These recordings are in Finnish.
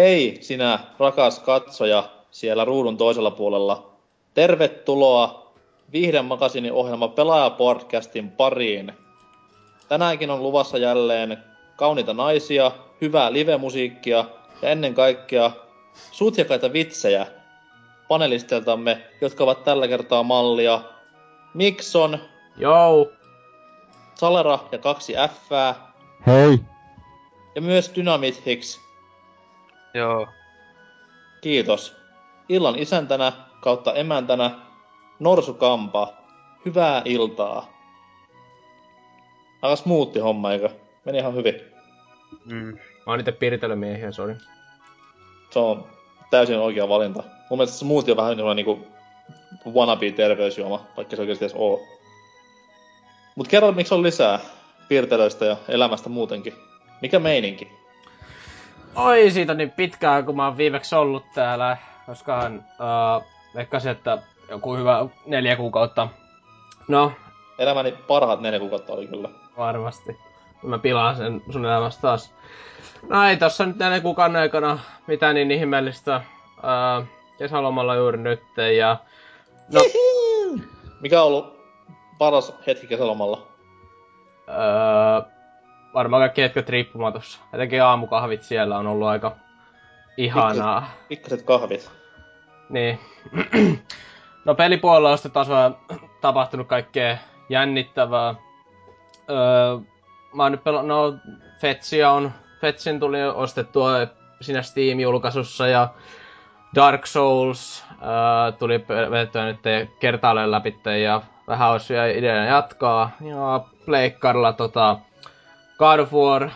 Hei sinä rakas katsoja siellä ruudun toisella puolella. Tervetuloa Viihden makasinin ohjelma Pelaaja-podcastin pariin. Tänäänkin on luvassa jälleen kauniita naisia, hyvää live-musiikkia ja ennen kaikkea sutjakaita vitsejä panelisteltamme, jotka ovat tällä kertaa mallia Mikson, Jou. Salera ja kaksi F. Hei! Ja myös Dynamit Hicks. Joo. Kiitos. Illan isäntänä kautta emäntänä Norsukampa. Hyvää iltaa. Aika smoothi homma, eikö? Meni ihan hyvin. Mm. Mä oon itse piiritelömiehiä, sori. Se on täysin oikea valinta. Mun mielestä smoothie on vähän sellainen niinku wannabe-terveysjuoma, vaikka se oikeasti edes oo. Mut kerro, miksi on lisää piirtelöistä ja elämästä muutenkin. Mikä meininki? Oi, siitä on niin pitkään, kun mä oon viimeksi ollut täällä, koska uh, veikkasin, että joku hyvä neljä kuukautta. No, Elämäni parhaat neljä kuukautta oli kyllä. varmasti. Mä pilaan sen sun elämästä taas. No ei tossa nyt neljä kuukauden aikana mitään niin ihmeellistä. Uh, kesälomalla juuri nyt ja... No, Mikä on ollut paras hetki kesälomalla? uh, varmaan kaikki hetket riippumatossa. Etenkin aamukahvit siellä on ollut aika ihanaa. Pikkaset kahvit. Niin. no pelipuolella on sitten taas tapahtunut kaikkea jännittävää. Öö, mä oon nyt pela- no Fetsia on, Fetsin tuli ostettua siinä Steam-julkaisussa ja Dark Souls öö, tuli vedettyä nyt kertaalleen läpi ja vähän olisi vielä ideana jatkaa. Ja Pleikkarilla tota God of War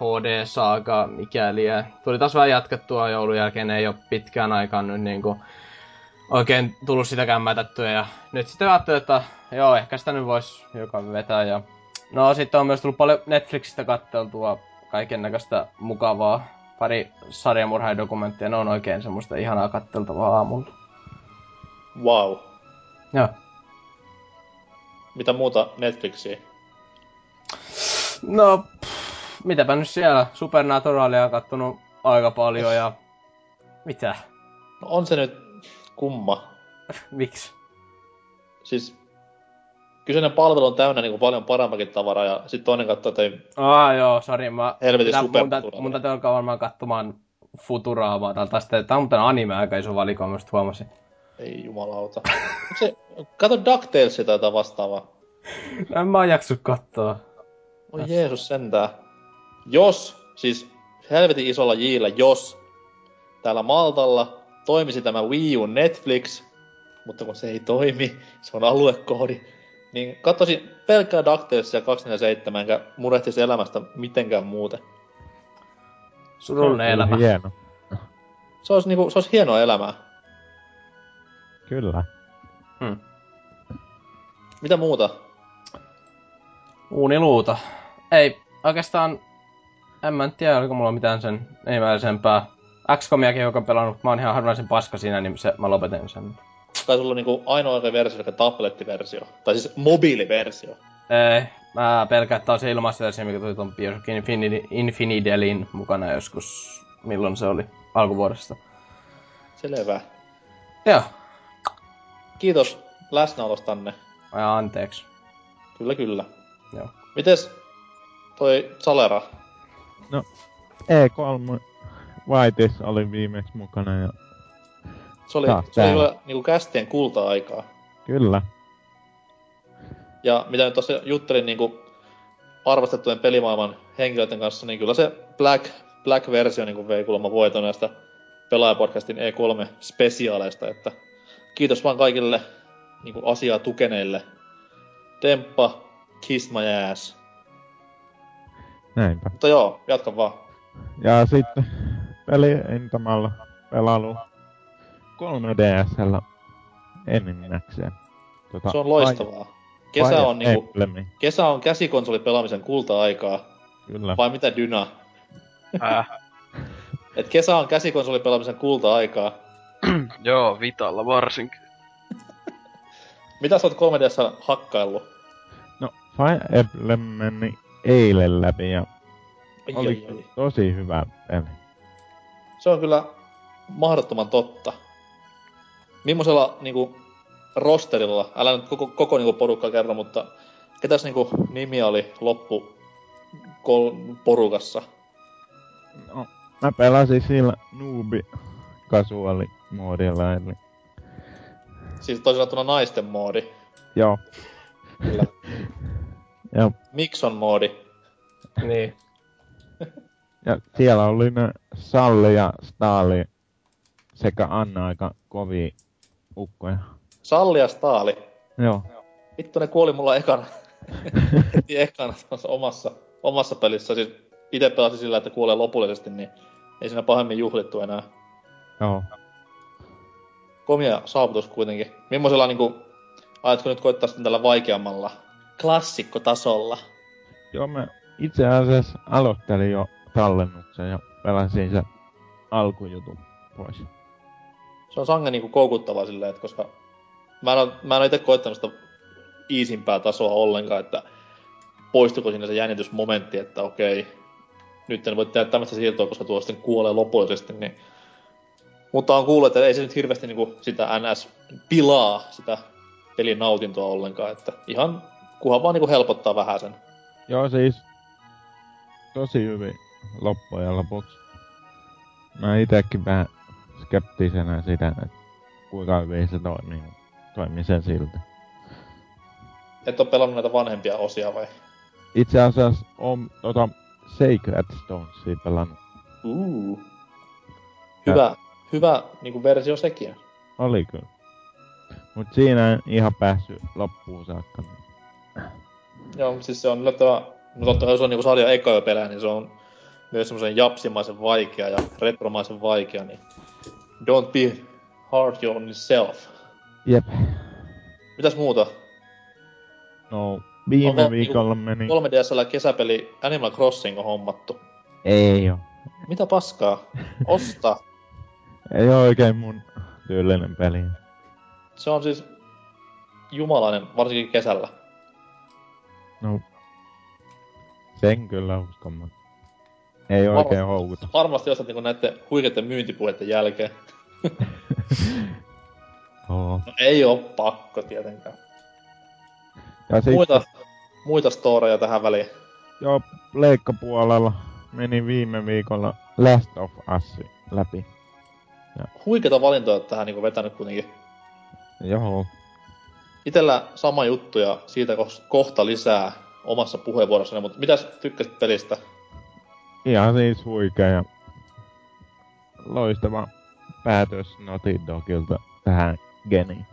HD Saga, mikäli. Tuli taas vähän jatkettua joulun jälkeen, ei ole pitkään aikaan nyt niinku oikein tullut sitäkään mätättyä. Ja nyt sitten ajattelin, että joo, ehkä sitä nyt vois joka vetää. Ja... No sitten on myös tullut paljon Netflixistä katteltua kaiken näköistä mukavaa. Pari sarjamurhaajadokumenttia, ne on oikein semmoista ihanaa katteltavaa aamulla. Wow. Joo. Mitä muuta Netflixiä? No, pff, mitäpä nyt siellä. Supernaturalia on kattonut aika paljon ja... Mitä? No on se nyt kumma. Miksi? Siis kyseinen palvelu on täynnä niinku paljon parempaakin tavaraa ja sitten toinen katsoo, että ei Aa joo, sori, mä... helvetin Tää- mun, supernaturalia. mun täytyy alkaa varmaan katsomaan Futuraamaa täältä. Sitten, tää on muuten anime aika iso valikoima, huomasin. Ei jumalauta. Se, kato DuckTalesia tai jotain vastaavaa. En mä oon jaksu katsoa. Oi Jeesus sentää. Jos, siis helvetin isolla jillä, jos täällä Maltalla toimisi tämä Wii U Netflix, mutta kun se ei toimi, se on aluekoodi, niin katsoisin pelkkää DuckTalesia 247, enkä murehtisi elämästä mitenkään muuten. Surullinen Se on elämä. Hieno. Se olisi, niinku, se olisi hienoa elämää. Kyllä. Hmm. Mitä muuta? Uuniluuta. Ei, oikeastaan... En mä tiedä, oliko mulla mitään sen enimmäisempää. XCOMiakin joka pelannut, mutta mä oon ihan harvinaisen paska siinä, niin se, mä lopetin sen. Kai sulla on niinku ainoa oikea versio, eli tablettiversio. Tai siis mobiiliversio. Ei, mä pelkään, että on se ilmaisversio, mikä tuli ton Bioshock Infini- Infinidelin mukana joskus, milloin se oli, alkuvuodesta. Selvä. Joo, Kiitos läsnäolostanne. ai anteeksi. Kyllä, kyllä. Joo. Mites toi Salera? E3 Whiteis oli viimeksi mukana ja Se oli, Taas se oli kyllä niinku kästien kulta-aikaa. kyllä. Ja mitä nyt tuossa juttelin niinku arvostettujen pelimaailman henkilöiden kanssa, niin kyllä se Black, Black-versio niinku vei kuulemma voiton näistä pelaajapodcastin E3-spesiaaleista, että kiitos vaan kaikille niinku asiaa tukeneille. Temppa, kiss my ass. Näinpä. Mutta joo, jatka vaan. Ja sitten peliintamalla pelailu 3DSllä enimmäkseen. Tota, Se on loistavaa. Kesä Fire on, niinku, kesä on käsikonsoli pelaamisen kulta-aikaa. Kyllä. Vai mitä Dyna? Äh. Et kesä on käsikonsoli pelaamisen kulta-aikaa. Joo, Vitalla varsinkin. Mitä sä oot 3DS hakkaillut? No, Fire Emblem meni eilen läpi ja Ai, oli ai, ai. tosi hyvä peli. Se on kyllä mahdottoman totta. Mimmoisella niinku rosterilla, älä nyt koko, koko niinku porukka kerro, mutta ketäs niinku nimi oli loppu kol- porukassa? No, mä pelasin sillä noobi casuali moodilla, eli Siis toisin sanottuna naisten moodi. joo. Kyllä. Ja, Mikson moodi. Niin. ja siellä oli ne Salli ja Staali sekä Anna aika kovia ukkoja. Salli ja Staali. Joo. Vittu ne kuoli mulla ekana. Heti ekana tuossa omassa, omassa pelissä. Siis ite pelasin sillä, että kuolee lopullisesti, niin ei siinä pahemmin juhlittu enää. Joo. Komia saavutus kuitenkin. Mimmoisella niinku, aiotko nyt koittaa sitten tällä vaikeammalla klassikkotasolla? Joo, mä itse asiassa aloittelin jo tallennuksen ja pelasin se alkujutun pois. Se on sangen niinku koukuttavaa silleen, että koska mä en, mä en oo ite koittanut sitä iisimpää tasoa ollenkaan, että poistuko sinne se jännitysmomentti, että okei, nyt en voi tehdä tämmöistä siirtoa, koska tuo sitten kuolee lopullisesti, niin mutta on kuullut, että ei se nyt hirveästi niinku sitä NS pilaa sitä pelin nautintoa ollenkaan, että ihan kunhan vaan niinku helpottaa vähän sen. Joo, siis tosi hyvin loppujen lopuksi. Mä itekin vähän skeptisenä sitä, että kuinka hyvin se toimii. Toimii sen silti. Et oo pelannut näitä vanhempia osia vai? Itse asiassa on tota Sacred Stonesia pelannut. Uh. Hyvä, hyvä niinku versio sekin. Oli kyllä. Mut siinä en ihan päässyt loppuun saakka. Joo, mut siis se on yllättävän... No totta kai se on niinku sarja eka pelejä, niin se on myös semmoisen japsimaisen vaikea ja retromaisen vaikea, niin don't be hard on yourself. Jep. Mitäs muuta? No, viime Onko viikolla meni... 3DSllä kesäpeli Animal Crossing on hommattu. Ei oo. Mitä paskaa? Osta! Ei oo oikein mun tyylinen peli. Se on siis jumalainen, varsinkin kesällä. No, sen kyllä uskon, mutta ei Varmasti. oikein houkuta. Varmasti ostat niinku näiden huikeiden myyntipuheiden jälkeen. Oo. No ei oo pakko tietenkään. Ja sitten, Muita, muita storeja tähän väliin. joo, leikkapuolella meni viime viikolla Last of Us läpi. Huikeita valintoja tähän niinku vetänyt kuitenkin. Joo, Itellä sama juttu ja siitä kohta lisää omassa puheenvuorossani, mutta mitäs tykkäsit pelistä? ihan siis huikea ja loistava päätös Naughty Dogilta tähän geniin.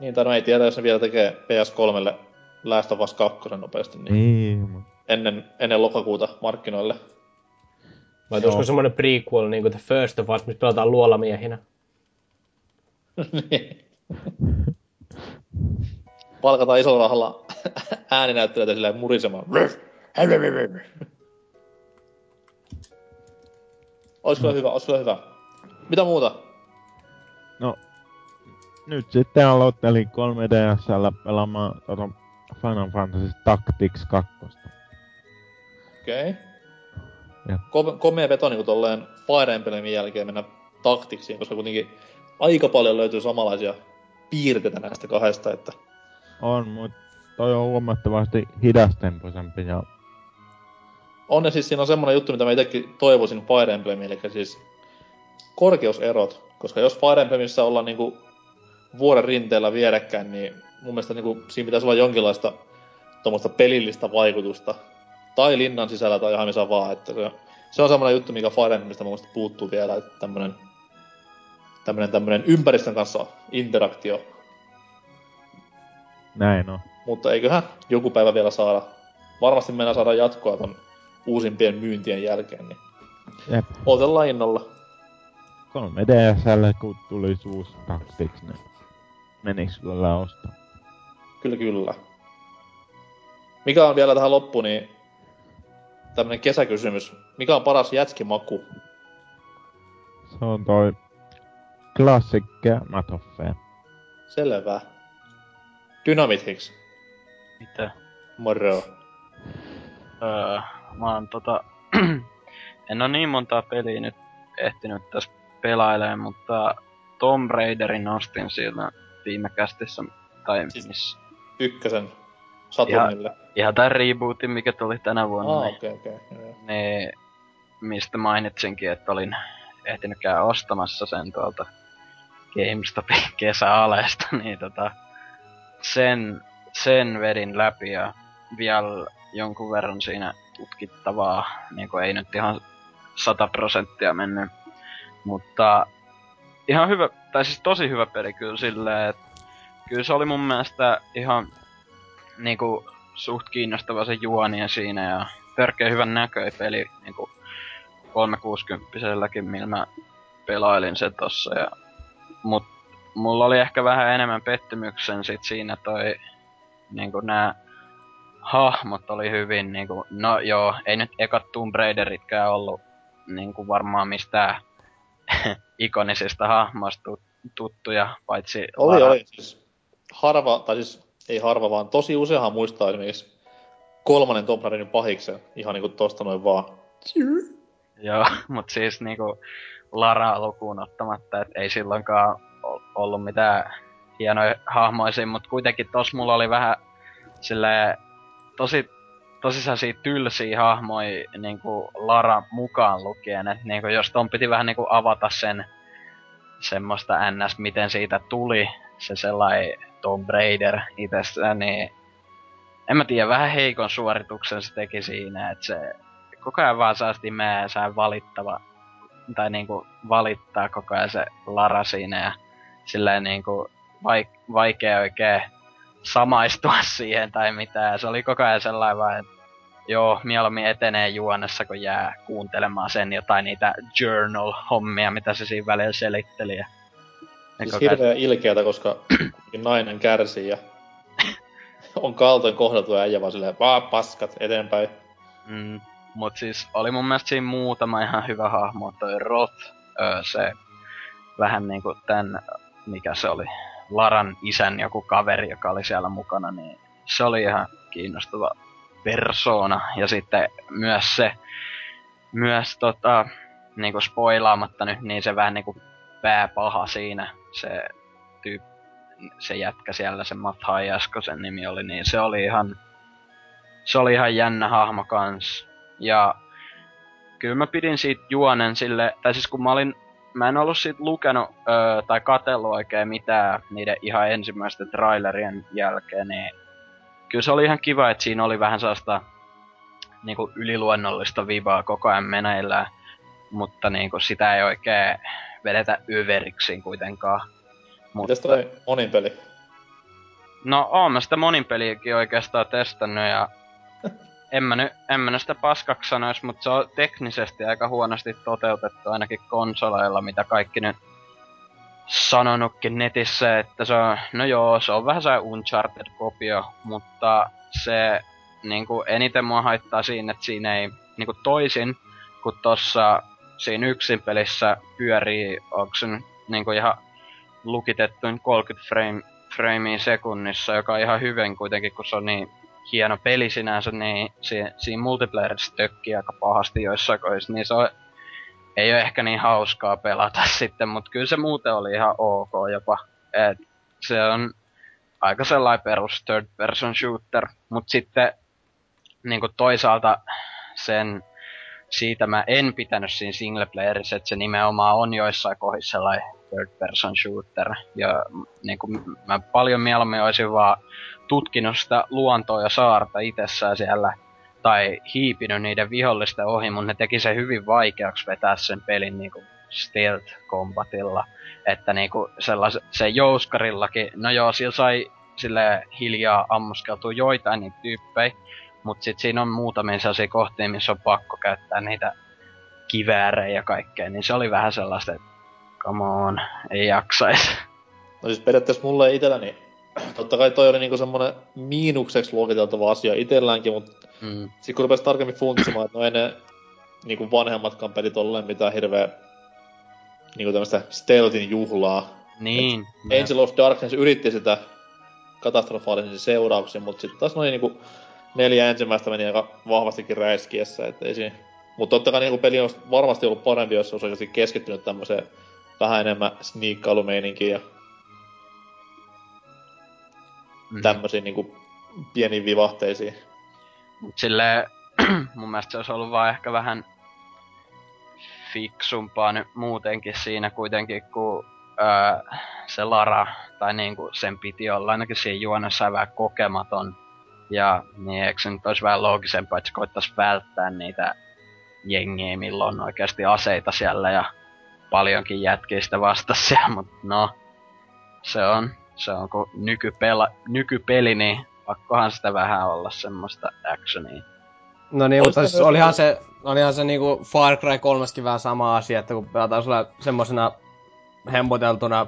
Niin, tai no ei tiedä, jos ne vielä tekee PS3lle Last of Us 2 nopeasti, niin Niin, ennen, ennen lokakuuta markkinoille. Vai Joo. tulisiko semmonen prequel niinku The First of Us, missä pelataan luolamiehinä? Niin. Palkataan isolla rahalla ääninäyttelijöitä silleen murisemaan. Ois kyllä hyvä, ois kyllä hyvä. Mitä muuta? no, nyt sitten aloittelin 3DSllä pelaamaan tota Final Fantasy Tactics 2. Okei. Okay. komea veto niinku tolleen Fire Emblemin jälkeen mennä taktiksiin, koska kuitenkin aika paljon löytyy samanlaisia piirteitä näistä kahdesta, että On, mut toi on huomattavasti hidastempoisempi ja on ne siis siinä on semmonen juttu, mitä mä itekin toivoisin Fire Emblemin, eli siis korkeuserot, koska jos Fire Emblemissa ollaan niinku vuoren rinteellä vierekkäin, niin mun mielestä niinku siinä pitäisi olla jonkinlaista tuommoista pelillistä vaikutusta. Tai linnan sisällä tai ihan missä vaan, että se, se on semmoinen juttu, mikä Fire Emblemistä mun mielestä puuttuu vielä, että tämmönen, tämmönen, tämmönen ympäristön kanssa interaktio. näin on. Mutta eiköhän joku päivä vielä saada. Varmasti meillä saada jatkoa ton uusimpien myyntien jälkeen, niin Jep. otellaan innolla. 3DSL kun tuli uusi Tactics, niin meniks kyllä ostaa? Kyllä, kyllä. Mikä on vielä tähän loppuun, niin tämmönen kesäkysymys. Mikä on paras jätskimaku? Se on toi Classic Matoffe. Selvä. Dynamit Hicks. Mitä? Moro. Öö, mä oon tota... en ole niin montaa peliä nyt ehtinyt tässä pelailemaan, mutta Tomb Raiderin nostin siinä viime kästissä, tai Siis- missä. Ykkösen Saturnille. Ihan tää rebootin, mikä tuli tänä vuonna. Niin- okei, okei. joo. ne, mistä mainitsinkin, että olin ehtinyt käydä ostamassa sen tuolta GameStopin kesäalesta, niin tota, sen, sen vedin läpi ja vielä jonkun verran siinä tutkittavaa, niin ei nyt ihan 100 prosenttia mennyt, mutta ihan hyvä, tai siis tosi hyvä peli kyllä silleen, että kyllä se oli mun mielestä ihan niinku suht kiinnostava se juoni siinä ja törkeä hyvän näköinen peli niinku 360 millä mä pelailin se tossa ja mut mulla oli ehkä vähän enemmän pettymyksen sit siinä toi niinku nää hahmot oli hyvin niinku, no joo, ei nyt ekat Tomb Raideritkään ollut niinku varmaan mistään ikonisista hahmoista tut- tuttuja, paitsi Oli, Lara. oli. Siis harva, tai siis ei harva, vaan tosi useinhan muistaa esimerkiksi kolmannen Tomb Raiderin pahiksen. Ihan niinku tosta noin vaan. Joo, mut siis niinku Laraa lukuun ottamatta, et ei silloinkaan ollut mitään hienoja hahmoisia, mut kuitenkin tos mulla oli vähän silleen tosi tosi sellaisia tylsiä hahmoja niinku Lara mukaan lukien, et niinku jos ton piti vähän niinku avata sen semmoista ns, miten siitä tuli se sellainen Tomb Raider itsessään, niin en mä tiedä, vähän heikon suorituksen se teki siinä, että se koko ajan vaan saa sää valittava, tai niinku valittaa koko ajan se Lara siinä ja silleen niinku vaik- vaikea oikein samaistua siihen tai mitään. Se oli koko ajan sellainen vaan, että joo, mieluummin etenee juonessa, kun jää kuuntelemaan sen jotain niitä journal-hommia, mitä se siinä välillä selitteli. Ja Siis koko ajan- hirveän ilkeätä, koska nainen kärsii ja on kaltoin kohdeltu ja äijä vaan silleen, vaan paskat, eteenpäin. Mm, mut siis oli mun mielestä siinä muutama ihan hyvä hahmo, toi Roth, öö, se vähän niinku tän, mikä se oli, Laran isän joku kaveri, joka oli siellä mukana, niin se oli ihan kiinnostava persona. Ja sitten myös se, myös tota, niinku spoilaamatta nyt, niin se vähän niinku pääpaha siinä, se tyyp, se jätkä siellä, se Mathajasko sen nimi oli, niin se oli ihan se oli ihan jännä hahmo kans. Ja kyllä mä pidin siitä juonen sille, tai siis kun mä olin, mä en ollut siitä lukenut öö, tai katsellut oikein mitään niiden ihan ensimmäisten trailerien jälkeen, niin kyllä se oli ihan kiva, että siinä oli vähän sellaista niinku yliluonnollista vibaa koko ajan meneillään, mutta niinku sitä ei oikein vedetä yveriksi kuitenkaan. Mites toi monin peli? No oon mä sitä monin peliäkin oikeastaan testannut ja en mä, nyt, en mä sitä paskaksi sanois, mutta se on teknisesti aika huonosti toteutettu ainakin konsoleilla, mitä kaikki nyt sanonutkin netissä, että se on, no joo, se on vähän se Uncharted-kopio, mutta se niinku eniten mua haittaa siinä, että siinä ei niinku toisin, kun tossa siinä yksin pelissä pyörii, onko se nyt niinku ihan lukitettuin 30 frame, framea sekunnissa, joka on ihan hyvin kuitenkin, kun se on niin hieno peli sinänsä, niin si- siinä multiplayerissa tökkii aika pahasti joissain kohdissa, niin se on, ei ole ehkä niin hauskaa pelata sitten, mutta kyllä se muuten oli ihan ok jopa. Et se on aika sellainen perus third person shooter, mutta sitten niin toisaalta sen siitä mä en pitänyt siinä singleplayerissa, että se nimenomaan on joissain kohdissa sellainen third person shooter. Ja niin kuin, mä paljon mieluummin olisin vaan tutkinut sitä luontoa ja saarta itsessään siellä tai hiipinyt niiden vihollisten ohi, mutta ne teki se hyvin vaikeaksi vetää sen pelin niinku stealth combatilla. Että niinku sellais, se jouskarillakin, no joo, sillä sai sille hiljaa ammuskeltua joitain niitä tyyppejä, mutta sitten siinä on muutamia sellaisia kohtia, missä on pakko käyttää niitä kiväärejä ja kaikkea, niin se oli vähän sellaista, että come on, ei jaksais. No siis periaatteessa mulle itselläni, totta kai toi oli niinku semmonen miinukseksi luokiteltava asia itselläänkin, mutta Mm. sit kun rupes tarkemmin funtsimaan, että no ei ne niinku vanhemmatkaan pelit olleen mitään hirveä niinku tämmöstä stealthin juhlaa. Niin. Angel of Darkness yritti sitä katastrofaalisen seurauksin, mutta sitten taas noin niinku neljä ensimmäistä meni aika vahvastikin räiskiessä, että ei siinä Mutta totta kai niin peli on varmasti ollut parempi, jos se olisi keskittynyt tämmöiseen vähän enemmän sniikkailumeininkiin ja mm. tämmöisiin niin pieniin vivahteisiin. Mut silleen, mun mielestä se olisi ollut vaan ehkä vähän fiksumpaa nyt muutenkin siinä kuitenkin, kun öö, se Lara, tai niinku sen piti olla ainakin siinä juonessa vähän kokematon. Ja niin eikö se nyt olisi vähän loogisempaa, että se koittaisi välttää niitä jengiä, milloin on oikeasti aseita siellä ja paljonkin jätkistä vastassa, mutta no, se on, se on kun nykypela, nykypeli, niin pakkohan sitä vähän olla semmoista actionia. No niin, mutta siis olihan se, olihan se niinku Far Cry 3 vähän sama asia, että kun pelataan sulla semmosena hempoteltuna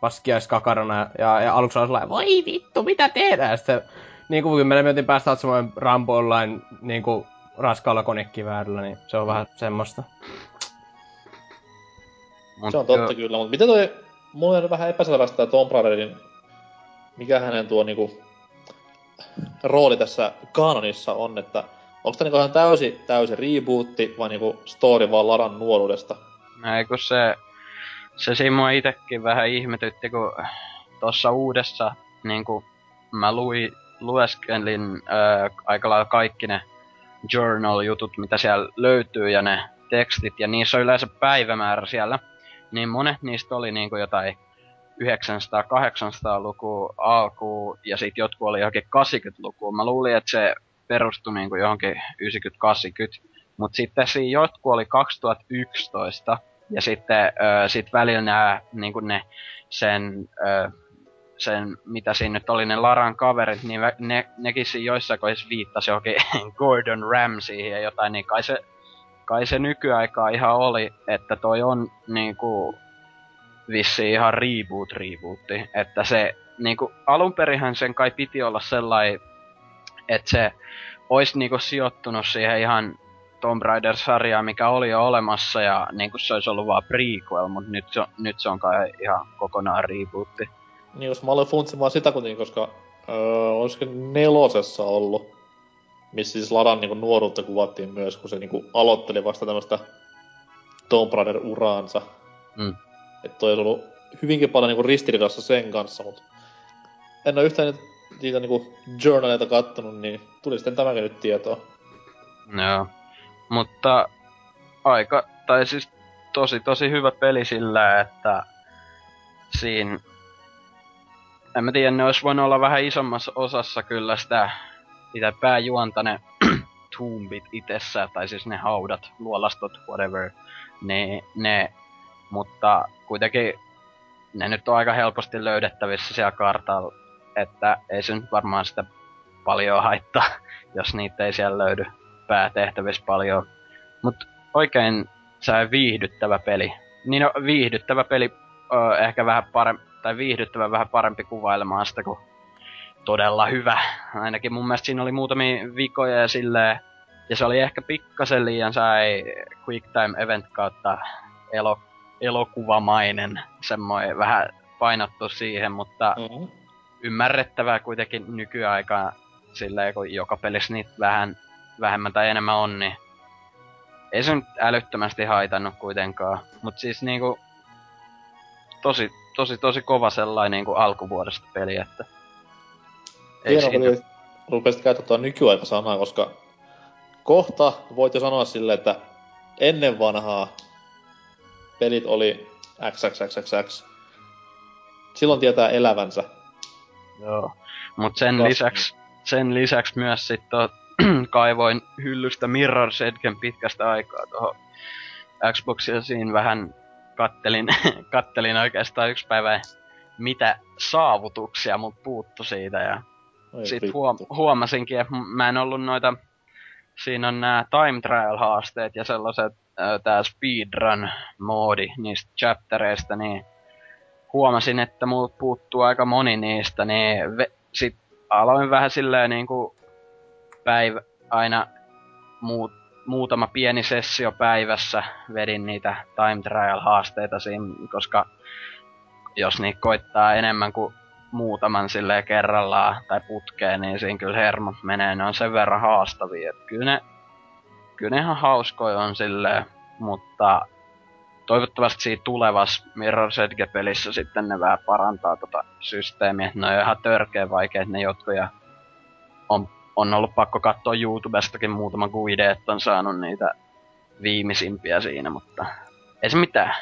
paskiaiskakarana ja, ja aluksi on sellainen, voi vittu, mitä tehdään? Sitten niin kuin kymmenen minuutin päästä katsomaan Rambo Online niin kuin raskaalla konekiväärillä, niin se on vähän semmoista. Se on totta kyllä, mutta miten toi, mulla on vähän epäselvästä tämä Tom Raiderin, mikä hänen tuo niinku rooli tässä kanonissa on, että onko tämä niinku täysi, täysi rebootti vai niinku story vaan Laran nuoruudesta? Ei kun se, se mua itekin vähän ihmetytti, kun tuossa uudessa niinku mä luin, lueskelin ää, aika lailla kaikki ne journal-jutut, mitä siellä löytyy ja ne tekstit, ja niissä on yleensä päivämäärä siellä. Niin monet niistä oli niinku jotain 900-800-lukua alkuun, ja sitten jotkut oli johonkin 80-lukuun. Mä luulin, että se perustui niinku johonkin 90-80, mutta sitten siinä jotkut oli 2011, ja sitten ö, sit välillä nää, niinku ne, sen, ö, sen, mitä siinä nyt oli, ne Laran kaverit, niin ne, nekin siinä joissain kohdissa viittasi johonkin Gordon Ramsayhin ja jotain, niin kai se, kai se nykyaikaa ihan oli, että toi on niinku vissi ihan reboot rebootti. Että se niinku alunperihän sen kai piti olla sellainen, että se olisi niinku sijoittunut siihen ihan Tomb Raider-sarjaan, mikä oli jo olemassa ja niinku se olisi ollut vaan prequel, mutta nyt se, nyt se on kai ihan kokonaan rebootti. Niin jos mä olen funtsimaan sitä kuitenkin, koska öö, olisiko nelosessa ollut, missä siis Ladan niinku nuoruutta kuvattiin myös, kun se niinku aloitteli vasta tämmöstä Tomb Raider-uraansa. Mm. Että toi olisi ollut hyvinkin paljon niinku ristiriidassa sen kanssa, mutta en ole yhtään niitä niinku journaleita kattonut, niin tuli sitten tämäkin nyt tietoa. Joo. Mutta aika, tai siis tosi tosi hyvä peli sillä, että siinä en mä tiedä, ne olisi voinut olla vähän isommassa osassa kyllä sitä, sitä pääjuonta ne tumbit itsessä, tai siis ne haudat, luolastot, whatever, ne, ne, mutta kuitenkin ne nyt on aika helposti löydettävissä siellä kartalla, että ei se nyt varmaan sitä paljon haittaa, jos niitä ei siellä löydy päätehtävissä paljon. Mut oikein sä viihdyttävä peli. Niin no, viihdyttävä peli, ö, ehkä vähän parempi tai viihdyttävä vähän parempi kuvailemaan sitä kuin todella hyvä. Ainakin mun mielestä siinä oli muutamia vikoja ja silleen, ja se oli ehkä pikkasen liian sai quick time event kautta elo, elokuvamainen, semmoinen vähän painottu siihen, mutta mm-hmm. ymmärrettävää kuitenkin nykyaikaan silleen, kun joka pelissä niitä vähän vähemmän tai enemmän on, niin ei se nyt älyttömästi haitannut kuitenkaan. Mut siis niinku, tosi tosi, tosi kova sellainen niin kuin alkuvuodesta peli, että... Ei Hieno siinä... rupesit käyttää tuota nykyaikasanaa, koska kohta voit jo sanoa silleen, että ennen vanhaa pelit oli XXXXX. Silloin tietää elävänsä. Joo. Mut sen lisäksi, sen lisäksi myös sit to, kaivoin hyllystä Mirror's Edgen pitkästä aikaa tuohon Xboxia siinä vähän kattelin, kattelin oikeastaan yksi päivä, mitä saavutuksia mut puuttu siitä ja Oi sit huom- huomasinkin, että mä en ollut noita, siinä on nämä time trial haasteet ja sellaiset, tää speedrun-moodi niistä chaptereista, niin huomasin, että muut puuttuu aika moni niistä, niin ve- sit aloin vähän silleen niinku päivä aina muut muutama pieni sessio päivässä vedin niitä time trial haasteita siinä, koska jos niitä koittaa enemmän kuin muutaman sille kerrallaan tai putkeen, niin siinä kyllä hermot menee, ne on sen verran haastavia. Et kyllä ne, kyllä ne ihan hauskoja on silleen, mutta toivottavasti siinä tulevassa Mirror's Edge-pelissä sitten ne vähän parantaa tota systeemiä. Ne on ihan törkeä vaikeet ne jotkut ja on, on ollut pakko katsoa YouTubestakin muutama guide, että on saanut niitä viimeisimpiä siinä, mutta ei se mitään.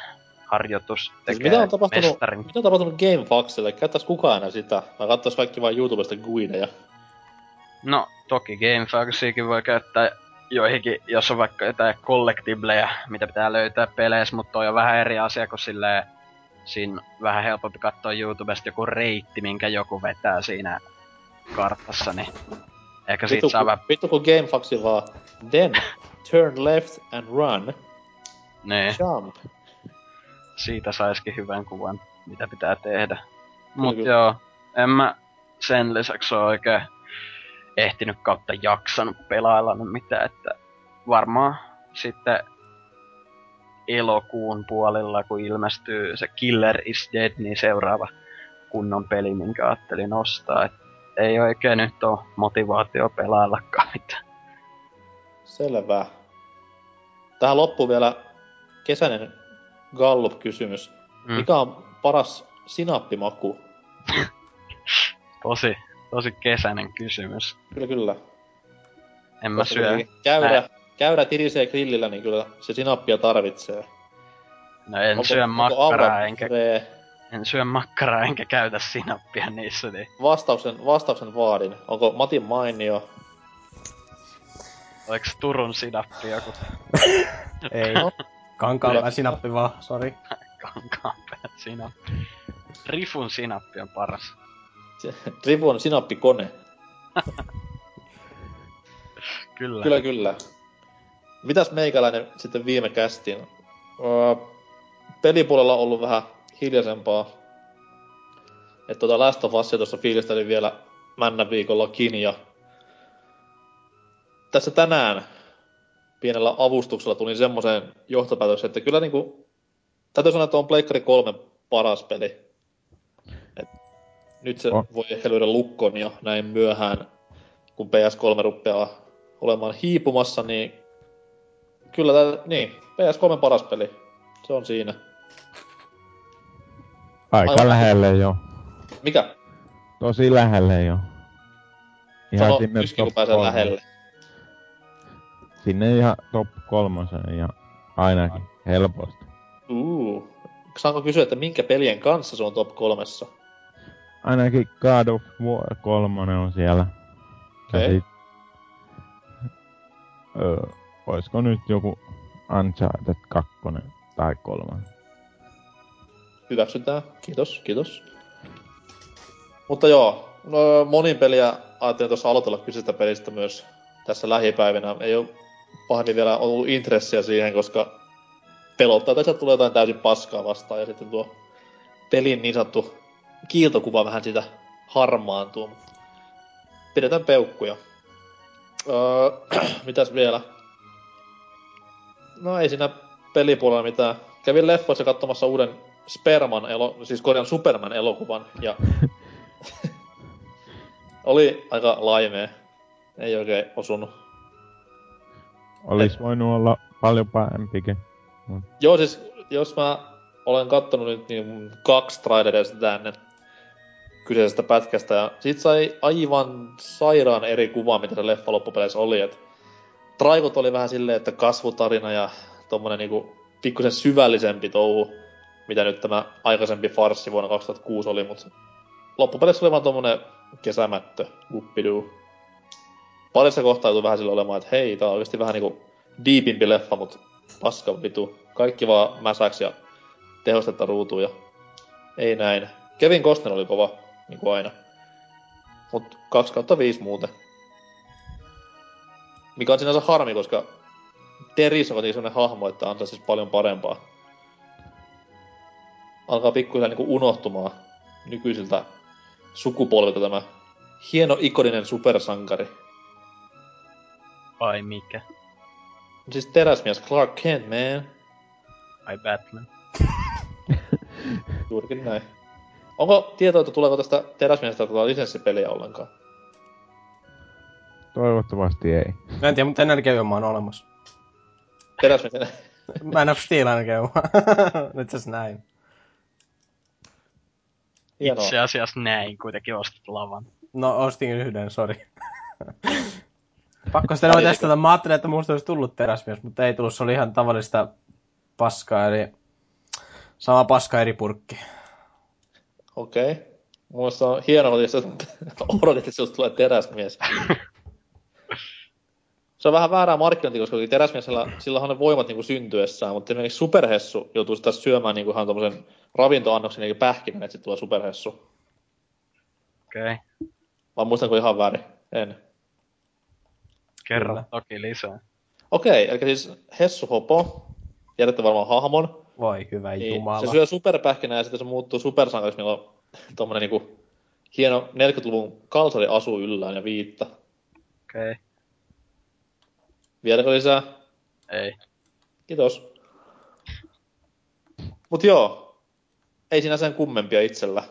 Harjoitus Siis tekee mitä on tapahtunut, mestarin. mitä on tapahtunut GameFaxille? Käyttäis kukaan enää sitä? Vai kattais kaikki vain YouTubesta guideja? No, toki GameFAQsiakin voi käyttää joihinkin, jos on vaikka jotain collectibleja, mitä pitää löytää peleissä, mutta on vähän eri asia kuin silleen, siinä vähän helpompi katsoa YouTubesta joku reitti, minkä joku vetää siinä kartassa, niin ehkä siitä saa vähän, vittu kun GameFaxi vaan, then turn left and run, niin, jump. Siitä saisikin hyvän kuvan, mitä pitää tehdä. Mut kyllä. joo, en mä sen lisäksi ole oikein ehtinyt kautta jaksanut pelailla nyt mitään, että varmaan sitten elokuun puolella, kun ilmestyy se Killer is Dead, niin seuraava kunnon peli, minkä ajattelin ostaa. Et ei oikein nyt ole motivaatio pelaillakaan mitään. Selvä. Tähän loppuu vielä kesäinen Gallup-kysymys. Mm. Mikä on paras sinappimaku? Tosi, tosi kesäinen kysymys. Kyllä, kyllä. En mä Koska syö. Käyrä, käyrä tirisee grillillä, niin kyllä se sinappia tarvitsee. No en Onko- syö makkaraa, enkä, en syö makkaraa, enkä käytä sinappia niissä, niin Vastauksen, vastauksen vaadin. Onko Matin mainio? Oliks Turun sinappi joku Ei. No. Kankaan sinappi vaan, sori. kankaanpäät sinappi? Rifun sinappi on paras. On sinappikone. Kyllä. Kyllä, kyllä. Mitäs meikäläinen sitten viime kästiin? Öö, pelipuolella on ollut vähän hiljaisempaa. Että tota Last of Usia tuossa fiilistelin vielä männä viikollakin ja tässä tänään pienellä avustuksella tulin semmoiseen johtopäätökseen, että kyllä niinku, täytyy sanoa, että on Pleikkari 3 paras peli. Et nyt se On. voi ehkä lyödä lukkoon jo näin myöhään, kun PS3 rupeaa olemaan hiipumassa, niin kyllä tää, niin, PS3 paras peli. Se on siinä. Aika Aivan. lähelle jo. Mikä? Tosi lähelle jo. Sano sinne yski, kun top lähelle. Sinne ihan top kolmosen ja ainakin helposti. Uu. Saanko kysyä, että minkä pelien kanssa se on top kolmessa? Ainakin God of War 3 on siellä. Okei. Sit, öö, nyt joku Uncharted 2 tai 3? Hyväksytään. Kiitos, kiitos. Mutta joo, no, monin peliä ajattelin tuossa aloitella kyseistä pelistä myös tässä lähipäivinä. Ei ole pahemmin vielä ollut intressiä siihen, koska pelottaa, että tulee jotain täysin paskaa vastaan ja sitten tuo pelin niin sanottu kiiltokuva vähän sitä harmaantuu. Pidetään peukkuja. Öö, mitäs vielä? No ei siinä pelipuolella mitään. Kävin leffoissa katsomassa uuden Sperman, elo, siis korjan Superman elokuvan ja oli aika laimea. Ei oikein osunut. Olis voinut olla paljon parempikin. Joo, siis jos mä olen kattonut nyt niin kaksi traileria sitä ennen kyseisestä pätkästä ja sit sai aivan sairaan eri kuvaa, mitä se leffa loppupeleissä oli. Et traikot oli vähän silleen, että kasvutarina ja tommonen niinku pikkusen syvällisempi touhu, mitä nyt tämä aikaisempi farssi vuonna 2006 oli, mutta loppupeleissä oli vaan tommonen kesämättö, guppiduu. Parissa kohtaa vähän sillä olemaan, että hei, tää on oikeesti vähän niinku deepimpi leffa, mut paska vitu. Kaikki vaan mäsäksi ja tehostetta ruutuun ja ei näin. Kevin Costner oli kova, niin kuin aina. Mut 2 kautta 5 muuten. Mikä on sinänsä harmi, koska Teris on niin sellainen hahmo, että antaa siis paljon parempaa. Alkaa pikkuhiljaa niinku unohtumaan nykyisiltä sukupolvilta tämä hieno ikoninen supersankari. Ai mikä? Siis teräsmies Clark Kent, man. Ai Batman. Juurikin näin. Onko tietoa, että tuleeko tästä teräsmiestä tuota lisenssipeliä ollenkaan? Toivottavasti ei. Mä en tiedä, mutta energiajuoma on olemassa. teräsmies... Man of Steel ainakin on. Nyt se näin. Hienoa. Itse asiassa näin kuitenkin ostit lavan. No, ostin yhden, sori. Pakko sitä noin testata. Mä ajattelin, että musta olisi tullut teräsmies, mutta ei tullut. Se oli ihan tavallista paskaa, eli sama paska eri purkki. Okei. Okay. Muista on hienoa, jos odotit, että sinusta tulee teräsmies. Se on vähän väärää markkinointia, koska teräsmiesellä, sillä on ne voimat niin kuin syntyessään, mutta esimerkiksi superhessu joutuu sitä syömään niin kuin ihan tommosen ravintoannoksen eli pähkinän, että sitten tulee superhessu. Okei. Okay. Vai muistanko ihan väärin? En. Kerro Kyllä. toki lisää. Okei, eli siis Hessu Hopo, tiedätte varmaan hahmon, Voi hyvä niin jumala. se syö superpähkinää ja sitten se muuttuu supersankariksi, millä on tommonen niinku hieno 40-luvun kalsari asu yllään ja viitta. Okei. Okay. Vieläkö lisää? Ei. Kiitos. Mut joo, ei siinä sen kummempia itsellä.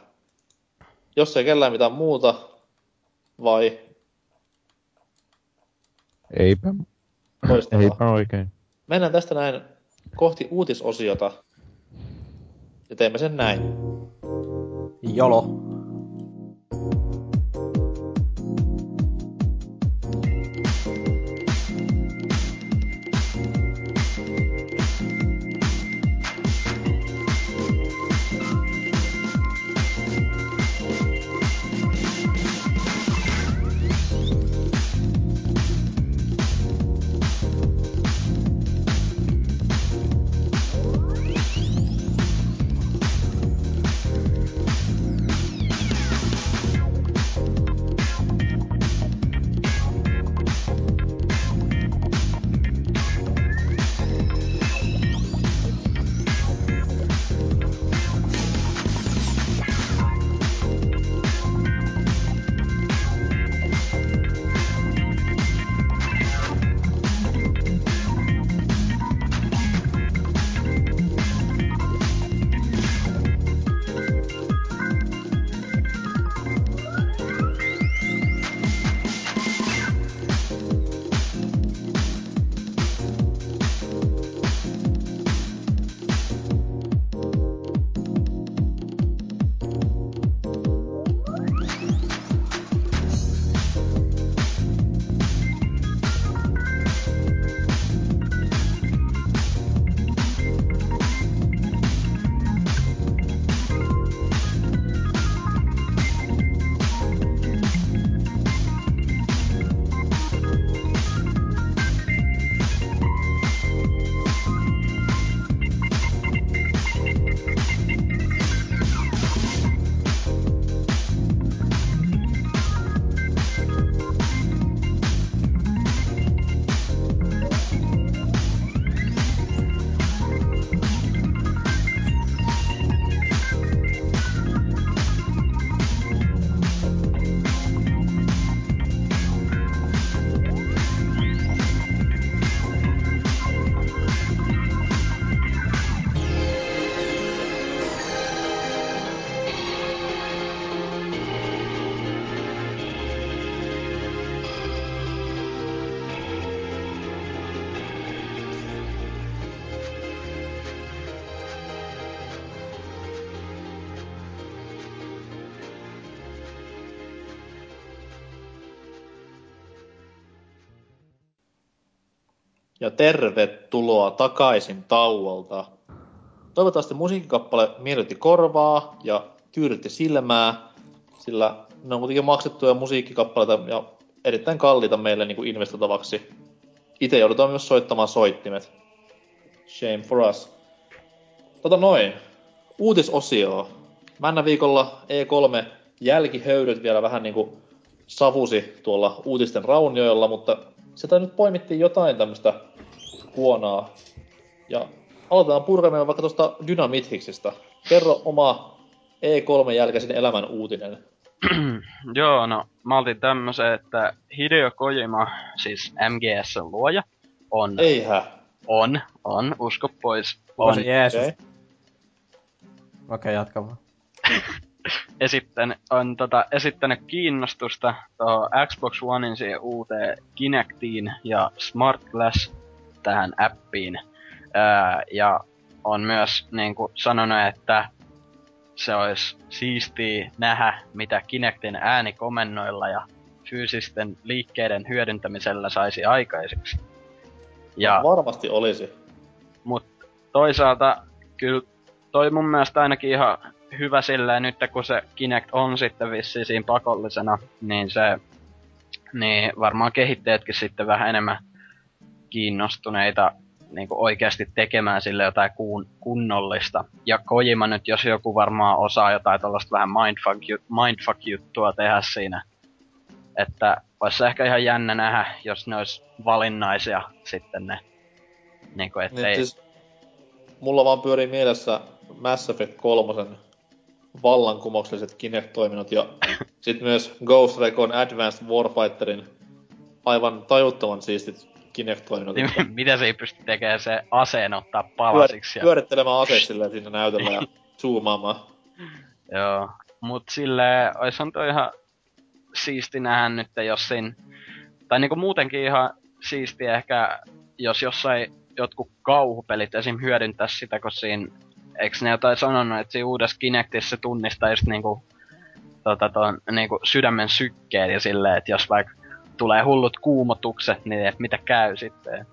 Jos ei kellään mitään muuta, vai Eipä, loistavaa. eipä oikein. Mennään tästä näin kohti uutisosiota. Ja teemme sen näin. Jolo. Tervetuloa takaisin tauolta. Toivottavasti musiikkikappale miellytti korvaa ja tyydytti silmää, sillä ne on kuitenkin maksettuja musiikkikappaleita ja erittäin kalliita meille niin kuin investoitavaksi. Itse joudutaan myös soittamaan soittimet. Shame for us. Tota noin. Uutisosio. Männä viikolla E3 jälkihöydyt vielä vähän niinku savusi tuolla uutisten raunioilla, mutta sieltä nyt poimittiin jotain tämmöistä huonaa. Ja aloitetaan purkamaan vaikka tuosta Dynamithixistä. Kerro oma E3 jälkeisen elämän uutinen. Joo, no mä oltiin tämmösen, että Hideo Kojima, siis MGSn luoja, on, Eihä. on, on, usko pois, On on se Jeesus. Okei. Okei, okay, jatka vaan. esittänyt, on tota, esittänyt kiinnostusta tuohon Xbox Onein siihen uuteen Kinectiin ja Smart Glass tähän appiin. Ää, ja on myös niin kuin sanonut, että se olisi siistiä nähdä, mitä Kinectin äänikomennoilla ja fyysisten liikkeiden hyödyntämisellä saisi aikaiseksi. Ja, no, varmasti olisi. Mut toisaalta kyllä toi mun mielestä ainakin ihan hyvä silleen nyt, kun se Kinect on sitten vissiin siinä pakollisena, niin se, niin varmaan kehittäjätkin sitten vähän enemmän kiinnostuneita niin oikeasti tekemään sille jotain kun, kunnollista. Ja Kojima nyt, jos joku varmaan osaa jotain tuollaista vähän mindfuck, mindfuck-juttua tehdä siinä. Että olisi ehkä ihan jännä nähdä, jos ne olisi valinnaisia sitten ne. Niin kuin, ettei... Niin, siis, mulla vaan pyörii mielessä Mass Effect 3 vallankumoukselliset Kinect-toiminnot ja sitten myös Ghost Recon Advanced Warfighterin aivan tajuttoman siistit Kinect-toiminnot. Niin, mitä se ei pysty tekemään se aseen ottaa palasiksi? Pyör, pyörittelemään aseet silleen siinä näytöllä ja zoomaamaan. Joo, mut sille ois on toi ihan siisti nähdä nyt, jos siinä... Tai niinku muutenkin ihan siisti ehkä, jos jossain jotkut kauhupelit esim. hyödyntää sitä, kun siinä... Eiks ne jotain sanonut, että siinä uudessa Kinectissä tunnistaa just niinku tota, ton, niinku sydämen sykkeen ja silleen, että jos vaikka tulee hullut kuumotukset, niin et mitä käy sitten.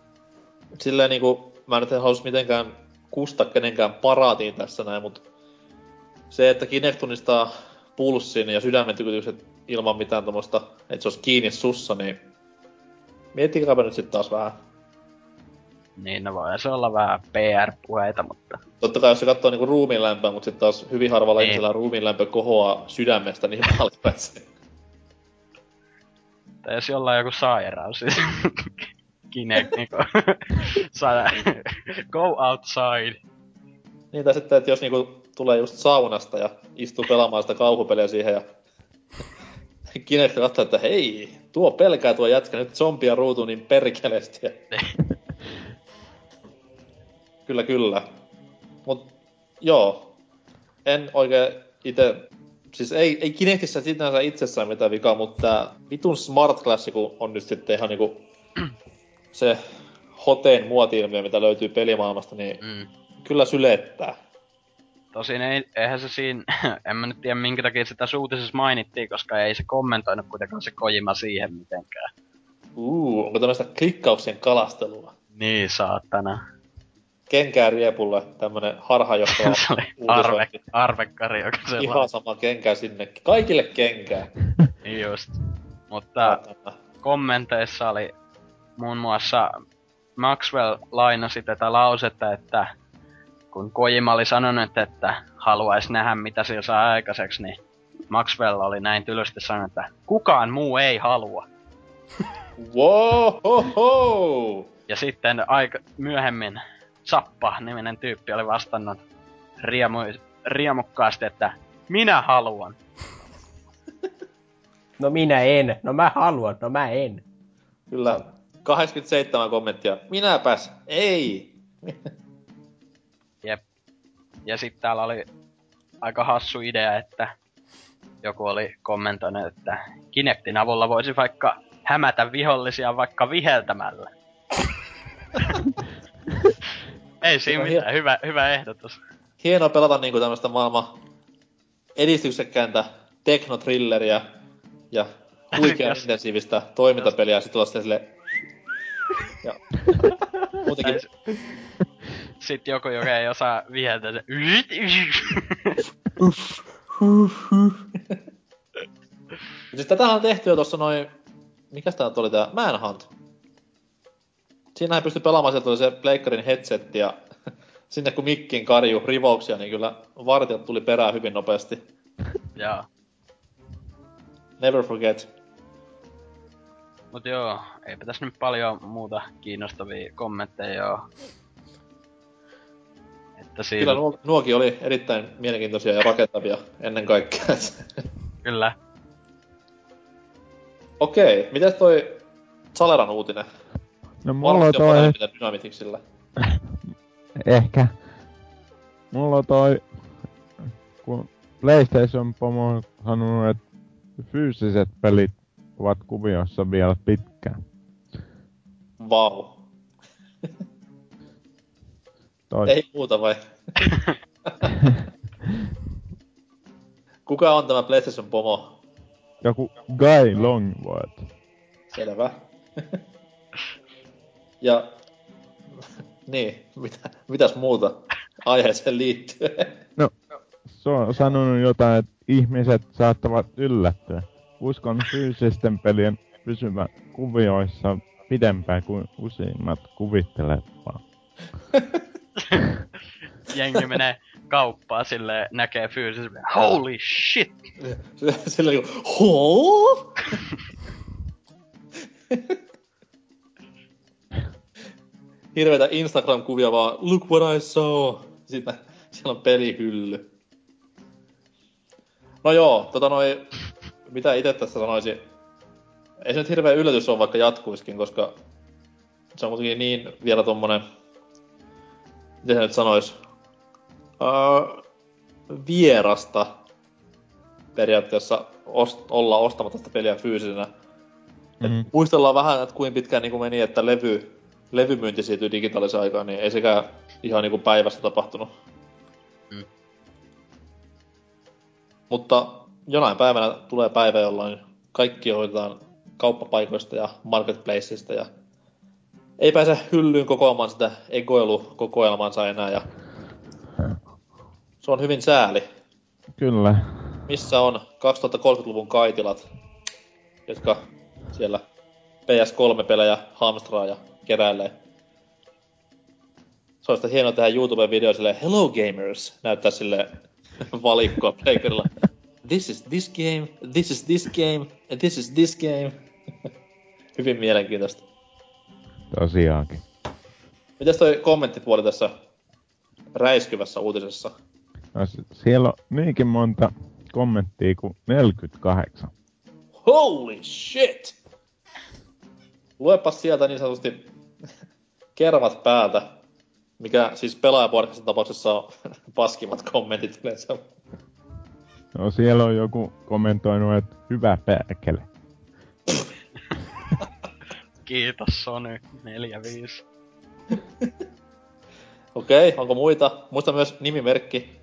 Silleen niinku, mä nyt en halus mitenkään kusta kenenkään paraatiin tässä näin, mutta se, että Kinect tunnistaa pulssin ja sydämen tykutykset ilman mitään tuommoista, että se olisi kiinni sussa, niin miettikääpä nyt sitten taas vähän. Niin, no voi se olla vähän PR-puheita, mutta... Totta kai jos se katsoo niinku ruumiin lämpöä, mutta sitten taas hyvin harvalla ihmisellä ruumiin lämpö kohoaa sydämestä niin paljon tai jos jollain joku sairaus, siis Kinect niinku saada go outside. Niin, tai sitten, että jos niinku tulee just saunasta ja istuu pelaamaan sitä kauhupeliä siihen ja Kinect katsoo, että hei, tuo pelkää tuo jätkä nyt zombia ruutu niin perkeleesti. kyllä, kyllä. Mut joo, en oikein itse Siis ei, ei Kinectissä sinänsä itsessään mitään vikaa, mutta tää vitun Smart Class, kun on nyt sitten ihan niinku se hoteen muoti mitä löytyy pelimaailmasta, niin mm. kyllä sylettää. Tosin ei, eihän se siinä, en mä nyt tiedä minkä takia sitä suutisessa mainittiin, koska ei se kommentoinut kuitenkaan se Kojima siihen mitenkään. Uu, onko tämmöistä klikkauksien kalastelua? Niin, saatana kenkää riepulle tämmönen harhajohtava Se oli arve, arvekkari, joka se Ihan sama kenkää sinnekin. Kaikille kenkää. just. Mutta kommenteissa oli muun muassa Maxwell lainasi tätä lausetta, että kun Kojima oli sanonut, että haluaisi nähdä mitä sillä saa aikaiseksi, niin Maxwell oli näin tylysti sanonut, että kukaan muu ei halua. wow. Ja sitten aika myöhemmin Zappa-niminen tyyppi oli vastannut riemu, riemukkaasti, että minä haluan. No minä en. No mä haluan. No mä en. Kyllä. 87 kommenttia. Minäpäs. Ei. Jep. Ja sitten täällä oli aika hassu idea, että joku oli kommentoinut, että Kinectin avulla voisi vaikka hämätä vihollisia vaikka viheltämällä. Ei siinä mitään, hien... hyvä, hyvä ehdotus. Hienoa pelata niinku tämmöstä maailman edistyksekkääntä teknotrilleriä ja huikean intensiivistä toimintapeliä ja sit olla sille... ja... Muutenkin... Sitten joku, joka ei osaa viheltää se... siis tätähän on tehty jo tossa noin... Mikäs tää oli tää? Manhunt. Siinähän pystyi pelaamaan, sieltä oli se pleikkarin headset ja sinne kun mikkiin karju rivauksia, niin kyllä vartijat tuli perään hyvin nopeasti. Joo. Never forget. Mut joo, eipä tässä nyt paljon muuta kiinnostavia kommentteja oo. Että siinä... Kyllä nuo, nuokin oli erittäin mielenkiintoisia ja rakentavia ennen kaikkea. Kyllä. Okei, mitäs toi Saleran uutinen? No mulla on toi... Ehkä. Mulla on toi... Kun PlayStation Pomo on sanonut, että fyysiset pelit ovat kuviossa vielä pitkään. Vau. Wow. Toi. Ei muuta vai? Kuka on tämä PlayStation pomo? Joku Guy Longworth. Selvä. Ja... niin, mitä, mitäs muuta aiheeseen liittyen? No, se on sanonut jotain, että ihmiset saattavat yllättyä. Uskon fyysisten pelien pysyvän kuvioissa pidempään kuin useimmat kuvittelevat. Jengi menee kauppaan sille näkee fyysisesti. Holy shit! Sillä hoo? Hirveitä Instagram-kuvia vaan, look what I saw. Sitten siellä on pelihylly. No joo, tota noi, mitä itse tässä sanoisin. Ei se nyt hirveä yllätys ole, vaikka jatkuiskin, koska se on kuitenkin niin vielä tommonen, miten se nyt sanois, uh, vierasta periaatteessa ost- olla ostamatta sitä peliä fyysisenä. Mm-hmm. Et muistellaan vähän, että kuinka pitkään niin meni, että levy, levymyynti siirtyi digitaaliseen aikaan, niin ei sekään ihan niin kuin päivässä tapahtunut. Mm. Mutta jonain päivänä tulee päivä, jolloin kaikki hoidetaan kauppapaikoista ja marketplaceista ja ei pääse hyllyyn kokoamaan sitä egoilukokoelmansa enää ja se on hyvin sääli. Kyllä. Missä on 2030-luvun kaitilat, jotka siellä PS3-pelejä hamstraa ja keräilee. Se olisi hienoa tehdä YouTube-video sille Hello Gamers, näyttää sille valikkoa pleikerilla. This is this game, this is this game, and this is this game. Hyvin mielenkiintoista. Tosiaankin. Mitäs toi kommenttipuoli tässä räiskyvässä uutisessa? No, siellä on niinkin monta kommenttia kuin 48. Holy shit! Luepa sieltä niin sanotusti kervat päältä, mikä siis pelaajapuolikassa tapauksessa on paskimmat kommentit yleensä. No siellä on joku kommentoinut, että hyvä perkele. Kiitos Sony 45. Okei, onko muita? Muista myös nimimerkki.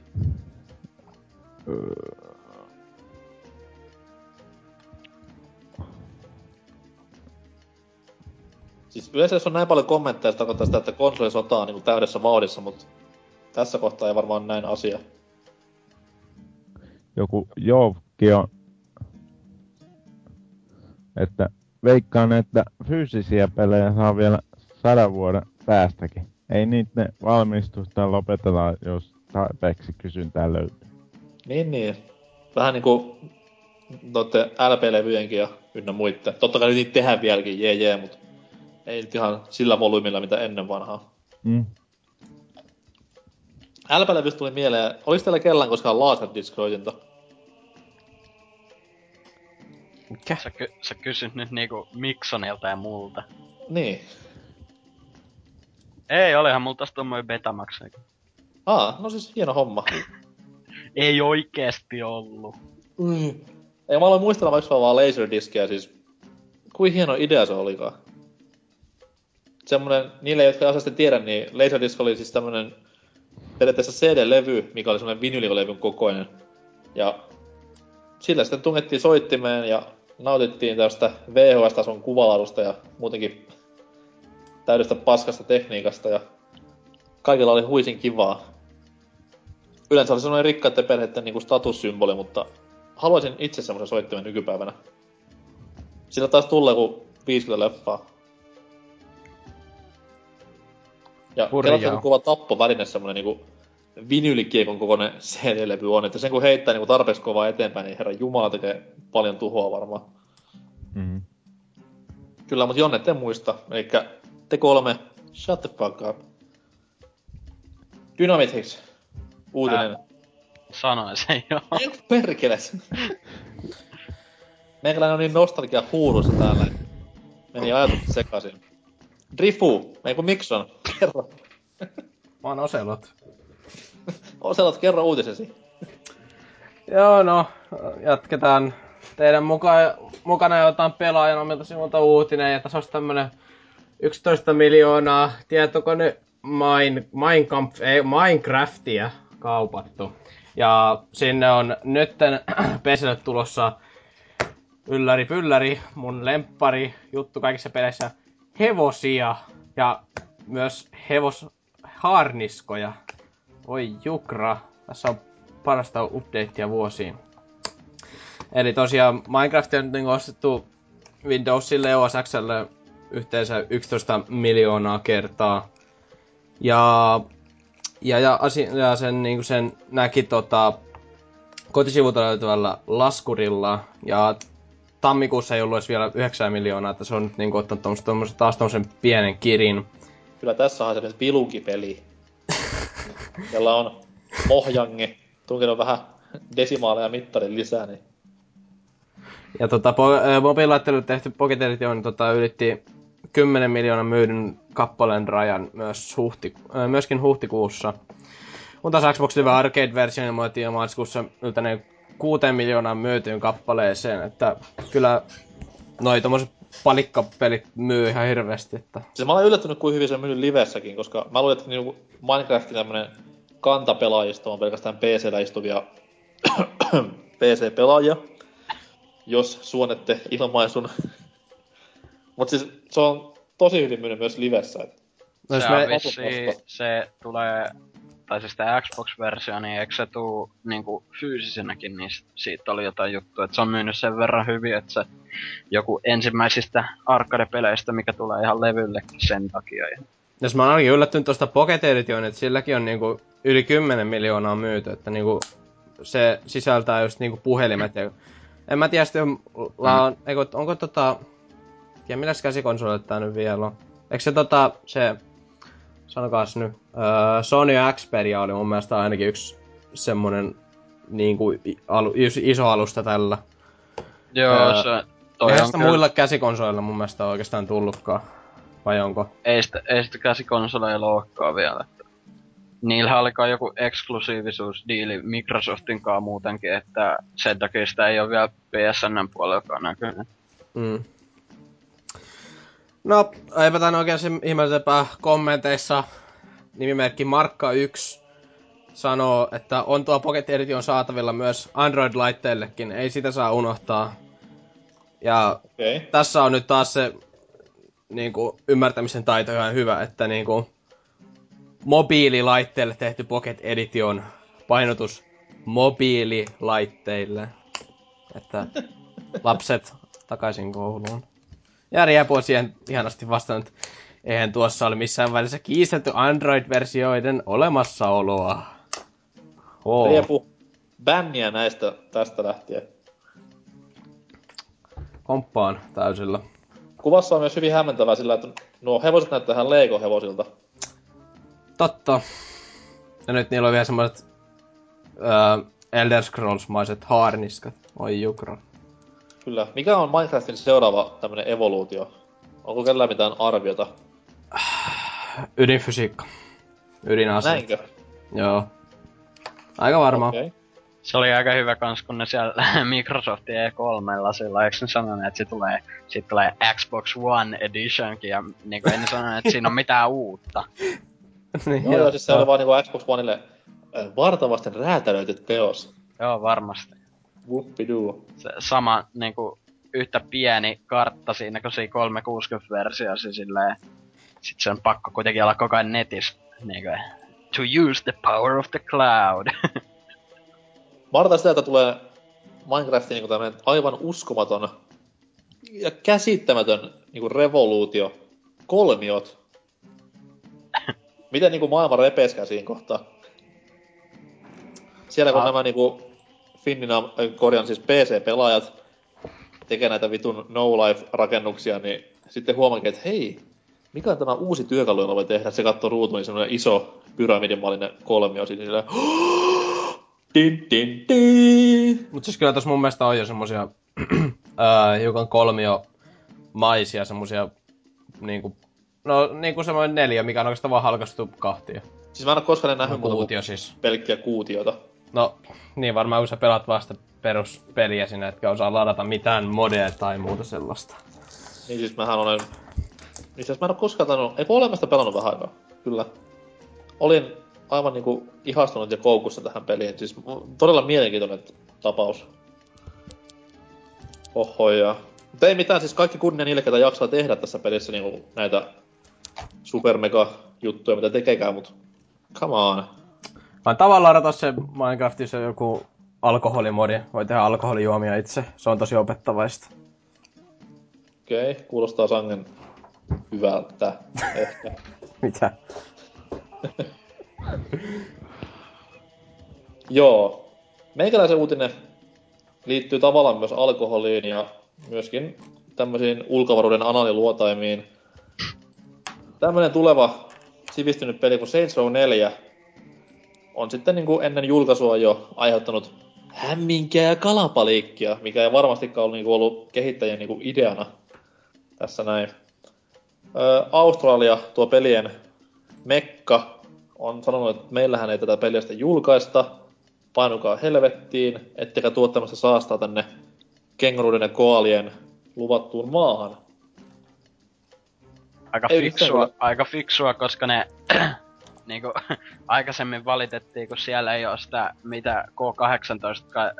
Öö, Siis yleensä jos on näin paljon kommentteja, se tarkoittaa sitä, että konsolisota on niin kuin täydessä vauhdissa, mutta tässä kohtaa ei varmaan näin asia. joku Joukki on, että veikkaan, että fyysisiä pelejä saa vielä sadan vuoden päästäkin. Ei niiden valmistusta lopetella, jos tarpeeksi kysyntää löytyy. Niin, niin. Vähän niinku noitten LP-levyjenkin ja ynnä muitten. Totta kai niitä tehdään vieläkin, jee jee, mut ei nyt ihan sillä volyymilla, mitä ennen vanhaa. Mm. LP-levystä tuli mieleen, olis teillä kellään koskaan laserdisc-soitinta? Mikä? Sä, ky- sä kysyt nyt niinku Miksonilta ja multa. Niin. Ei, olihan mulla tossa tommoinen Betamax. Aa, no siis hieno homma. Ei oikeesti ollut. Mm. Ei mä aloin muistella vaikka vaan Laserdiscia, siis kuin hieno idea se olikaan. Semmonen, niille jotka ei osasta tiedä, niin Laserdisc oli siis tämmönen periaatteessa CD-levy, mikä oli semmonen vinylilevyn kokoinen. Ja sillä sitten tungettiin soittimeen ja nautittiin tästä VHS-tason kuvalaadusta ja muutenkin täydestä paskasta tekniikasta ja kaikilla oli huisin kivaa. Yleensä oli semmoinen rikkaiden perheiden niinku statussymboli, mutta haluaisin itse semmoisen soittimen nykypäivänä. Sillä taas tulee joku 50 leffaa. Ja kerrotaan kuva tappoväline semmonen niinku vinylikiekon kokoinen CD-levy on, että sen kun heittää niinku tarpeeksi kovaa eteenpäin, niin herra Jumala tekee paljon tuhoa varmaan. Mm. Kyllä, mutta Jonne, en muista. Eikä te kolme, shut the fuck up. Dynamitix. Uutinen. Ää. Sanoin sen jo. Ei kun perkele. Meikäläinen on niin nostalgia huurussa täällä. että Meni ajatukset sekaisin. Drifu, ei kun Mikson, kerro. Mä oon Oselot. Oselot, kerro uutisesi. Joo, no, jatketaan teidän mukaan, mukana jotain pelaajan omilta sivulta uutinen, ja tässä olisi tämmönen 11 miljoonaa tietokone Mine, Minecamp, ei, Minecraftia kaupattu. Ja sinne on nytten PClle tulossa ylläri pylläri, mun lemppari juttu kaikissa peleissä, hevosia ja myös hevos harniskoja. Oi jukra, tässä on parasta updatea vuosiin. Eli tosiaan Minecraft on niin ostettu Windowsille OS Xlle yhteensä 11 miljoonaa kertaa. Ja, ja, ja, asia, ja sen, niin sen näki tota, kotisivulta löytyvällä laskurilla. Ja tammikuussa ei ollut edes vielä 9 miljoonaa, että se on nyt niin ottanut tommoset, tommoset, taas tommosen pienen kirin. Kyllä tässä on sellainen pilukipeli, jolla on mohjange, tunkenut vähän desimaaleja mittarin lisää, niin ja tota, po- tehty Pocket Edition tota, ylitti 10 miljoonan myydyn kappaleen rajan myös huhti, myöskin huhtikuussa. Kun taas Xbox Live Arcade-versio ilmoitti jo maaliskuussa yltäneen 6 miljoonaa myytyyn kappaleeseen, että kyllä noi tommoset palikkapelit myy ihan hirveästi. Että... Siis mä olen yllättynyt, kuin hyvin se on myynyt livessäkin, koska mä luulen, että niinku Minecraftin tämmönen kantapelaajisto on pelkästään PC-llä istuvia PC-pelaajia, jos suonette ilmaisun. Mut siis se on tosi hyvin myynyt myös livessä. Että no, se, on vissi, se tulee, tai siis tämä Xbox-versio, niin eikö se tuu niinku fyysisenäkin, niin siitä oli jotain juttua, että se on myynyt sen verran hyvin, että se joku ensimmäisistä arcade-peleistä, mikä tulee ihan levylle sen takia. Jos mä oon ainakin yllättynyt tuosta Pocket Edition, että silläkin on niinku yli 10 miljoonaa myyty, että niinku se sisältää just niinku puhelimet ja en mä tiedä, on, la, mm. eikö, onko tota... Tiedä, milläs käsikonsolille tää nyt vielä on. Eikö se tota, se... Sanokaas nyt. Öö, Sony Xperia oli mun mielestä ainakin yksi semmonen niinku alu, iso alusta tällä. Joo, öö, se... Toi on sitä kyllä... muilla käsikonsoleilla mun mielestä oikeastaan tullutkaan. Vai onko? Ei sitä, ei sitä käsikonsoleilla olekaan vielä niillähän olikaan joku eksklusiivisuusdiili Microsoftin kanssa muutenkin, että sen takia sitä ei ole vielä PSN puolellakaan näkynyt. Mm. No, eipä tän oikein sen ihmeellisempää kommenteissa. Nimimerkki Markka1 sanoo, että on tuo Pocket Edition saatavilla myös Android-laitteillekin, ei sitä saa unohtaa. Ja okay. tässä on nyt taas se niin kuin, ymmärtämisen taito ihan hyvä, että niin kuin, mobiililaitteelle tehty Pocket Edition painotus mobiililaitteille. Että lapset takaisin kouluun. Jari Jäpu on siihen ihanasti vastannut, eihän tuossa ole missään välissä kiistelty Android-versioiden olemassaoloa. Oh. Riepu, bänniä näistä tästä lähtien. Komppaan täysillä. Kuvassa on myös hyvin hämmentävää sillä, että nuo hevoset näyttää Lego-hevosilta. Totta. Ja nyt niillä on vielä semmoiset uh, Elder Scrolls-maiset haarniskat. Oi jukra. Kyllä. Mikä on Minecraftin seuraava tämmönen evoluutio? Onko kellään mitään arviota? Ydinfysiikka. Ydinaseet. Näinkö? Joo. Aika varma. Okay. Se oli aika hyvä kans, kun ne siellä Microsoftin E3 lasilla, eikö ne sanoneet, että se tulee, sit tulee Xbox One Editionkin, ja niinku en sanonut, että siinä on mitään uutta. niin, joo, joo, siis se oli vaan niinku Xbox Oneille äh, vartavasten räätälöity teos. Joo, varmasti. Whoopidoo. Se sama niinku yhtä pieni kartta siinä kun se 360-versiossa silleen. Sit se on pakko kuitenkin olla koko ajan netissä. Niinku, to use the power of the cloud. Mä sitä, että tulee Minecraftin niinku tämmönen aivan uskomaton ja käsittämätön niinku revoluutio. Kolmiot miten niinku maailma repeskää siinä kohtaa. Siellä kun ah. nämä niinku Finnina, äh, korjan siis PC-pelaajat tekee näitä vitun no-life-rakennuksia, niin sitten huomaakin, että hei, mikä on tämä uusi työkalu, jolla voi tehdä? Se katsoo ruutuun, niin semmoinen iso pyramidimallinen kolmio siinä sillä din, din, din. Mut siis kyllä tossa mun mielestä on jo semmosia hiukan kolmio maisia semmosia niinku No niinku semmoinen neljä, mikä on oikeastaan vaan halkastu kahtia. Siis mä en oo koskaan nähnyt no, kuutio siis. pelkkiä kuutiota. No, niin varmaan kun sä pelaat vasta peruspeliä sinne, etkä osaa ladata mitään modeja tai muuta sellaista. Niin siis mähän olen... Niin siis mä en oo koskaan tainnut... Eikö olemasta pelannut vähän aikaa? Kyllä. olin aivan niinku ihastunut ja koukussa tähän peliin. Siis todella mielenkiintoinen tapaus. Oho, ja... Mutta ei mitään, siis kaikki kunnia niille, ketä jaksaa tehdä tässä pelissä niinku näitä supermega juttuja, mitä tekekään, mut come on. Vaan tavallaan ratas se Minecraftissa joku alkoholimodi. Voi tehdä alkoholijuomia itse. Se on tosi opettavaista. Okei, okay, kuulostaa sangen hyvältä. Ehkä. Mitä? Joo. Meikäläisen uutinen liittyy tavallaan myös alkoholiin ja myöskin tämmöisiin ulkovaruuden analiluotaimiin. Tämmönen tuleva sivistynyt peli kuin Saints Row 4 on sitten niin kuin ennen julkaisua jo aiheuttanut hämminkää ja kalapaliikkia, mikä ei varmastikaan ollut, niin kuin ollut kehittäjän niin kuin ideana tässä näin. Ö, Australia, tuo pelien Mekka, on sanonut, että meillähän ei tätä peliä sitten julkaista, painukaa helvettiin, ettekä tuottamassa saastaa tänne kenguruiden ja koalien luvattuun maahan. Aika ei fiksua, aika fiksua, koska ne niinku, aikaisemmin valitettiin, kun siellä ei ole sitä mitä K18 ka, äh,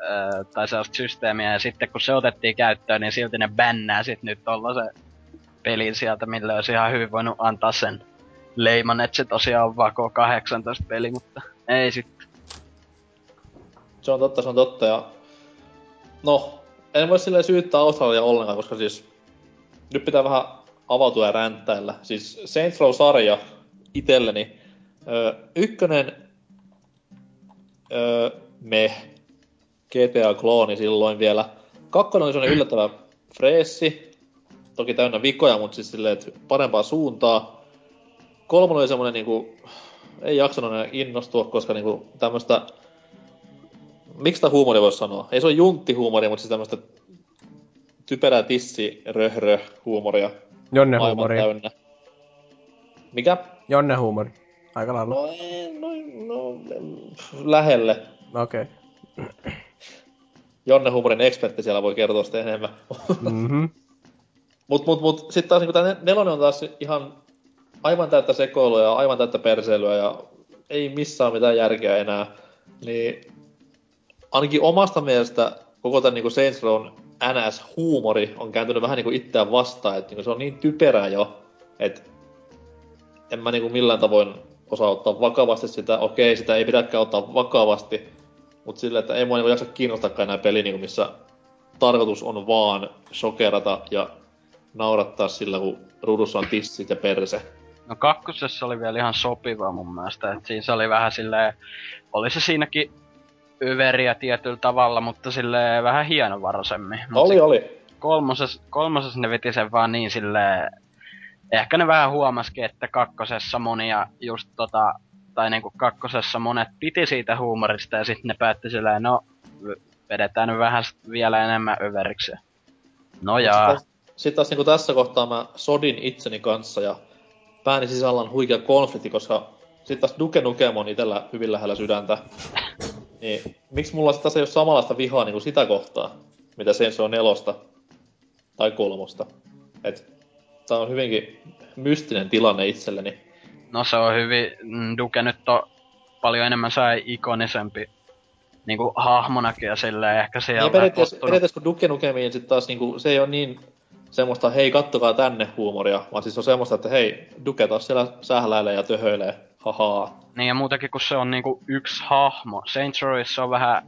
tai sellaista systeemiä, ja sitten kun se otettiin käyttöön, niin silti ne bännää sit nyt tollasen pelin sieltä, millä olisi ihan hyvin voinut antaa sen leiman, että se tosiaan on vaan K18 peli, mutta ei sitten. Se on totta, se on totta, ja no, en voi silleen syyttää Australia ollenkaan, koska siis nyt pitää vähän avautua ja ränttäillä. Siis Saints Row-sarja itselleni Öö, ykkönen, öö, me, GTA-klooni silloin vielä. Kakkonen oli sellainen yllättävä freessi, toki täynnä vikoja, mutta siis silleen, että parempaa suuntaa. Kolmonen oli semmonen niinku, ei jaksanut enää innostua, koska niinku tämmöstä, miksi sitä huumoria voisi sanoa? Ei se ole junttihuumoria, mutta siis tämmöstä typerää tissi röhrö huumoria. Jonne huumoria. Täynnä. Mikä? Jonne huumori. Aika lailla. No, no, no, lähelle. Okei. Okay. Jonne Humorin ekspertti siellä voi kertoa sitä enemmän. mm-hmm. mut, mut, mut sit taas niinku tää nelonen on taas ihan aivan täyttä sekoilua ja aivan täyttä perseilyä ja ei missään mitään järkeä enää. Niin ainakin omasta mielestä koko tän niinku Saints Rown NS-huumori on kääntynyt vähän niinku itseään vastaan, että niinku se on niin typerää jo, että en mä niinku millään tavoin osaa ottaa vakavasti sitä. Okei, sitä ei pidäkään ottaa vakavasti, mutta sillä, että ei mua niinku jaksa kiinnostakaan enää peli, niinku, missä tarkoitus on vaan sokerata ja naurattaa sillä, kun ruudussa on tissit ja perse. No kakkosessa oli vielä ihan sopiva mun mielestä, että siinä se oli vähän silleen, oli se siinäkin överiä tietyllä tavalla, mutta sille vähän hienovarasemmin. Oli, oli. Kolmosessa, kolmosessa ne veti sen vaan niin silleen ehkä ne vähän huomasikin, että kakkosessa monia just tota, tai niinku kakkosessa monet piti siitä huumorista ja sitten ne päätti silleen, no vedetään nyt vähän vielä enemmän överiksi. No jaa. Sitten sit taas niinku tässä kohtaa mä sodin itseni kanssa ja pääni sisällä on huikea konflikti, koska sitten taas Duke Nukem on itellä hyvin lähellä sydäntä. niin miksi mulla sitten ei ole samanlaista vihaa niinku sitä kohtaa, mitä se on nelosta tai kolmosta. Et tää on hyvinkin mystinen tilanne itselleni. No se on hyvin, mm, Duke nyt on paljon enemmän sai ikonisempi niinku hahmonakin ja silleen ehkä siellä niin, periaatteessa, periaatteessa kun Duke Nukemiin sit taas niinku, se ei ole niin semmoista hei kattokaa tänne huumoria, vaan siis on semmoista, että hei, Duke taas siellä sähläilee ja töhöilee, hahaa. Niin ja muutenkin kun se on niinku yksi hahmo. Saints Rowissa on vähän,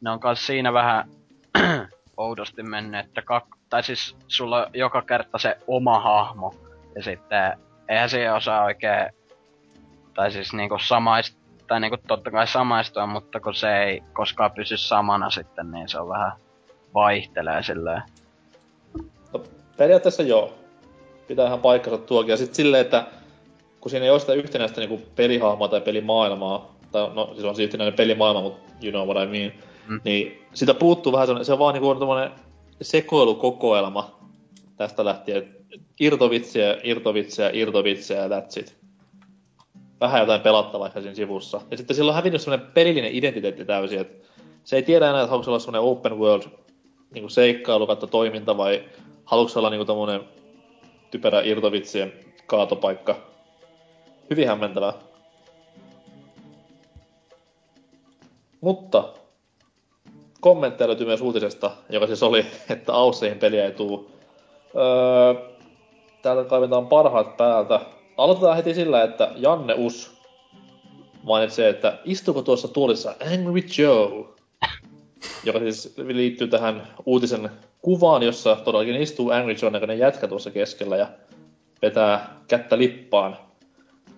ne on kanssa siinä vähän oudosti mennyt, että kak, tai siis sulla on joka kerta se oma hahmo. Ja sitten eihän se osaa oikein, tai siis niinku samaist, tai niinku totta kai samaistua, mutta kun se ei koskaan pysy samana sitten, niin se on vähän vaihtelee silleen. No, periaatteessa joo. Pitää ihan paikkansa tuokin. Ja sitten silleen, että kun siinä ei ole sitä yhtenäistä niinku pelihahmoa tai pelimaailmaa, tai no siis on se yhtenäinen pelimaailma, mutta you know what I mean, mm. niin sitä puuttuu vähän se on vaan niinku tommonen sekoilukokoelma tästä lähtien. Irtovitsiä, irtovitsiä, irtovitsiä ja that's it. Vähän jotain pelattavaa ehkä siinä sivussa. Ja sitten sillä on hävinnyt semmoinen pelillinen identiteetti täysin, että se ei tiedä enää, että haluatko olla semmoinen open world niin seikkailu kautta toiminta vai haluatko olla niin tommonen typerä irtovitsien kaatopaikka. Hyvin hämmentävää. Mutta kommentteja löytyy myös uutisesta, joka siis oli, että Ausseihin peliä ei tuu. Öö, täältä kaivetaan parhaat päältä. Aloitetaan heti sillä, että Janne Us mainitsee, että istuuko tuossa tuolissa Angry Joe? Joka siis liittyy tähän uutisen kuvaan, jossa todellakin istuu Angry Joe näköinen jätkä tuossa keskellä ja vetää kättä lippaan.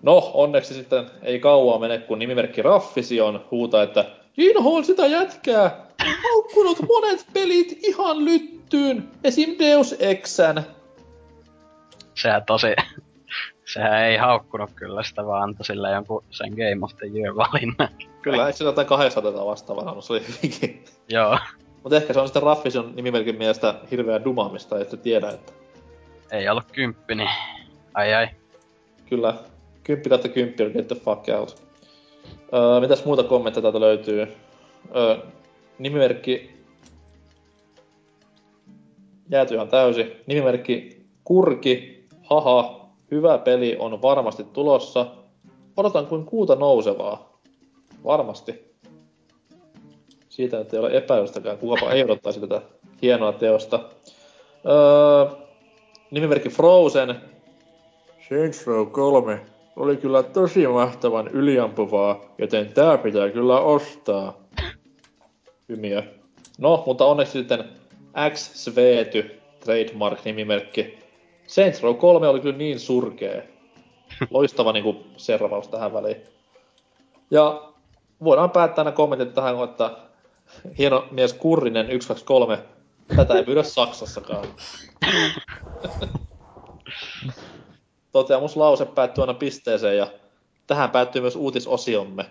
No, onneksi sitten ei kauaa mene, kun nimimerkki Raffision huutaa, että Inhoon sitä jätkää! Haukkunut monet pelit ihan lyttyyn, esim. Deus Exän. Sehän tosi... Sehän ei haukkunut kyllä sitä, vaan antoi sille jonkun sen Game of the Year valinnan. Kyllä, eikö sillä jotain 800 vastaavana, se oli hyvinkin. Joo. Mutta ehkä se on sitten Raffision nimimerkin mielestä hirveä dumaamista, että tiedä, että Ei ollut kymppi, niin... Ai ai. kyllä, kymppi kautta kymppi on get the fuck out. Öö, mitäs muuta kommentteja täältä löytyy? Öö, nimimerkki jääty ihan täysi. Nimimerkki Kurki, haha, hyvä peli on varmasti tulossa. Odotan kuin kuuta nousevaa. Varmasti. Siitä nyt ei ole epäilystäkään, kukapa ei odottaisi tätä hienoa teosta. Öö, nimimerkki Frozen. Saints Row 3 oli kyllä tosi mahtavan yliampuvaa, joten tää pitää kyllä ostaa. Hymiö. No, mutta onneksi sitten X Svety trademark-nimimerkki. Saints Row 3 oli kyllä niin surkee. Loistava niinku servaus tähän väliin. Ja voidaan päättää nämä kommentit tähän, että hieno mies Kurrinen 123. Tätä ei myydä Saksassakaan. Toteamuslause päättyy aina pisteeseen ja tähän päättyy myös uutisosiomme.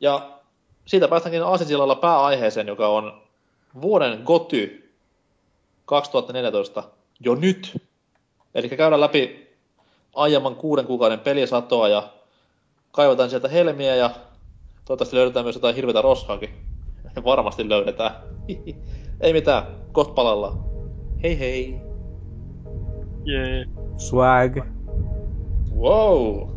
Ja siitä päästäänkin Aasinsillalla pääaiheeseen, joka on vuoden Goty 2014 jo nyt. Eli käydään läpi aiemman kuuden kuukauden pelisatoa ja kaivataan sieltä helmiä ja toivottavasti löydetään myös jotain hirveitä roskaakin. Varmasti löydetään. Ei mitään, kohta palalla. Hei hei. Jee. Swag. Wow.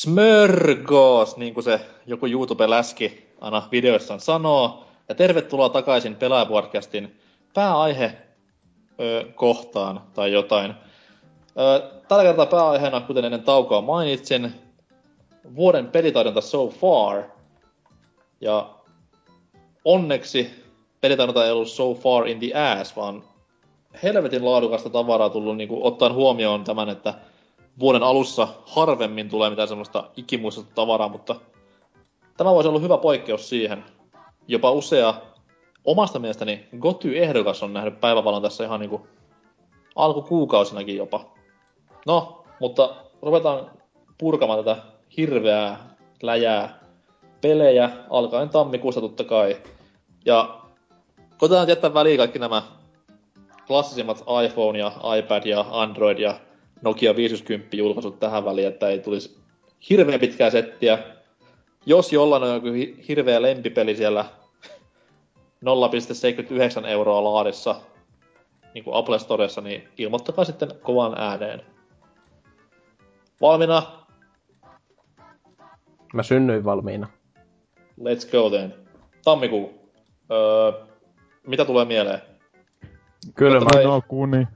Smörgos, niin kuin se joku YouTube-läski aina videoissaan sanoo. Ja tervetuloa takaisin Pelaajapodcastin pääaihe ö, kohtaan tai jotain. Ö, tällä kertaa pääaiheena, kuten ennen taukoa mainitsin, vuoden pelitaidonta so far. Ja onneksi pelitaidonta ei ollut so far in the ass, vaan helvetin laadukasta tavaraa tullut niin kuin, ottaen huomioon tämän, että vuoden alussa harvemmin tulee mitään semmoista ikimuistista tavaraa, mutta tämä voisi olla hyvä poikkeus siihen. Jopa usea omasta mielestäni Goty-ehdokas on nähnyt päivävalon tässä ihan niinku alkukuukausinakin jopa. No, mutta ruvetaan purkamaan tätä hirveää läjää pelejä alkaen tammikuusta totta kai. Ja koitetaan jättää väliin kaikki nämä klassisimmat iPhone ja iPad ja Android ja Nokia 50 julkaisut tähän väliin, että ei tulisi hirveän pitkää settiä. Jos jollain on joku hirveä lempipeli siellä 0,79 euroa laadissa, niin kuin Apple Storessa, niin ilmoittakaa sitten kovan ääneen. Valmiina? Mä synnyin valmiina. Let's go then. Tammikuu. Öö, mitä tulee mieleen? Kyllä Totta mä... kai- No kuni.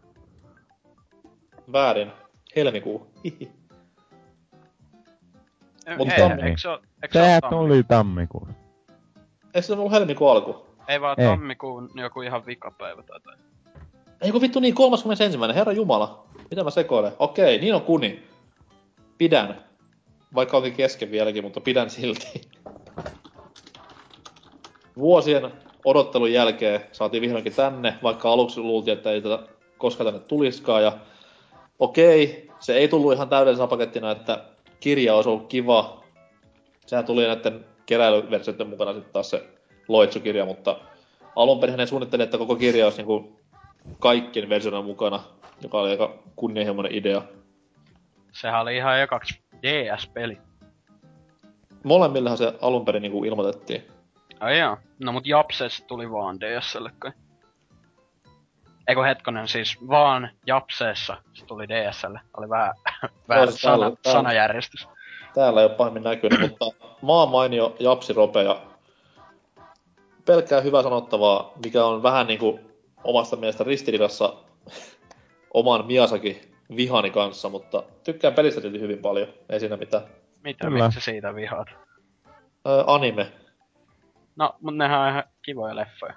Väärin. Helmikuu. Hihi. Mut ei, tammi- eikö se eikö tammi? tuli tammikuussa. Eikö se ollut helmikuun alku? Ei vaan Ei. tammikuun joku ihan vikapäivä tai tai. Ei kun vittu niin, 31. Herra Jumala. Mitä mä sekoilen? Okei, niin on kuni. Pidän. Vaikka onkin kesken vieläkin, mutta pidän silti. Vuosien odottelun jälkeen saatiin vihdoinkin tänne, vaikka aluksi luultiin, että ei tätä koskaan tänne tuliskaan. Ja okei, se ei tullut ihan täydellisenä pakettina, että kirja olisi ollut kiva. Sehän tuli näiden keräilyversioiden mukana sitten taas se loitsukirja, mutta alun perin ne suunnitteli, että koko kirja olisi niinku kaikkien versioiden mukana, joka oli aika kunnianhimoinen idea. Sehän oli ihan ekaksi DS-peli. Molemmillehan se alun perin niinku ilmoitettiin. Ai joo. No mut Japses tuli vaan DSlle kai. Eiku hetkonen siis vaan Japseessa se tuli DSlle. Oli vähän väärä sana, täällä. sanajärjestys. Täällä ei ole pahemmin näkynyt, mutta maa mainio Japsi Rope ja pelkkää hyvää sanottavaa, mikä on vähän niinku omasta mielestä ristiriidassa oman Miasaki vihani kanssa, mutta tykkään pelistä silti hyvin paljon, ei siinä mitään. Mitä, Kyllä. miksi siitä vihaat? Öö, anime. No, mut nehän on ihan kivoja leffoja.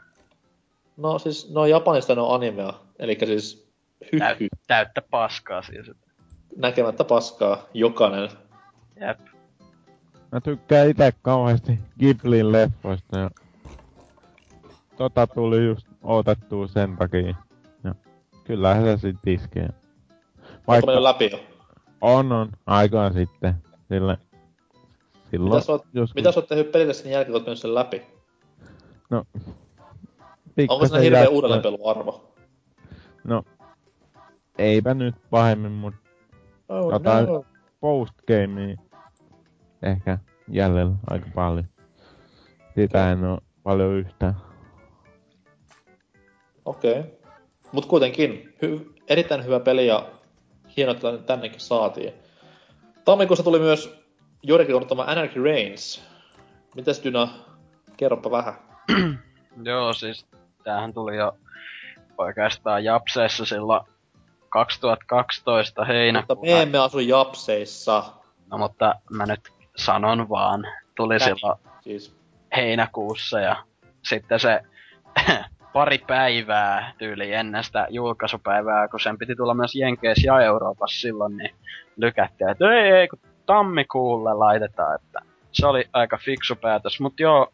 No siis, no Japanista ne on animea, eli siis hyhy, Täyt, täyttä paskaa siis. näkemättä paskaa, jokainen. Jep. Mä tykkään ite kauheasti Ghiblin leffoista ja tota tuli just otettua sen takia. Ja kyllähän se sit iskee. Vaikka... mennyt läpi jo. on on aikaa sitten. Sille, silloin Mitä sä oot, joskus mitä sä oot tehnyt pelille sen jälkeen, kun oot mennyt sen läpi? Onko siinä hirveä uudelleenpeluarvo? No, eipä nyt pahemmin, mut Oh, Jotain- postgamea ehkä jäljellä aika paljon. Sitä en oo paljon yhtään. Okei. Okay. Mut kuitenkin, hy- erittäin hyvä peli ja hienoa, että tänne- tännekin saatiin. Tammikuussa tuli myös juurikin odottama Anarchy Reigns. Mites Dyna? Kerropa vähän. Joo, siis tämähän tuli jo oikeastaan Japseessa silloin 2012 Mutta heinäkuussa. me emme asu Japseissa. No mutta mä nyt sanon vaan. Tuli Näin. silloin Siis, heinäkuussa ja sitten se pari päivää tyyli ennen sitä julkaisupäivää, kun sen piti tulla myös Jenkeissä ja Euroopassa silloin, niin lykättiin, että ei, ei, kun tammikuulle laitetaan, että se oli aika fiksu päätös, mutta joo,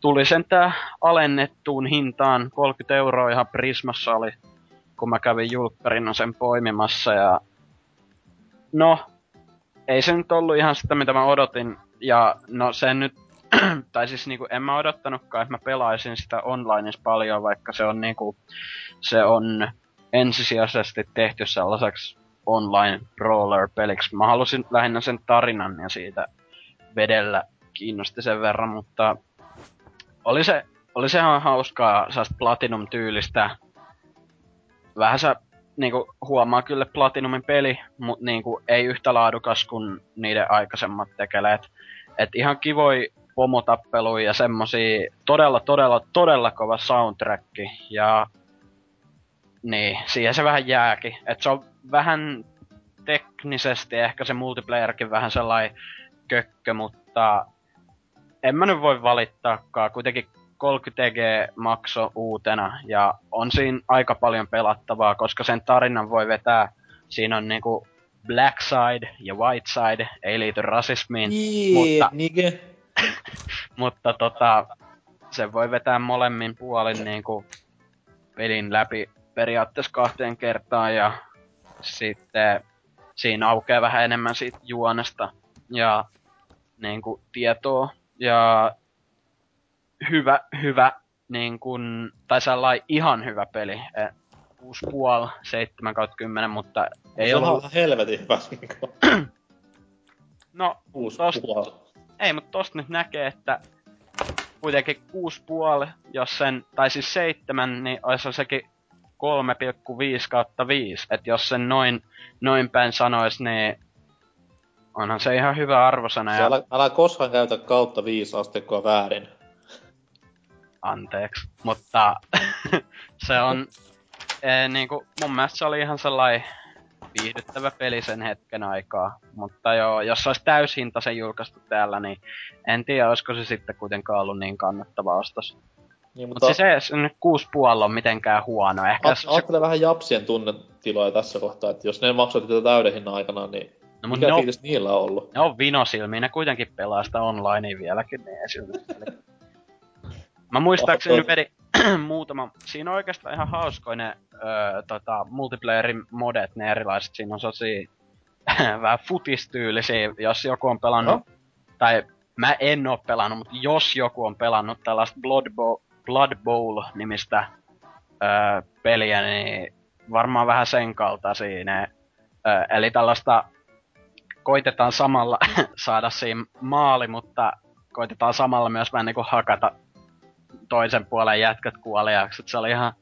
tuli sen tää alennettuun hintaan, 30 euroa ihan Prismassa oli, kun mä kävin julkkarina sen poimimassa ja no, ei se nyt ollut ihan sitä, mitä mä odotin, ja no sen nyt tai siis niinku en mä odottanutkaan, että mä pelaisin sitä onlineissa paljon, vaikka se on niinku, se on ensisijaisesti tehty sellaiseksi online brawler-peliksi. Mä halusin lähinnä sen tarinan ja siitä vedellä kiinnosti sen verran, mutta oli se, oli se ihan hauskaa sellaista Platinum-tyylistä. Vähän se niinku huomaa kyllä Platinumin peli, mutta niinku ei yhtä laadukas kuin niiden aikaisemmat tekeleet. Et ihan kivoi pomotappeluja ja semmosia todella, todella, todella kova soundtrack. Ja niin, siihen se vähän jääkin. Et se on vähän teknisesti ehkä se multiplayerkin vähän sellainen kökkö, mutta en mä nyt voi valittaakaan. Kuitenkin 30 G makso uutena ja on siinä aika paljon pelattavaa, koska sen tarinan voi vetää. Siinä on niinku Black Side ja White Side, ei liity rasismiin, mutta nige. mutta tota, se voi vetää molemmin puolin niinku pelin läpi periaatteessa kahteen kertaan ja sitten siinä aukeaa vähän enemmän siitä juonesta ja niin kuin, tietoa ja hyvä, hyvä niin kuin, tai sellainen ihan hyvä peli. 6,5, 7 kautta 10, mutta ei se on ollut... ihan helvetin hyvä. niinku. No, Tosta- puoli. ei, mutta tosta nyt näkee, että kuitenkin 6,5, jos sen, tai siis 7, niin olisi sekin 3,5 kautta 5. Että jos sen noin, noin päin sanois, niin onhan se ihan hyvä arvosana ja älä, älä koskaan käytä kautta viisi asteikkoa väärin. anteeksi. Mutta se on, ee, niinku, mun mielestä se oli ihan sellainen viihdyttävä peli sen hetken aikaa. Mutta joo, jos se olisi täyshintaisen julkaistu täällä, niin en tiedä, olisiko se sitten kuitenkaan ollut niin kannattava ostos. Niin, Mutta mutta siis se nyt kuusi puolella on mitenkään huono. Ehkä a- se, vähän japsien tunnetiloja tässä kohtaa, että jos ne maksoivat tätä täyden hinnan aikana, niin no, mut mikä ne, on, fiilis niillä on ollut? ne on vinosilmiä, ne kuitenkin pelaa sitä onlinea vieläkin, sillä väliä. Mä muistaakseni Oh, vedin muutama, siinä on oikeastaan ihan hauskoja ne öö, tota, multiplayerin modet, ne erilaiset, siinä on sellaisia vähän futistyylisiä, jos joku on pelannut, No. tai mä en oo pelannut, mutta jos joku on pelannut tällaista Blood Bowl, Blood Bowl-nimistä öö, peliä, niin varmaan vähän sen kaltaisia ne. Öö, eli tällaista koitetaan samalla saada siinä maali, mutta koitetaan samalla myös vähän niinku hakata toisen puolen jätkät kuoliaaksi. Et Se oli ihan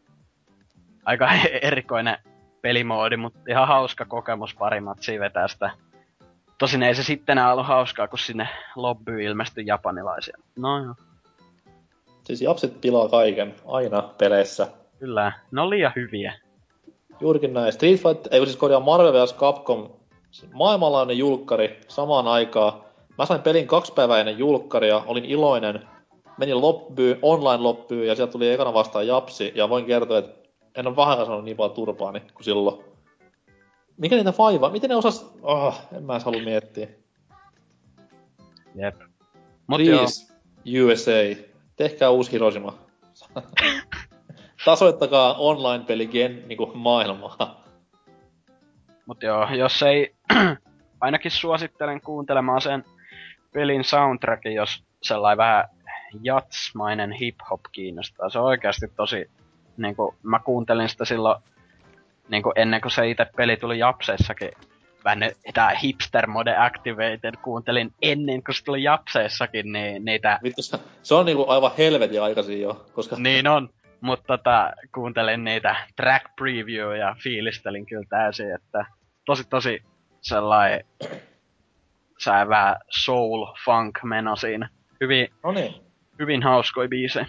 aika erikoinen pelimoodi, mutta ihan hauska kokemus pari matsia vetää sitä. Tosin ei se sitten enää ollut hauskaa, kun sinne lobbyyn ilmestyi japanilaisia. No joo, Siis japsit pilaa kaiken, aina peleissä. kyllä. Ne on liian hyviä. Juurikin näin. Street Fighter, ei siis korjaa Marvel vs. Capcom, maailmanlainen julkkari samaan aikaan. Mä sain pelin kaksi päivää ennen julkkaria, olin iloinen. Menin loppuun, online loppuun ja sieltä tuli ekana vastaan Japsi. Ja voin kertoa, että en ole vähän saanut niin paljon turpaani kuin silloin. Mikä niitä vaivaa? Miten ne osas... Oh, en mä edes halua miettiä. Jep. Mut joo, Please, USA, tehkää uusi Hiroshima. Tasoittakaa online-peli gen, niinku maailmaa. Mut joo, jos ei... ainakin suosittelen kuuntelemaan sen pelin soundtrackin, jos sellainen vähän jatsmainen hip-hop kiinnostaa. Se on oikeasti tosi... Niinku, mä kuuntelin sitä silloin niinku ennen kuin se itse peli tuli Japseissakin. Vähän tää hipster mode activated kuuntelin ennen kuin se tuli Japseissakin, niin niitä Vittu, se- se on niinku aivan helvetin aikaisin jo, koska Niin on, mutta tota, kuuntelin niitä track preview ja fiilistelin kyllä täysin, että tosi tosi sellainen sää vähän soul funk meno siinä. Hyvin, No niin. hyvin hauskoi biisejä.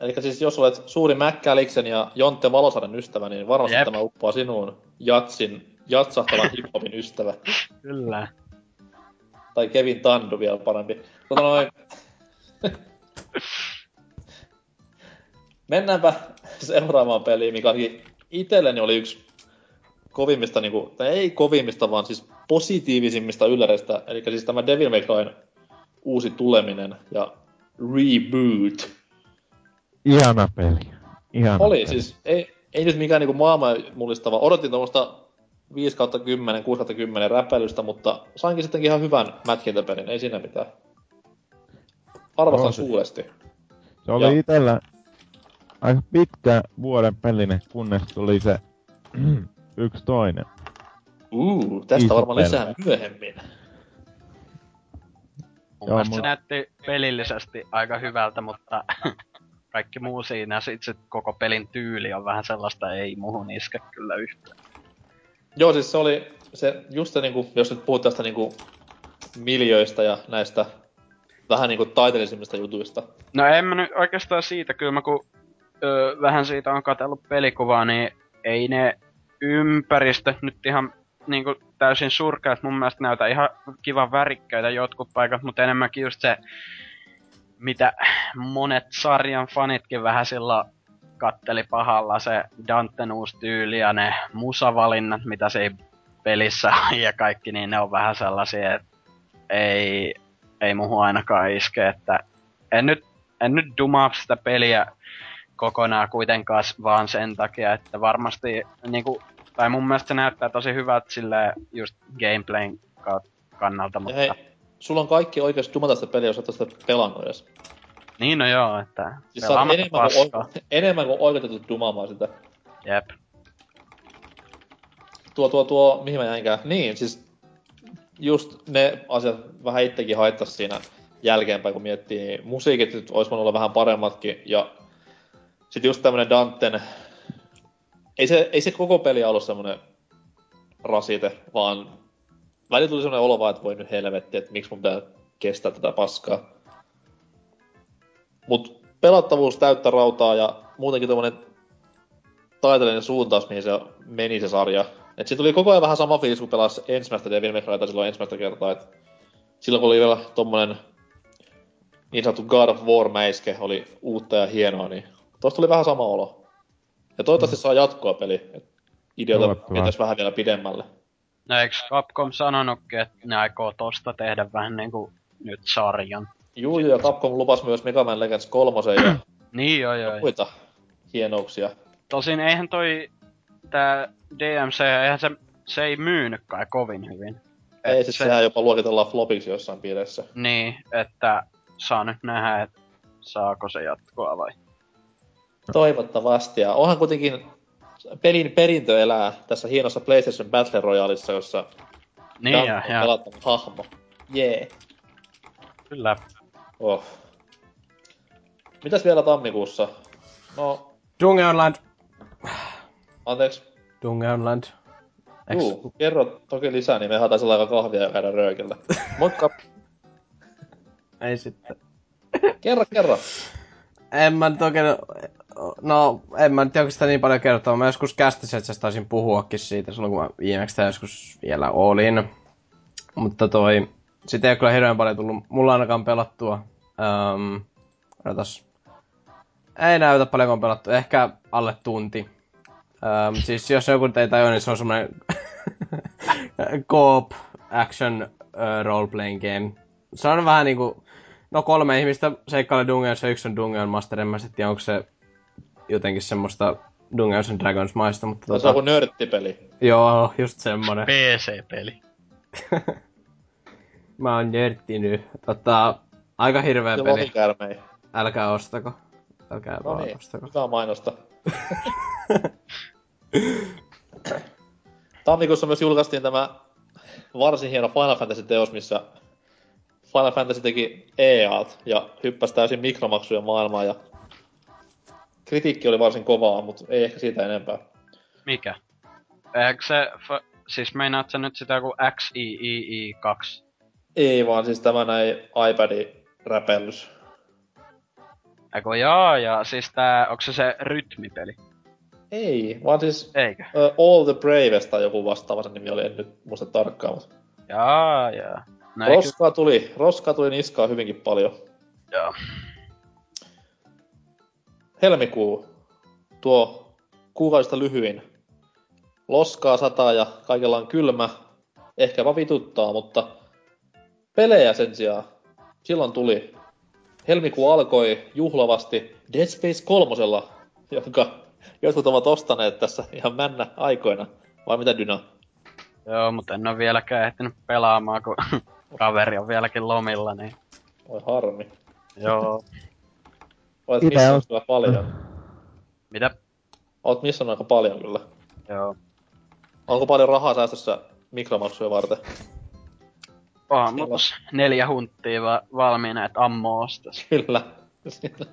Eli siis jos olet suuri Mäkkäliksen ja Jontte Valosaaren ystävä, niin varmasti Jep. tämä uppoaa sinuun jatsin, jatsahtavan hiphopin ystävä. Kyllä. Tai Kevin Tandu vielä parempi. Tota noin... Mennäänpä seuraavaan peliin, mikä ainakin itselleni oli yksi kovimmista, niinku, tai ei kovimmista, vaan siis positiivisimmista ylläreistä. Eli siis tämä Devil May Cryn uusi tuleminen ja reboot. Ihana peli. Ihana Oli peli. siis, ei, ei nyt mikään niinku maailman mullistava. Odotin tuommoista 5 kautta 10, 6 kautta 10 räpäilystä, mutta sainkin sittenkin ihan hyvän mätkintäpelin, ei siinä mitään. Arvostan se. suuresti. Se oli Ja- itellä aika pitkä vuoden peline, kunnes tuli se yksi toinen. Uu, tästä Iso varmaan lisää myöhemmin. Mun Joo, mielestä se näytti pelillisesti aika hyvältä, mutta kaikki muu siinä, sit se koko pelin tyyli on vähän sellaista, ei muhun iske kyllä yhtään. Joo, siis se oli se, just se niinku, jos nyt puhut tästä niinku miljöistä ja näistä vähän niinku taiteellisimmista jutuista. No en mä nyt oikeastaan siitä, kyllä mä kun öö, vähän siitä on katsellut pelikuvaa, niin ei ne ympäristöt nyt ihan niinku täysin surkeat mun mielestä näytä ihan kivan värikkäitä jotkut paikat, mutta enemmänkin just se, mitä monet sarjan fanitkin vähän silloin katteli pahalla, se Danten uusi tyyli ja ne musavalinnat, mitä se pelissä ja kaikki, niin ne on vähän sellaisia, että ei, ei muhun ainakaan iske, että en nyt, en nyt dumaa sitä peliä kokonaan kuitenkaan vaan sen takia, että varmasti niinku, tai mun mielestä se näyttää tosi hyvältä sille just gameplayn kannalta, mutta hei, sulla on kaikki oikeus dumata sitä peliä, jos et sitä pelannut edes. niin no joo, että Siis sä pelaamatta enemmän kuin, oike- enemmän kuin oikeutettu dumaamaan sitä. Jep. Tuo, tuo, tuo, mihin mä jäinkään. Niin, siis just ne asiat vähän itsekin haittas siinä jälkeenpäin, kun miettii, niin musiikit nyt olisi voinut olla vähän paremmatkin, ja sitten just tämmönen Danten, ei se, ei se koko peli ollut semmonen rasite, vaan välillä tuli semmonen olo vaan, että voi nyt helvetti, että miksi mun pitää kestää tätä paskaa. Mut pelattavuus täyttä rautaa ja muutenkin tommonen taiteellinen suuntaus, mihin se meni se sarja. Et siitä tuli koko ajan vähän sama fiilis, kun pelasi ensimmäistä Devil May Cryta silloin ensimmäistä kertaa. Et silloin kun oli vielä tommonen niin sanottu God of War-mäiske, oli uutta ja hienoa, niin tosta tuli vähän sama olo. Ja toivottavasti saa jatkoa peli. Et ideota vietäis vähän vielä pidemmälle. No eiks Capcom sanonutkin, että ne aikoo tosta tehdä vähän niinku nyt sarjan? Juu, ja Capcom lupas myös Mega Man Legends 3 ja Niin joo joo. muita hienouksia. Tosin eihän toi tää DMC, eihän se, se ei myynyt kai kovin hyvin. Ei, Et siis se, sehän jopa luokitellaan flopiksi jossain piirissä. Niin, että saa nyt nähdä, että saako se jatkoa vai. Toivottavasti. Ja onhan kuitenkin pelin perintö elää tässä hienossa PlayStation Battle Royaleissa, jossa Niin ja, on pelattava hahmo. Jee. Yeah. kyllä. Oh. Mitäs vielä tammikuussa? No, Dungeonland. anteeksi. Dungeonland. Eks- Juu, kerro toki lisää, niin me haetaisiin aika kahvia ja käydä röökillä. Moikka. Ei sitten. Kerro, kerro. En mä nyt oikein... No, en mä nyt oikeastaan niin paljon kertoa. Mä joskus kästisetsästä taisin puhuakin siitä silloin, kun mä viimeksi joskus vielä olin. Mutta toi... Sitä ei ole kyllä hirveän paljon tullut mulla ainakaan pelattua. Um, odotas. Ei näytä paljon, on pelattu. Ehkä alle tunti. Um, siis jos joku ei tajua, niin se on semmonen co-op action uh, role-playing game. Se on vähän niinku... No kolme ihmistä seikkailee Dungeons ja yksi on Dungeon Master. En mä sit tiedä, onko se jotenkin semmoista Dungeons and Dragons maista, mutta Se on tota... joku nörttipeli. Joo, just semmonen. PC-peli. Mä oon nörttinyt. Tota, aika hirveä peli. lohikärmei. Älkää ostako. Älkää No vaan niin, ostako. hyvää mainosta. Tammikuussa myös julkaistiin tämä varsin hieno Final Fantasy-teos, missä Final Fantasy teki EAT ja hyppäsi täysin mikromaksujen maailmaan ja kritiikki oli varsin kovaa, mutta ei ehkä siitä enempää. Mikä? Eikö se, f- siis meinaat sä nyt sitä joku XIII2? Ei vaan siis tämä näin iPadin räpellys. Eikö jaa, ja siis tää, onko se se rytmipeli? Ei, vaan siis Eikö? uh, All the Bravest tai joku vastaava sen nimi oli, en nyt muista tarkkaan, mutta Jaa, jaa. Eikö, roskaa tuli, roskaa tuli niskaa hyvinkin paljon. joo. Helmikuu, tuo kuukausista lyhyin. Loskaa sataa ja kaikella on kylmä. Ehkäpä vituttaa, mutta pelejä sen sijaan. Silloin tuli. Helmikuu alkoi juhlavasti Dead Space kolmosella, jonka jotkut ovat ostaneet tässä ihan männä aikoina. Vai mitä Dyna? Joo, mutta en oo vieläkään ehtinyt pelaamaan, kun kaveri on vieläkin lomilla, niin Oi harmi. joo. Olet missannut on- kyllä paljon. Mitä? Olet missannut aika paljon kyllä. Joo. Onko paljon rahaa säästössä mikromaksuja varten? Tossa neljä hunttia va- valmiina, että ammo ostas. Kyllä.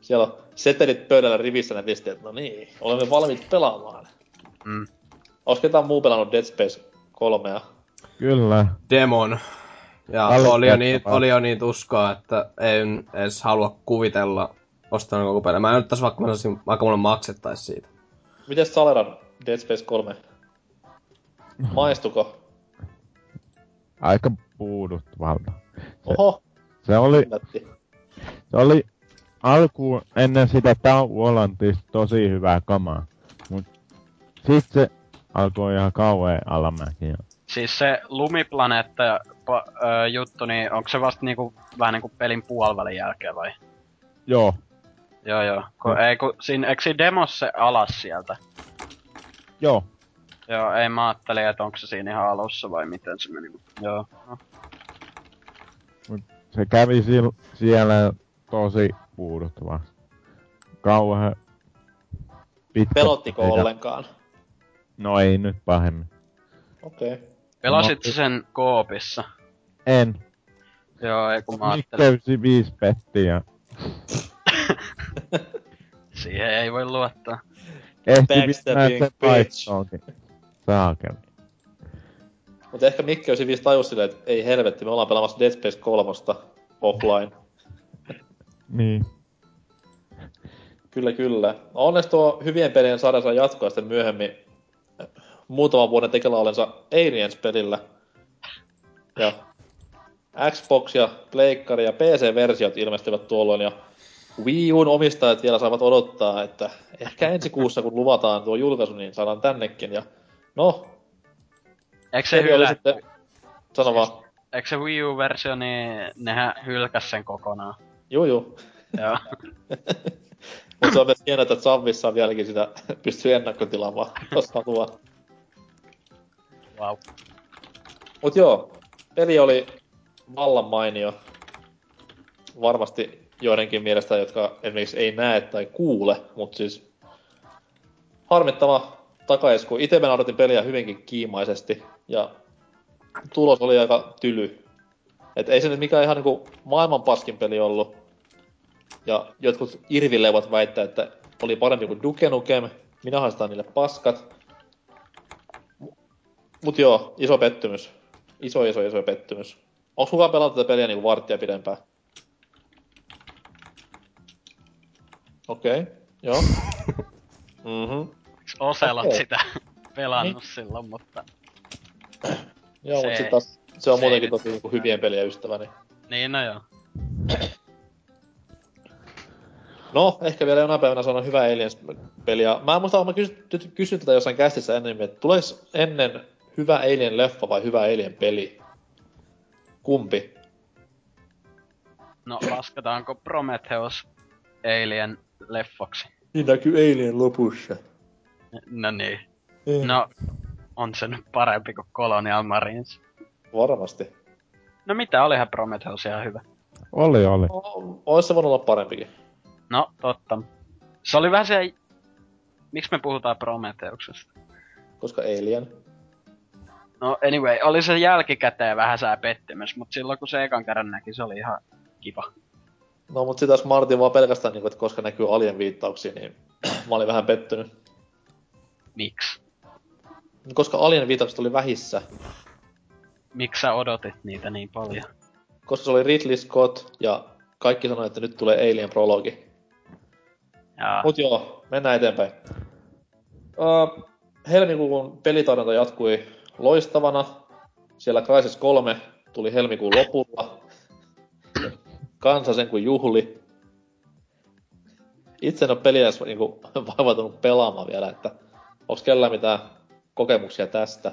Siellä on setelit pöydällä rivissä ne viestiä, että no niin, olemme valmiit pelaamaan. Mm. Olisiko ketään muu pelannut Dead Space 3? Kyllä. Demon. Ja oli jo, niin, oli jo niin tuskaa, että en edes halua kuvitella ostanut koko peli. Mä en nyt tässä vaikka, mä saisin, vaikka mulle maksettais siitä. Miten Saleran Dead Space 3? Maistuko? Aika puuduttavalta. Oho, Se oli, yllätti. se oli alkuun ennen sitä tauolantis tosi hyvää kamaa. Mut sit se alkoi ihan kauhean alamäki. Siis se lumiplaneetta pa- ö, juttu, niin onko se vasta niinku, vähän niinku pelin puolivälin jälkeen vai? Joo, Joo joo. Ko, ei ku, siinä, eikö siinä demossa se alas sieltä? Joo. Joo, ei mä ajattelin, että onko se siinä ihan alussa vai miten se meni. mut Joo. No. Se kävi sil, siellä tosi puuduttava. Kauan pitkä. Pelottiko päivä. ollenkaan? No ei nyt pahemmin. Okei. Okay. Pelasit No, sen koopissa? En. Joo, ei kun mä ajattelin. Mikkeysi viisi petti ja Siihen ei voi luottaa. ehti sen bitch. vaihtoonkin. Saakeli. Mutta ehkä Mikke 95 tajus silleen, että ei helvetti, me ollaan pelaamassa Dead Space 3 offline. Niin. Kyllä, kyllä. Onneksi tuo hyvien pelien sarja saa jatkoa sitten myöhemmin muutaman vuoden tekellä olensa Aliens-pelillä. Ja Xbox ja Pleikkari ja PC-versiot ilmestyvät tuolloin ja Wii Un omistajat vielä saavat odottaa, että ehkä ensi kuussa kun luvataan tuo julkaisu, niin saadaan tännekin. Ja no, Eikö se hylätty? sitten, sano vaan, Eikö se Wii U-versio, niin nehän hylkäs sen kokonaan. juu juu. Joo. Mutta se on myös hienoa, että Savvissa vieläkin sitä pystyy ennakkotilaamaan, jos haluaa. Wow. Mut joo, peli oli vallan mainio. Varmasti joidenkin mielestä, jotka esimerkiksi ei näe tai kuule, mutta siis harmittava takaisku. Itse mä odotin peliä hyvinkin kiimaisesti ja tulos oli aika tyly. Et ei se nyt mikään ihan niinku maailman paskin peli ollut. Ja jotkut irvillevät väittää, että oli parempi kuin Duke Nukem. Minä haistan niille paskat. Mut joo, iso pettymys. Iso, iso, iso pettymys. Onko kukaan pelannut tätä peliä niinku varttia pidempään? Okei, okay, joo. Mhm. Oselot Okei. sitä pelannut silloin, mutta... Joo, Se- mut sit taas se on se muutenkin tosi niinku hyvien pelien ystävä, niin... Niin no joo. No, ehkä vielä jonain päivänä sanon hyvä Aliens-peli. Ja mä en muista, mä kysynyt, kysynyt tätä jossain kästissä ennen, että tuleeko ennen hyvä Alien-leffa vai hyvä Alien-peli? Kumpi? No lasketaanko Prometheus Alien leffaksi? Niin näkyy Alien lopussa. No niin. No, on se nyt parempi kuin Colonial Marines. Varmasti. No mitä, olihan Prometheus ihan hyvä. Oli, oli. O- Ois se voinut olla parempikin. No, totta. Se oli vähän se... Miksi me puhutaan Prometheuksesta? Koska Alien. No anyway, oli se jälkikäteen vähän sää pettymys, mutta silloin kun se ekan kerran näki, se oli ihan kiva. No mut sitä Martin vaan pelkästään niinku, että koska näkyy Alien viittauksia, niin mä olin vähän pettynyt. Miksi? Koska Alien viittaukset oli vähissä. Miksi sä odotit niitä niin paljon? Koska se oli Ridley Scott ja kaikki sanoi, että nyt tulee Alien prologi. Jaa. Mut joo, mennään eteenpäin. Uh, helmikuun pelitarjonta jatkui loistavana. Siellä Crysis 3 tuli helmikuun lopulla. Kansa sen kuin juhli. Itse en ole peliä edes niinku, vaivautunut pelaamaan vielä, että onks kellään mitään kokemuksia tästä?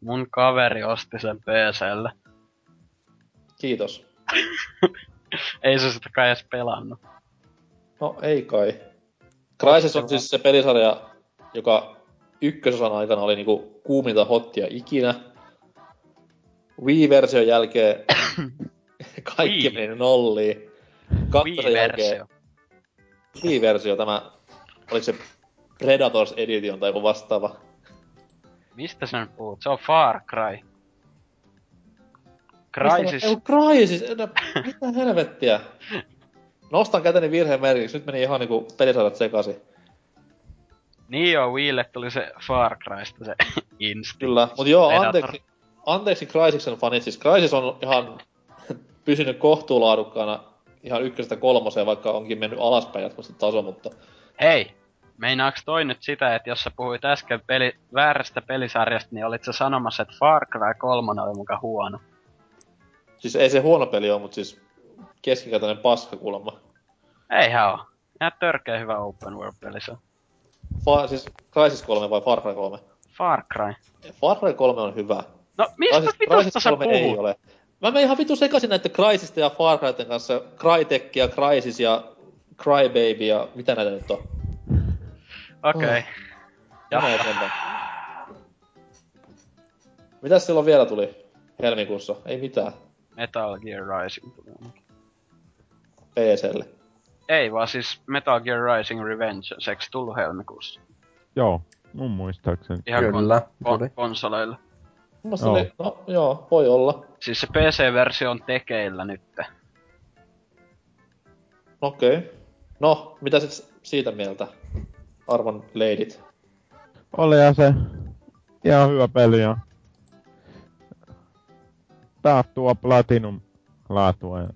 Mun kaveri osti sen PClle. Kiitos. Ei se sitä kai edes pelannut. No ei kai. Crysis on siis se pelisarja, joka ykkösosan aikana oli niinku kuuminta hottia ikinä. Wii-version jälkeen kaikki Wii. meni nolliin. Kakkosen jälkeen Wii-versio. Tämä, oliko se Predators Edition tai joku vastaava. Mistä sä nyt puhut? Se on Far Cry. Crysis. Ei, Crysis, mitä helvettiä. Nostan käteni virheen merkiksi, nyt meni ihan niinku pelisarjat sekaisin. Niin joo, Wiille tuli se Far Crysta se Instinct. Kyllä, mutta joo, anteeksi, anteeksi Crysiksen fanit, siis Crysis on ihan pysynyt kohtuulaadukkaana ihan ykkösestä kolmoseen, vaikka onkin mennyt alaspäin jatkuvasti taso, mutta Hei! Meinaaks toi nyt sitä, että jos sä puhuit äsken peli, väärästä pelisarjasta, niin olit sä sanomassa, että Far Cry 3 oli muka huono? siis ei se huono peli ole, mutta siis keskikätäinen paska kuulemma. Eihän oo. Ihan törkeä hyvä open world peli se on. Fa- siis Crysis 3 vai Far Cry 3? Far Cry. Far Cry 3 on hyvä. No mistä Crysis, vitosta Crysis sä 3 ei puhut? ole. Mä menen ihan vitu sekaisin näiden Crysista ja Far Cryten kanssa. Crytek ja Crysis ja Crybaby ja mitä näitä nyt on. Okei. Okay. Ja. Mitäs silloin vielä tuli helmikuussa? Ei mitään. Metal Gear Rising. PClle. Ei vaan siis Metal Gear Rising Revenge, se eikö tullut helmikuussa? Joo, mun muistaakseni. Ihan Kyllä, kon- kon- konsoleilla. Mun mielestä Joo. oli, no joo, voi olla. Siis se PC-versio on tekeillä nytte. Okei. Okay. No, mitä sit siitä mieltä? Arvon leidit. Olihan se ihan hyvä peli ja taattua Platinum laatua ja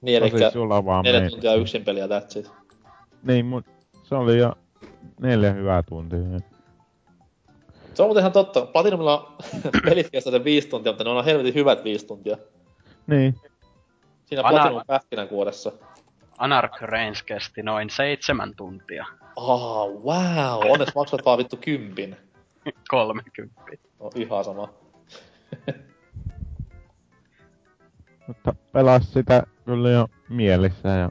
Niin, eli neljä tuntia yksin peliä, that's it. Niin, mut se oli jo neljä hyvää tuntia. Se on muuten ihan totta. Platinumilla pelit kestää sen viisi tuntia, mutta ne on helvetin hyvät viisi tuntia. Niin, Siinä Ana- Platinum pähkinänkuoressa. Anarch Reigns kesti noin seitsemän tuntia. Oh, wow. Onneksi maksat vaan vittu kympin. 30. No ihan sama. mutta pelas sitä kyllä jo mielissä ja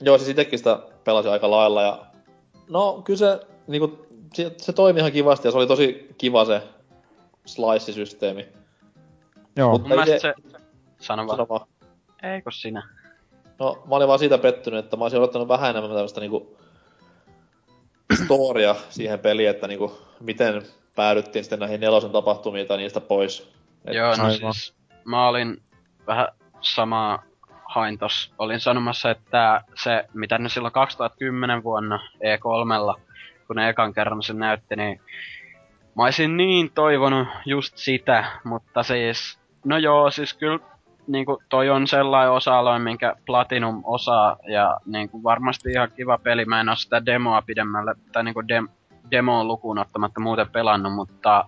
Joo, siis itekin sitä pelasin aika lailla ja... No, kyllä se, niinku, se, se toimi ihan kivasti ja se oli tosi kiva se slice-systeemi. joo, Mut- Mun mielestä itse- se... Sano vaan. Sano vaan. Eikö sinä? No, mä olin vaan siitä pettynyt, että mä olisin odottanut vähän enemmän tämmöstä niinku storia siihen peliin, että niinku miten päädyttiin sitten näihin nelosen tapahtumiin tai niistä pois. Et, Joo, no aivan. siis mä olin vähän samaa hain tos. Olin sanomassa, että se, mitä ne silloin 2010 vuonna E3, kun ne ekan kerran sen näytti, niin mä olisin niin toivonut just sitä, mutta siis, no joo, siis kyllä niinku toi on sellainen osa-alue, minkä Platinum osaa, ja niinku varmasti ihan kiva peli. Mä en oo sitä demoa pidemmälle, tai niinku dem, demoa lukuun ottamatta muuten pelannut, mutta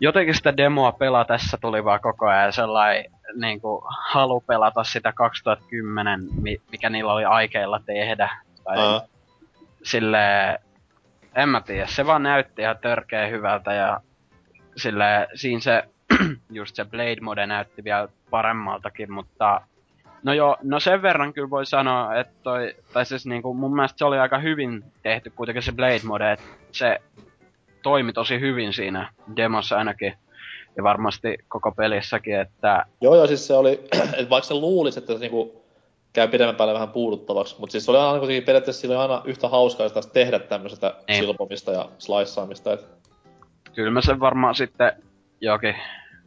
jotenkin sitä demoa pelatessa tuli vaan koko ajan sellainen niinku, halu pelata sitä 2010, mi- mikä niillä oli aikeilla tehdä. Tai Aa. sille en mä tiedä, se vaan näytti ihan törkeä hyvältä ja sille siinä se, just se Blade Mode näytti vielä paremmaltakin, mutta no joo, no sen verran kyllä voi sanoa, että toi, tai siis niinku mun mielestä se oli aika hyvin tehty kuitenkin se Blade Mode, että se toimi tosi hyvin siinä demossa ainakin. Ja varmasti koko pelissäkin, että Joo, joo, siis se oli, että vaikka se luulisi, että se niinku käy pidemmän päälle vähän puuduttavaksi, mutta siis se oli aina kuitenkin periaatteessa sillä oli aina yhtä hauskaa sitä tehdä tämmöisestä Niin. silpomista ja sliceaamista. Et, kyllä mä sen varmaan sitten jokin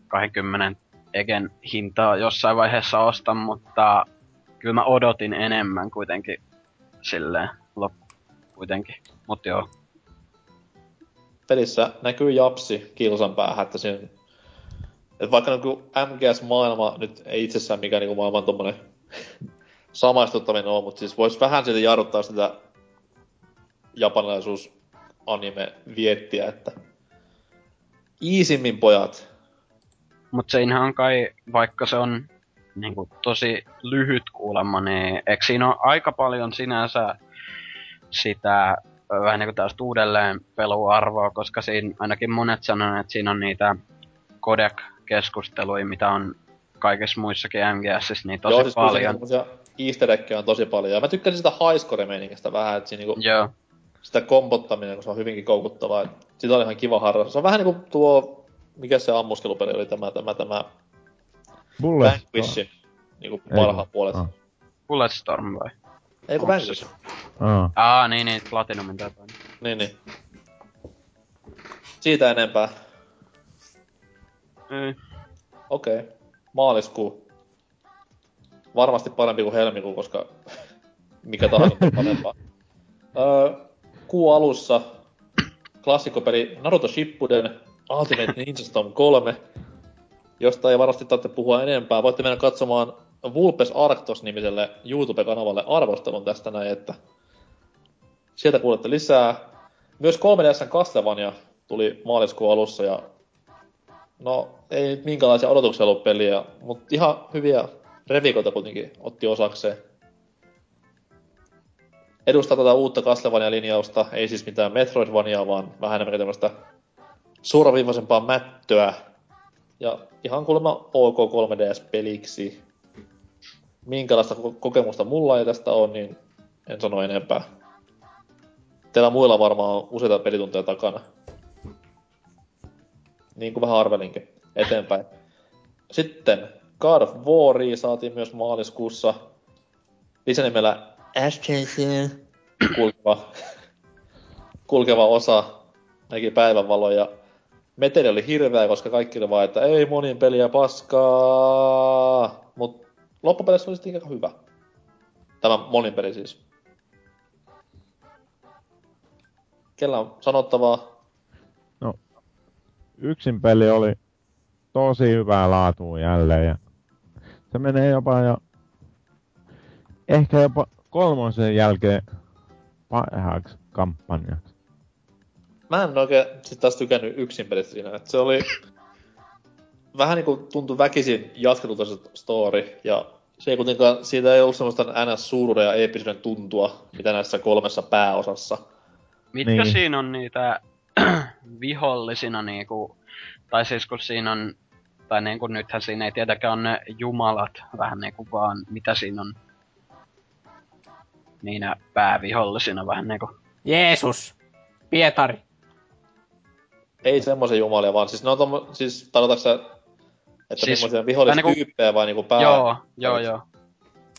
20 egen hintaa jossain vaiheessa ostan, mutta kyllä mä odotin enemmän kuitenkin silleen loppu kuitenkin. Mut joo. Pelissä näkyy japsi kilsan päähän, että siinä, että vaikka niinku MGS-maailma nyt ei itsessään mikään niinku maailman tommonen samaistuttaminen ole, mutta siis vois vähän siitä jarruttaa sitä japanilaisuus anime viettiä, että iisimmin pojat. Mut siinähän kai, vaikka se on niinku tosi lyhyt kuulemma, niin eikö siinä ole aika paljon sinänsä sitä vähän niinku tästä uudelleen peluarvoa, koska siinä ainakin monet sanoo, että siinä on niitä codec-keskusteluja, mitä on kaikissa muissakin MGSissä, niin tosi Joo, siis paljon. easter on tosi paljon. Ja mä tykkäsin sitä highscore-meiningistä vähän, että siinä niinku Joo, sitä kombottaminen, kun se on hyvinkin koukuttavaa. et Sitä oli ihan kiva harrastus. Se on vähän niinku tuo, mikä se ammuskelupeli oli tämä, tämä, tämä Bullet Vanquishin niinku parhaat puolet. ah. Bulletstorm vai? Ei kun Vanquish. Aa, Aa, niin, niin, Platinumin tätä. Niin, niin. Siitä enempää. Ei. Okei. Okay. Maaliskuu. Varmasti parempi kuin helmikuu, koska mikä tahansa on parempaa. Öö, kuu alussa klassikkopeli Naruto Shippuden Ultimate Ninja Storm 3, josta ei varmasti tarvitse puhua enempää. Voitte mennä katsomaan Vulpes Arctos-nimiselle YouTube-kanavalle arvostelun tästä näin, että sieltä kuulette lisää. Myös 3DSn Castlevania tuli maaliskuun alussa ja no ei nyt minkälaisia odotuksia ollut peliä, mutta ihan hyviä revikoita kuitenkin otti osakseen. Edustaa tätä uutta Castlevania-linjausta, ei siis mitään Metroidvaniaa, vaan vähän enemmän tämmöistä suoraviivaisempaa mättöä Ja ihan kuulemma OK 3DS-peliksi. Minkälaista ko- kokemusta mulla ei tästä ole, niin en sano enempää. Teillä muilla varmaan on useita pelitunteja takana. Niin kuin vähän arvelinkin. Eteenpäin. Sitten God of War saatiin myös maaliskuussa lisänimellä SJC kulkeva, kulkeva osa näki päivänvalo ja meteli oli hirveä, koska kaikki oli vaan, että ei monin peliä paskaa. Mut loppupeleissä oli sitten aika hyvä. Tämä monin peli siis. Kellä on sanottavaa? yksin peli oli tosi hyvää laatua jälleen ja se menee jopa jo ehkä jopa kolmosen jälkeen parhaaksi kampanjaksi. Mä en oikein sit taas tykännyt yksin pelistä siinä, että se oli vähän niinku tuntui väkisin jatketulta se story, ja se ei kuitenkaan, siitä ei ollut semmoista ns suuruuden ja eeppisyyden tuntua, mitä näissä kolmessa pääosassa. Mitkä Niin. siinä on niitä vihollisina niinku, tai siis kun siinä on, tai niinku nythän siinä ei tietenkään ole ne jumalat, vähän niinku vaan mitä siinä on niinä päävihollisina vähän niinku. Jeesus! Pietari. Ei semmoisia jumalia, vaan siis ne on tommo, siis tarkoitatko että Siis- semmoisia vihollistyyppejä vai niinku pää... Joo, joo, joo.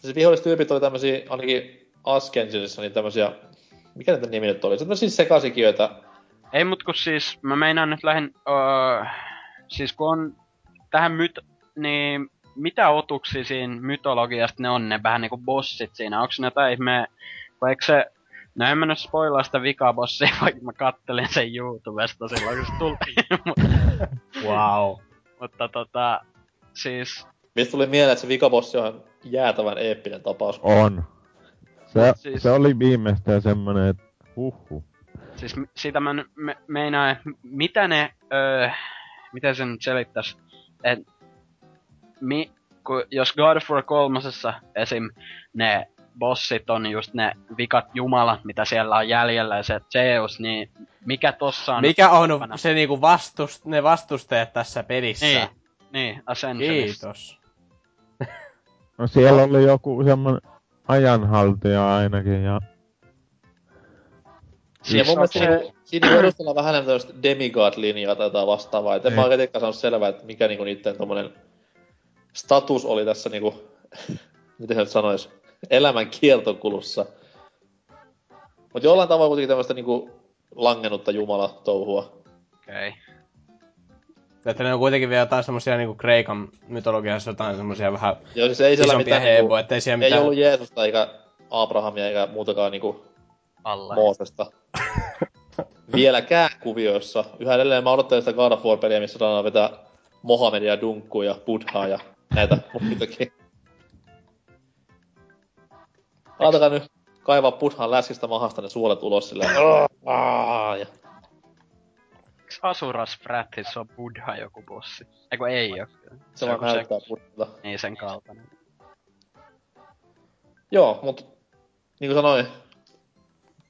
Siis vihollistyypit oli tämmösiä, ainakin Askensilissa, niin tämmösiä, mikä niitä nimi nyt oli? Semmosia sekasikiöitä, Ei mut kun siis, mä meinaan nyt lähin, öö, siis kun on tähän myt, niin mitä otuksia siinä mytologiasta ne on ne vähän niinku bossit siinä? Onks ne jotain ihme, vai eikö se, no en mä nyt spoilaa sitä vikabossia, vaikka mä kattelin sen YouTubesta silloin kun se tuli. Wow. Mutta tota, siis, mistä tuli mieleen, että se vikabossi on jäätävän eeppinen tapaus. On. Se, siis- se oli viimeistään semmonen, että huhhuh. siis siitä mä me, meinaan, mitä ne, öö, miten sen nyt selittäis, et, mi, kun, jos God of War kolmosessa esim. ne bossit on just ne vikat jumalat, mitä siellä on jäljellä ja se Zeus, niin mikä tossa on? Mikä on mukana? se niinku vastust, ne vastustajat tässä pelissä? Niin, niin, Ascensionista. Kiitos. No siellä oli joku semmonen ajanhaltija ainakin ja Siinä Siis mun mielestä siinä niinku edustalla vähän enemmän tämmöistä demigod-linjaa tai jotain vastaavaa. Et en mä Niin. oikein saanut selvää, että mikä niinku niitten tommonen status oli tässä niinku, miten se nyt sanois, elämän kiertokulussa. Mut jollain tavalla kuitenkin tämmöistä niinku langennutta jumala-touhua. Okei. Että ne on kuitenkin vielä jotain semmosia niinku Kreikan mytologiassa jotain semmosia vähän Joo, siis ei siellä mitään niinku, heboja, ettei siellä ei mitään... ollut Jeesusta eikä Abrahamia eikä muutakaan niinku Alla. Moosesta. Vieläkään kuvioissa. Yhä edelleen mä odottelen sitä God of War-peliä, missä saadaan vetää Mohamedia, Dunkkuun ja Buddhaa ja näitä muitakin. Aloitakaa nyt kaivaa Buddhaan läskistä mahasta ne suolet ulos silleen. "Aah!" ja Asuras Frathis on Buddha joku bossi? Eiku ei oo. se vaan näyttää Buddhalta. Niin sen kaltainen. Joo, mut niin kuin sanoin,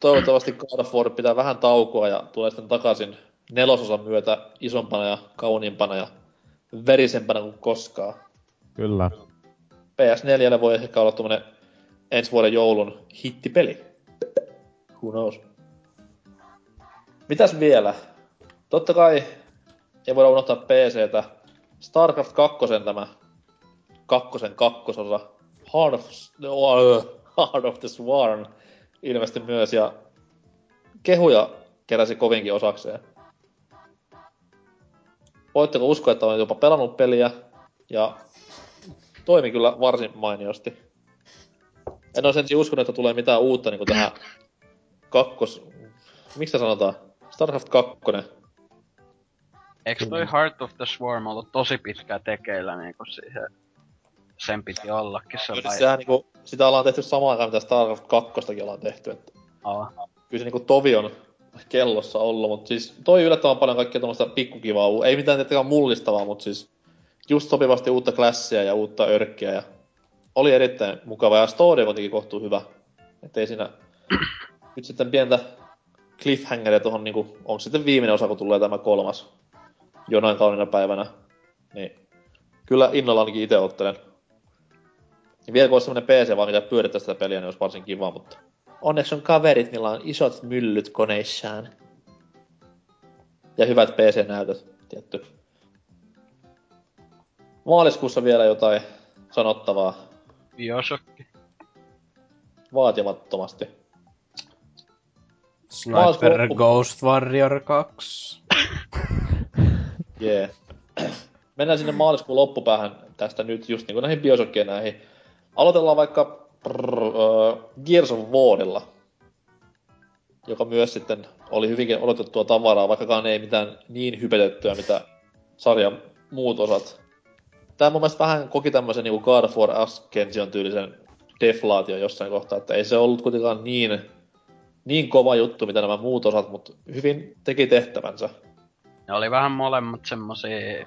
toivottavasti God of War pitää vähän taukoa ja tulee sitten takaisin nelososan myötä isompana ja kauniimpana ja verisempänä kuin koskaan. kyllä. PS4 voi ehkä olla tuommoinen ensi vuoden joulun hittipeli. Who knows? Mitäs vielä? Totta kai ei voida unohtaa PCtä. StarCraft 2 tämä kakkosen kakkososa. Heart of, no, Heart of the Swarm ilmestyi myös ja kehuja keräsi kovinkin osakseen. Voitteko uskoa, että olen jopa pelannut peliä ja toimi kyllä varsin mainiosti. En olisi ensin uskonut, että tulee mitään uutta niin tähän kakkos... Miksi sitä sanotaan? StarCraft 2. Eikö toi Heart of the Swarm ollut tosi pitkään tekeillä niinku siihen? Sen piti ollakin se vai? Sehän niinku, sitä ollaan tehty samaan aikaan, mitä StarCraft 2 ollaan tehty. Että Aa. kyllä se niinku tovi on kellossa ollut, mutta siis toi yllättävän paljon kaikkea tuommoista pikkukivaa, ei mitään tietenkään mullistavaa, mutta siis just sopivasti uutta klassia ja uutta örkkiä ja oli erittäin mukava ja story kuitenkin kohtuu hyvä. Et ei siinä nyt sitten pientä cliffhangeria tuohon niinku, on sitten viimeinen osa, kun tulee tämä kolmas jonain kauniina päivänä. Niin kyllä innolla ainakin itse ottelen. Ja vielä kun olisi semmonen PC vaan, mitä pyörittää sitä peliä, niin olisi varsin kiva, mutta... Onneksi on kaverit, millä on isot myllyt koneissaan. Ja hyvät PC-näytöt, tietty. Maaliskuussa vielä jotain sanottavaa. Bioshock. Vaatimattomasti. Sniper loppu- Ghost Warrior 2. Jee. Yeah. Mennään sinne maaliskuun loppupäähän tästä nyt just niinku näihin Bioshockiin näihin. Aloitellaan vaikka prr, uh, Gears of Warilla. Joka myös sitten oli hyvinkin odotettua tavaraa, vaikkakaan ei mitään niin hypetettyä, mitä sarjan muut osat. Tää mun mielestä vähän koki tämmösen niinku God of War Ascension tyylisen deflaation jossain kohtaa, että ei se ollut kuitenkaan niin, niin kova juttu, mitä nämä muut osat, mutta hyvin teki tehtävänsä. Ne oli vähän molemmat semmosia...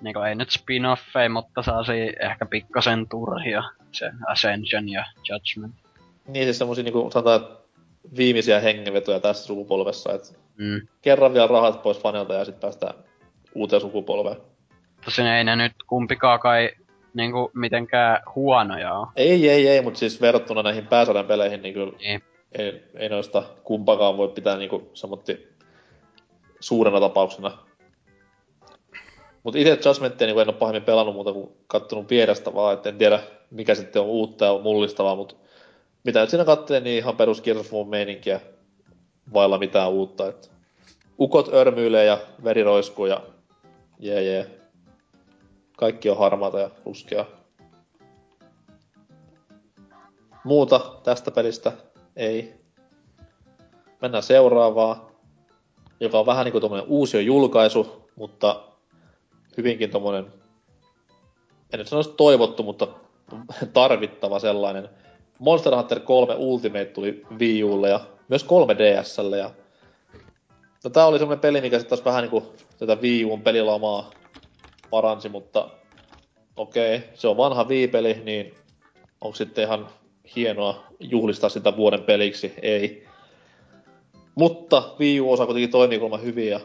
Niinku ei nyt spin-offeja, mutta saasi ehkä pikkasen turhia. Se Ascension ja Judgment. Niin siis semmosia niinku sanotaan, viimeisiä hengenvetoja tässä sukupolvessa, että Mm. kerran vielä rahat pois fanilta ja sitten päästään uuteen sukupolveen. Tosin ei ne nyt kumpikaan kai niinku mitenkään huonoja oo. Ei, ei, ei, mutta siis verrattuna näihin pääsarjan peleihin, niin kyllä Niin. ei, ei noista kumpakaan voi pitää niinku semmotti suurena tapauksena. Mutta itse Judgmentia niin en ole pahemmin pelannut muuta kuin kattonut vierestä vaan, et en tiedä mikä sitten on uutta ja mullistavaa, mutta mitä nyt siinä kattelee, niin ihan perus Gears meininkiä vailla mitään uutta. Et ukot örmyilee ja veri roiskuu ja jee jee. Kaikki on harmaata ja ruskeaa. Muuta tästä pelistä ei. Mennään seuraavaan, joka on vähän niinku tommonen uusi julkaisu, mutta hyvinkin tommonen, en nyt sanoisi toivottu, mutta tarvittava sellainen. Monster Hunter 3 Ultimate tuli Wii Ulle ja myös 3DSlle ja No tää oli semmonen peli, mikä sit taas vähän niinku tätä Wii Uun pelilamaa paransi, mutta okei, se on vanha Wii-peli, niin onko sitten ihan hienoa juhlistaa sitä vuoden peliksi? Ei. Mutta Wii U-osa kuitenkin toimii kuulemma hyvin ja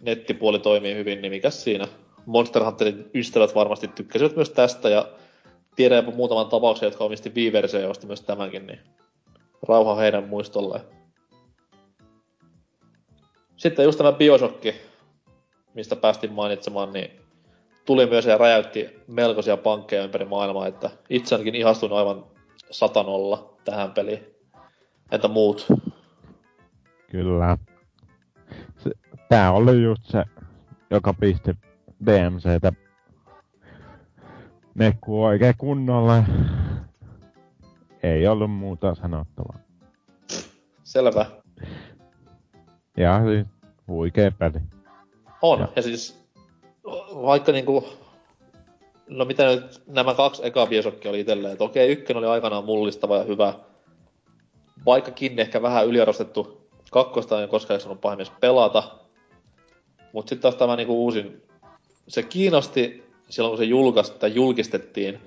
nettipuoli toimii hyvin, niin mikäs siinä? Monster Hunterin ystävät varmasti tykkäsivät myös tästä ja tiedän jopa muutaman tapauksen, jotka omisti Wii-versio ja osti myös tämänkin, niin rauha heidän muistolleen. Sitten just tämä Bioshock, mistä päästiin mainitsemaan, niin tuli myös ja räjäytti melkoisia pankkeja ympäri maailmaa, että itse ainakin ihastuin aivan satanolla tähän peliin. Entä muut? Kyllä. Se, tää oli just se, joka pisti DMCtä nekku oikein kunnolla. Ei ollut muuta sanottavaa. Selvä. Ja siis huikee peli. On, Ja. ja, siis vaikka niinku, no mitä nyt nämä kaksi ekaa Bioshockia oli itselleen, että okei, ykkönen oli aikanaan mullistava ja hyvä, vaikkakin ehkä vähän yliarvostettu kakkosta en koskaan jaksanut pahemmin pelata, mutta sitten taas tämä niinku uusin, se kiinnosti silloin kun se julkaist, tai julkistettiin,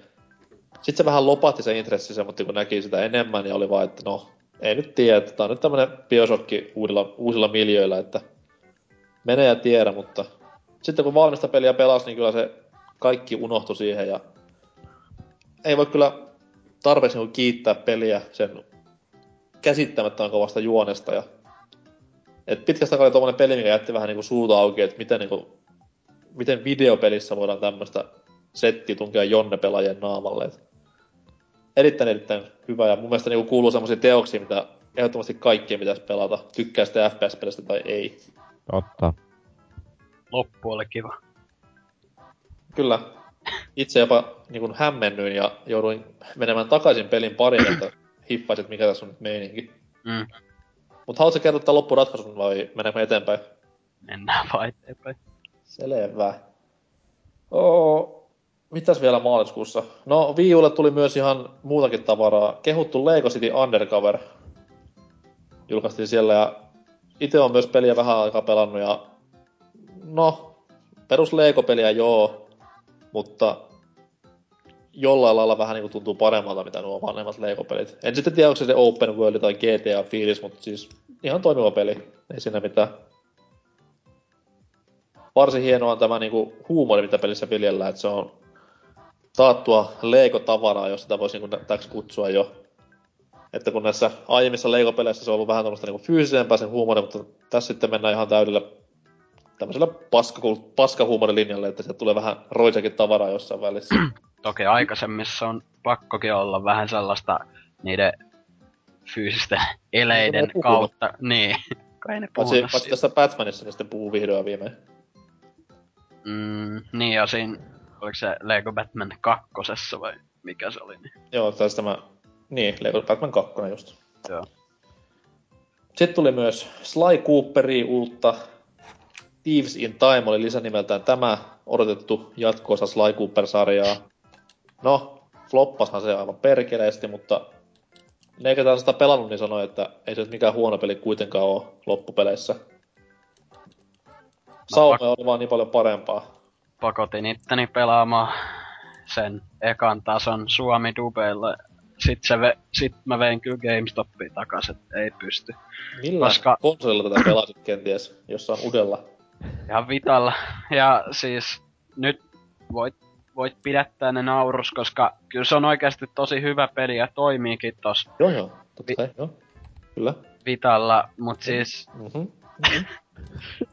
sitten se vähän lopatti se intressi semmoinen, kun näki sitä enemmän ja oli vaan, että no, ei nyt tiedä, että tää on nyt tämmönen Bioshock uudilla, uusilla miljöillä, että mene ja tiedä, mutta sitten kun valmista peliä pelasi, niin kyllä se kaikki unohtui siihen ja ei voi kyllä tarpeeksi niinku kiittää peliä sen käsittämättömän kovasta juonesta ja et pitkästä oli tommonen peli, mikä jätti vähän niinku suuta auki, että miten niinku, miten videopelissä voidaan tämmöstä settiä tunkea Jonne pelaajien naamalle. Et erittäin erittäin hyvä ja mun mielestä niinku kuuluu semmosia teoksia, mitä ehdottomasti kaikkien pitäisi pelata, tykkää sitä FPS-pelistä tai ei. Totta. Loppu oli kiva. Kyllä. Itse jopa niin kuin hämmennyin ja jouduin menemään takaisin pelin pariin, että hiffaisin, että mikä tässä on nyt meininki. Mm. Mutta haluatko kertoa tämän loppuratkaisun vai menemme eteenpäin? Mennään vaan eteenpäin. Selvä. Oo, mitäs vielä maaliskuussa? No, Wii Ulle tuli myös ihan muutakin tavaraa. Kehuttu Lego City Undercover. Julkaistiin siellä ja itse on myös peliä vähän aikaa pelannut ja no, perus Lego-peliä joo, mutta jollain lailla vähän niinku tuntuu paremmalta, mitä nuo vanhemmat Lego-pelit. En sitten tiedä, onko se se Open World tai GTA-fiilis, mutta siis ihan toimiva peli. Ei siinä mitään. varsin hienoa on tämä niinku huumori, mitä pelissä viljellään, että se on taattua Lego-tavaraa, jos sitä voisi niinku täksi kutsua jo. Että kun näissä aiemmissa Lego-peleissä se on ollut vähän tämmöistä niinku fyysisempää sen huumori, mutta tässä sitten mennään ihan täydellä tämmöisellä paskahuumorilinjalle, että sieltä tulee vähän roisakin tavaraa jossain välissä. Toki aikaisemmissa on pakkokin olla vähän sellaista niiden fyysisten eleiden kautta. Niin. Kai ne paitsi, paitsi tässä Batmanissa, niin sitten puhuu vihdoin viimein. Mm, niin ja siinä, oliko se Lego Batman kakkosessa vai mikä se oli? Niin? Joo, taisi tämä, niin, Lego Batman 2 just. Joo. Sitten tuli myös Sly Cooperi uutta. Thieves in Time oli lisänimeltään tämä odotettu jatkoosa Sly Cooper-sarjaa. No, floppashan se aivan perkeleesti, mutta ne, ketä on sitä pelannut, niin sanoi, että ei se nyt mikään huono peli kuitenkaan ole loppupeleissä. Saume pak- oli vaan niin paljon parempaa. Pakotin itteni pelaamaan sen ekan tason suomi Sitten se ve, sit mä vein kyllä GameStopiin takas, että ei pysty. Millä Koska... konsolilla tätä pelasit kenties, jossain udella? Ihan vitalla. Ja siis nyt voit voit pidättää ne naurus, koska kyllä se on oikeasti tosi hyvä peli ja toimiikin tos. Joo joo, totta kai, joo. Kyllä. Vitalla, mut siis... Mm-hmm. Mm-hmm.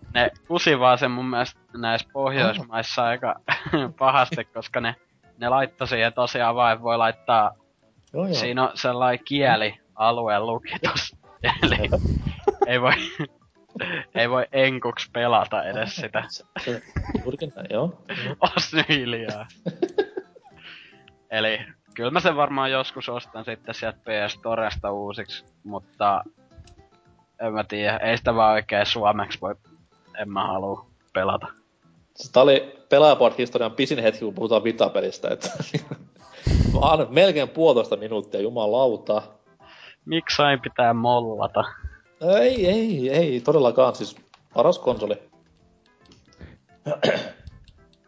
ne kusivaa sen mun mielestä näissä Pohjoismaissa oh. aika pahasti, koska ne, ne laittoi siihen tosiaan vaan, voi laittaa... Joo, joo. Siinä on sellainen kielialueen lukitus. Eli ei voi ei voi enkuks pelata edes sitä. Juurikin näin, joo. Os nyt hiljaa. Eli kyllä mä sen varmaan joskus ostan sitten sieltä PS Toresta uusiksi, mutta en mä tiedä, ei sitä vaan oikein suomeksi voi, en mä halua pelata. Tää oli Pelaajaport-historian pisin hetki, kun puhutaan Vita-pelistä, että vaan melkein puolitoista minuuttia, jumalauta. Miksi aina pitää mollata? Ei, ei, ei todellakaan. Siis paras konsoli.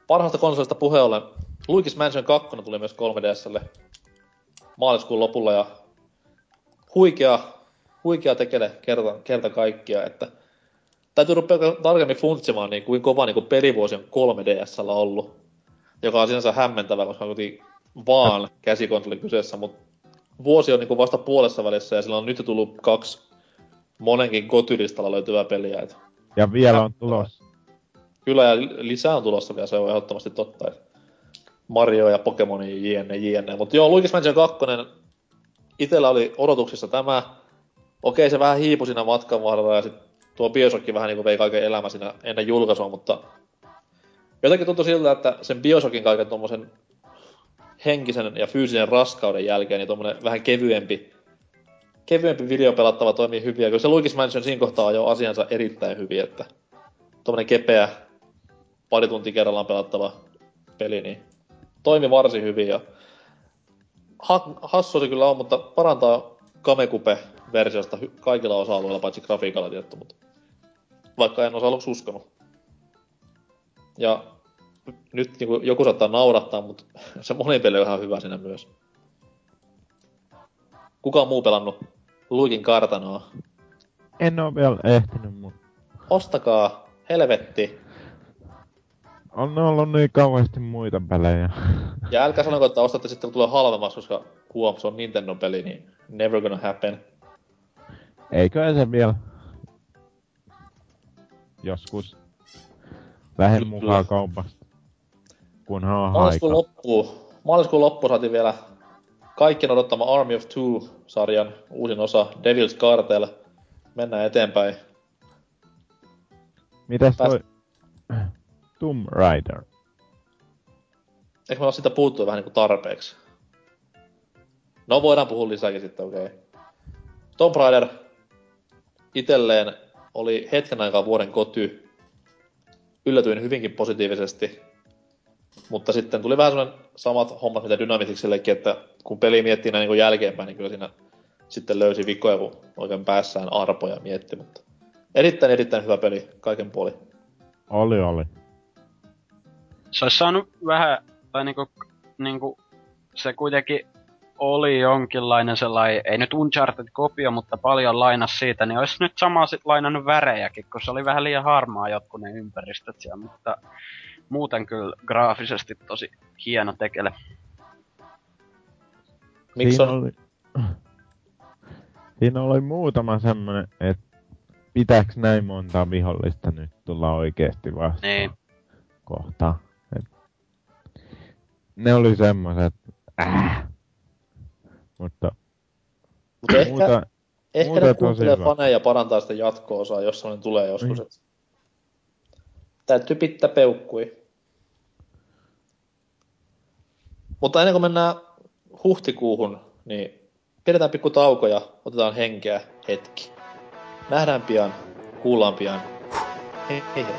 Parhaasta konsolista puheen ollen. Luigi's Mansion 2 tuli myös 3DSlle maaliskuun lopulla ja huikea, huikea tekele kerta, kerta kaikkia, että täytyy rupea tarkemmin funtsimaan, niin kuin kova niin kuin pelivuosi on 3DSllä ollut, joka on sinänsä hämmentävä, koska on vaan käsikonsoli kyseessä, mutta vuosi on niin kuin vasta puolessa välissä ja sillä on nyt jo tullut kaksi monenkin kotylistalla löytyvää peliä. Et. Ja vielä on tulossa. Kyllä, ja lisää on tulossa vielä, se on ehdottomasti totta. Et Mario ja Pokemoni jne, jne. Mutta joo, Luigi's Mansion 2, itellä oli odotuksissa tämä. Okei, se vähän hiipui siinä matkan varrella, ja sit tuo Bioshock vähän niinku vei kaiken elämä siinä ennen julkaisua, mutta jotenkin tuntui siltä, että sen Bioshockin kaiken tuommoisen henkisen ja fyysisen raskauden jälkeen, niin tuommoinen vähän kevyempi kevyempi videopelattava toimii hyvin. Ja kyllä se Luigi's Mansion siinä kohtaa jo asiansa erittäin hyvin, että tuommoinen kepeä pari tuntia kerrallaan pelattava peli, niin toimi varsin hyvin. Ja ha- hassu se kyllä on, mutta parantaa Kamekupe-versiosta kaikilla osa-alueilla, paitsi grafiikalla tietty, mutta vaikka en osaa aluksi uskonut. Ja nyt niin joku saattaa naurattaa, mutta se monipeli on ihan hyvä siinä myös. Kuka on muu pelannut Luikin kartanoa? En oo vielä ehtinyt, mutta... Ostakaa, helvetti. On ollut niin kauheasti muita pelejä. Ja älkää sanoko, että ostatte sitten kun tulee halvemmaksi, koska huom, se on Nintendo-peli, niin never gonna happen. Eikö se vielä joskus lähden mukaan kaupasta, kunhan on Maaliskuun loppuun, maaliskuun loppuun saatiin vielä kaikkien odottama Army of Two-sarjan uusin osa, Devil's Cartel. Mennään eteenpäin. Mitäs Pääst... toi Tomb Raider? Eikö me olla sitä puuttua vähän niinku tarpeeksi? No voidaan puhua lisääkin sitten, okei. Okay. Tomb Raider itelleen oli hetken aikaa vuoden koty. Yllätyin hyvinkin positiivisesti. Mutta sitten tuli vähän sellainen samat hommat, mitä Dynamicsilläkin, että kun peli miettii näin niin jälkeenpäin, niin kyllä siinä sitten löysi vikoja, kun oikein päässään arpoja mietti, mutta erittäin erittäin hyvä peli kaiken puoli. Oli, oli. Se olisi saanut vähän, tai niinku, niinku se kuitenkin oli jonkinlainen sellainen, ei nyt Uncharted-kopio, mutta paljon lainas siitä, niin olisi nyt sama sit lainannut värejäkin, kun se oli vähän liian harmaa jotkut ne ympäristöt siellä, mutta muuten kyllä graafisesti tosi hieno tekele. Miksi siinä on? Oli, siinä oli muutama semmonen, että pitääks näin monta vihollista nyt tulla oikeesti vastaan Niin. kohta. Et ne oli semmoset, äh. Mutta Mutta ehkä, muuta, ehkä muuta ne tosi kuuntelee faneja ja parantaa sitä jatko-osaa, jos sellainen tulee joskus. Et täytyy pitää peukkui. Mutta ennen kuin mennään huhtikuuhun, niin pidetään pikku tauko ja otetaan henkeä hetki. Nähdään pian, kuullaan pian. Hei hei. hei.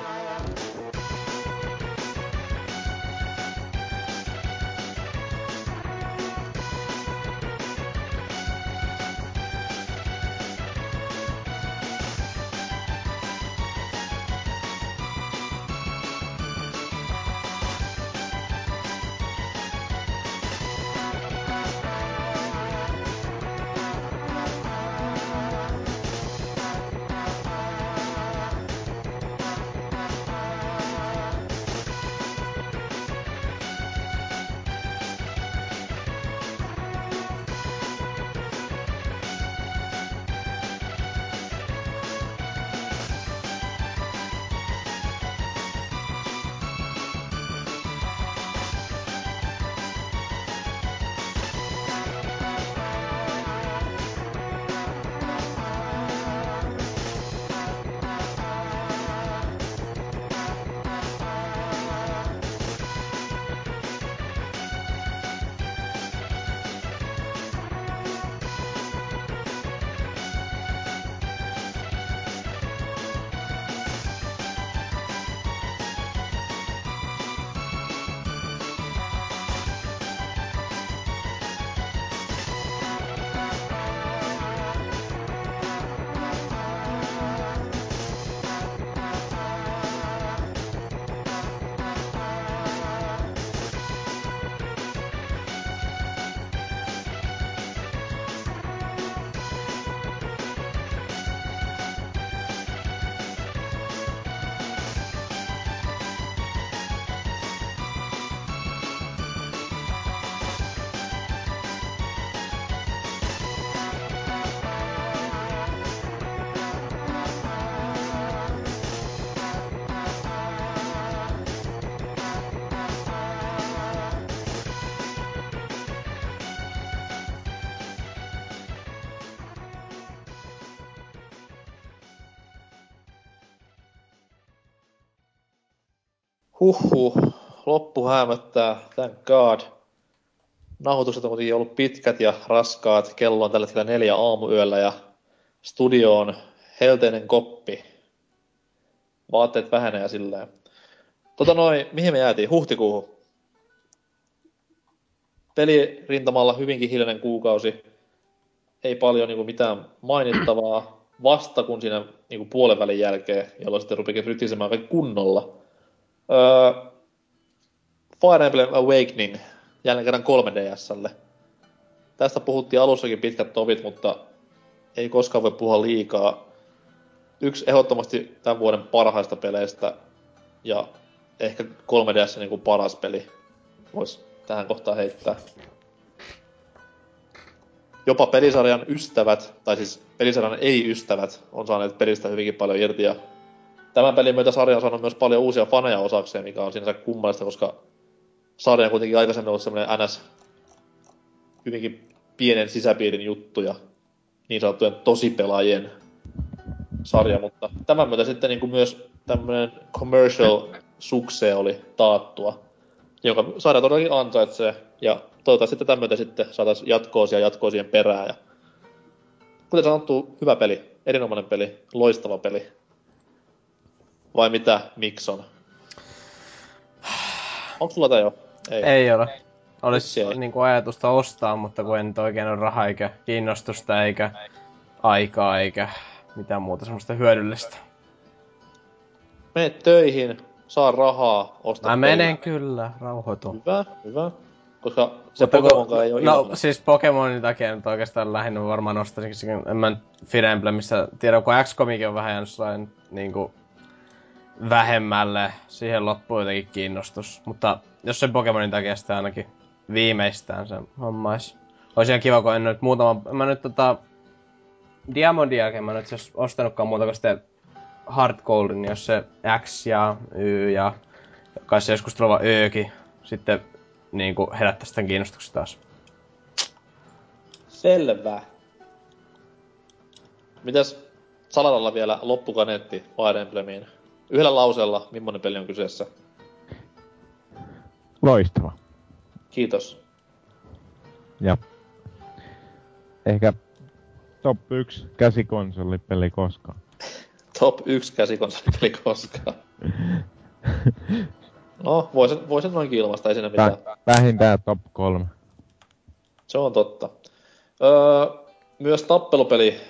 Hämöttää, thank god. Nauhoitukset on kuitenkin ollut pitkät ja raskaat. Kello on tällä hetkellä neljä aamuyöllä ja studio on helteinen koppi. Vaatteet vähenee ja silleen. Tota noin, mihin me jäätiin? Huhtikuuhun. Pelirintamalla hyvinkin hiljainen kuukausi. Ei paljon niinku mitään mainittavaa. Vasta kun siinä niinku puolen välin jälkeen, jolloin sitten rupikin rytisemään kunnolla. Öö, Fire Emblem Awakening jälleen kerran 3DSlle. Tästä puhuttiin alussakin pitkät tovit, mutta ei koskaan voi puhua liikaa. Yksi ehdottomasti tämän vuoden parhaista peleistä ja ehkä 3DS niin kuin paras peli voisi tähän kohtaan heittää. Jopa pelisarjan ystävät, tai siis pelisarjan ei-ystävät, on saaneet pelistä hyvinkin paljon irti. Ja tämän pelin myötä sarja on saanut myös paljon uusia faneja osakseen, mikä on sinänsä kummallista, koska sarja on kuitenkin aikaisemmin ollut semmoinen NS hyvinkin pienen sisäpiirin juttu ja niin sanottujen tosipelaajien sarja, mutta tämän myötä sitten niin kuin myös tämmöinen commercial suksee oli taattua, jonka sarja todellakin ansaitsee, ja toivottavasti tämän myötä sitten saataisiin jatkoosia jatkoosien perään, ja kuten sanottu, hyvä peli, erinomainen peli, loistava peli. Vai mitä, Mikson? Onko sulla tää jo? Ei. Ei ole. Olisi ei? niinku ajatusta ostaa, mutta kun en nyt oikein ole rahaa eikä kiinnostusta eikä aikaa eikä mitään muuta semmoista hyödyllistä. Mene töihin, saa rahaa, osta Mä menen kyllä, rauhoitu. Hyvä, hyvä. Koska se Mutta kun- Pokemonkaan ei ole No ilmainen. siis Pokemonin takia nyt oikeastaan lähinnä varmaan nostaisinkin sen, en mä Fire Emblemissä tiedä, kun XCOMikin on vähän jäänyt sellainen niinku vähemmälle, siihen loppuu jotenkin kiinnostus. Mutta jos se Pokemonin takia sitä ainakin viimeistään se hommais. Olisi ihan kiva, kun en nyt muutama, mä nyt tota Diamondin jälkeen mä en nyt asiassa ostanutkaan muuta kuin sitten Hard Goldin, niin jos se X ja Y ja kai se joskus tuleva Ökin sitten niinku herättää sitä kiinnostuksen taas. Selvä. Mitäs Salaralla vielä loppukaneetti Fire Emblemiin? Yhdellä lauseella, millainen peli on kyseessä? Loistava. Kiitos. Ja ehkä top 1 käsikonsolipeli koskaan. Top 1 käsikonsolipeli koskaan. No, voisin, voisin noinkin ilmaista, ei siinä mitään. Vä- vähintään top 3. Se on totta. Öö, myös tappelupeli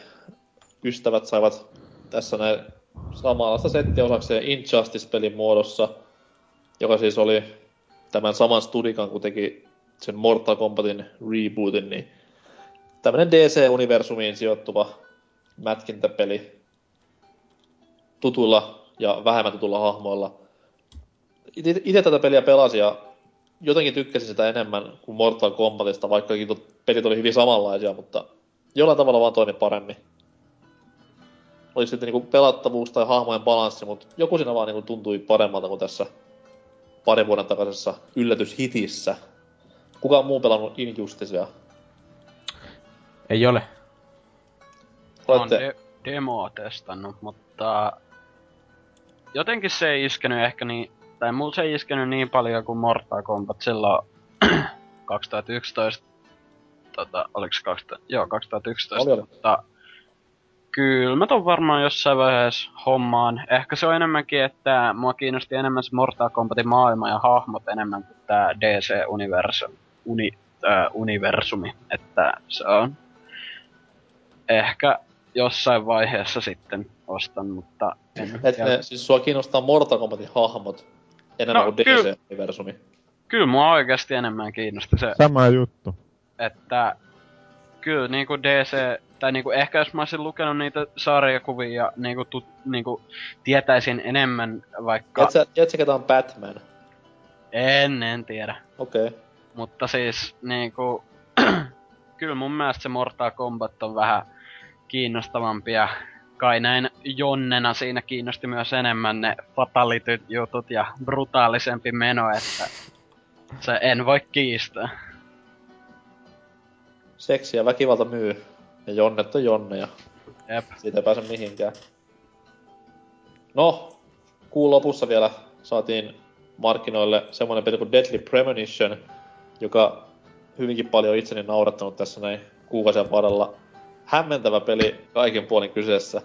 ystävät saivat tässä näin samanlaista settiä osakseen Injustice-pelin muodossa, joka siis oli tämän saman studikan, kun teki sen Mortal Kombatin rebootin, niin tämmönen DC-universumiin sijoittuva mätkintäpeli tutuilla ja vähemmän tutuilla hahmoilla. Itse tätä peliä pelasin ja jotenkin tykkäsin sitä enemmän kuin Mortal Kombatista, vaikkakin tot- pelit oli hyvin samanlaisia, mutta jollain tavalla vaan toimi paremmin. Oli sitten niinku pelattavuus tai hahmojen balanssi, mutta joku siinä vaan niinku tuntui paremmalta kuin tässä parin vuoden takaisessa yllätyshitissä. Kuka on muu pelannut Injusticea? Ei ole. Olen Olette, de- demoa testannut, mutta jotenkin se ei iskenyt ehkä niin, tai mulla se ei iskenyt niin paljon kuin Mortal Kombat silloin 2011. Tota, oliks 2000, joo, 2011, Oli, oli. mutta kyllä mä ton varmaan jossain vaiheessa hommaan. Ehkä se on enemmänkin, että mua kiinnosti enemmän se Mortal Kombatin maailma ja hahmot enemmän kuin tää DC-universum, uni, äh, universumi. Että se on ehkä jossain vaiheessa sitten ostan, mutta en et ne, siis sua kiinnostaa Mortal Kombatin hahmot enemmän No, kuin. DC-universumi. Kyllä mua oikeasti enemmän kiinnosti se, Sama juttu. että kyllä niinku DC, tai niinku ehkä jos mä olisin lukenut niitä sarjakuvia ja niinku, tut, niinku tietäisin enemmän vaikka... Tiedätkö, ketä on Batman? En, en tiedä. Okei. Okay. Mutta siis niinku... kyllä mun mielestä se Mortal Kombat on vähän kiinnostavampi ja kai näin Jonnena siinä kiinnosti myös enemmän ne fatality-jutut ja brutaalisempi meno, että se en voi kiistää. Seksi ja väkivalta myy. Ja jonnet on jonneja. Jep. Siitä ei pääse mihinkään. No, kuun lopussa vielä saatiin markkinoille semmoinen peli kuin Deadly Premonition, joka hyvinkin paljon itseni naurattanut tässä näin kuukausien varrella. Hämmentävä peli kaiken puolin kyseessä.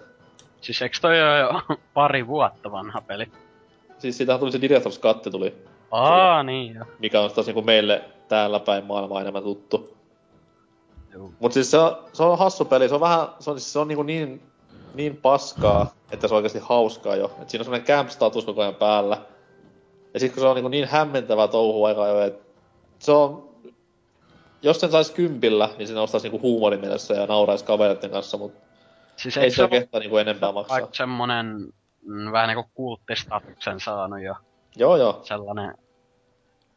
Siis eikö toi ole jo pari vuotta vanha peli? Siis siitähän tuli se Director's Cut tuli, Aa, niin jo. mikä on taas niinku meille täällä päin maailmaa enemmän tuttu. Juu. Mut siis se on, se on hassu peli, se on vähän, se on, siis se on niinku niin, niin paskaa, että se on oikeasti hauskaa jo. Et siinä on semmonen camp-status koko ajan päällä. Ja sit kun se on niinku niin hämmentävää touhua aika jo, että se on... Jos sen sais kympillä, niin se ostaisi niinku huumorimielessä ja nauraisi kavereiden kanssa, mut Siis ei se kehtaa niinku enempää maksaa. vaikka semmonen mm, vähän niinku kulttistatuksen saanut jo Joo joo. sellainen...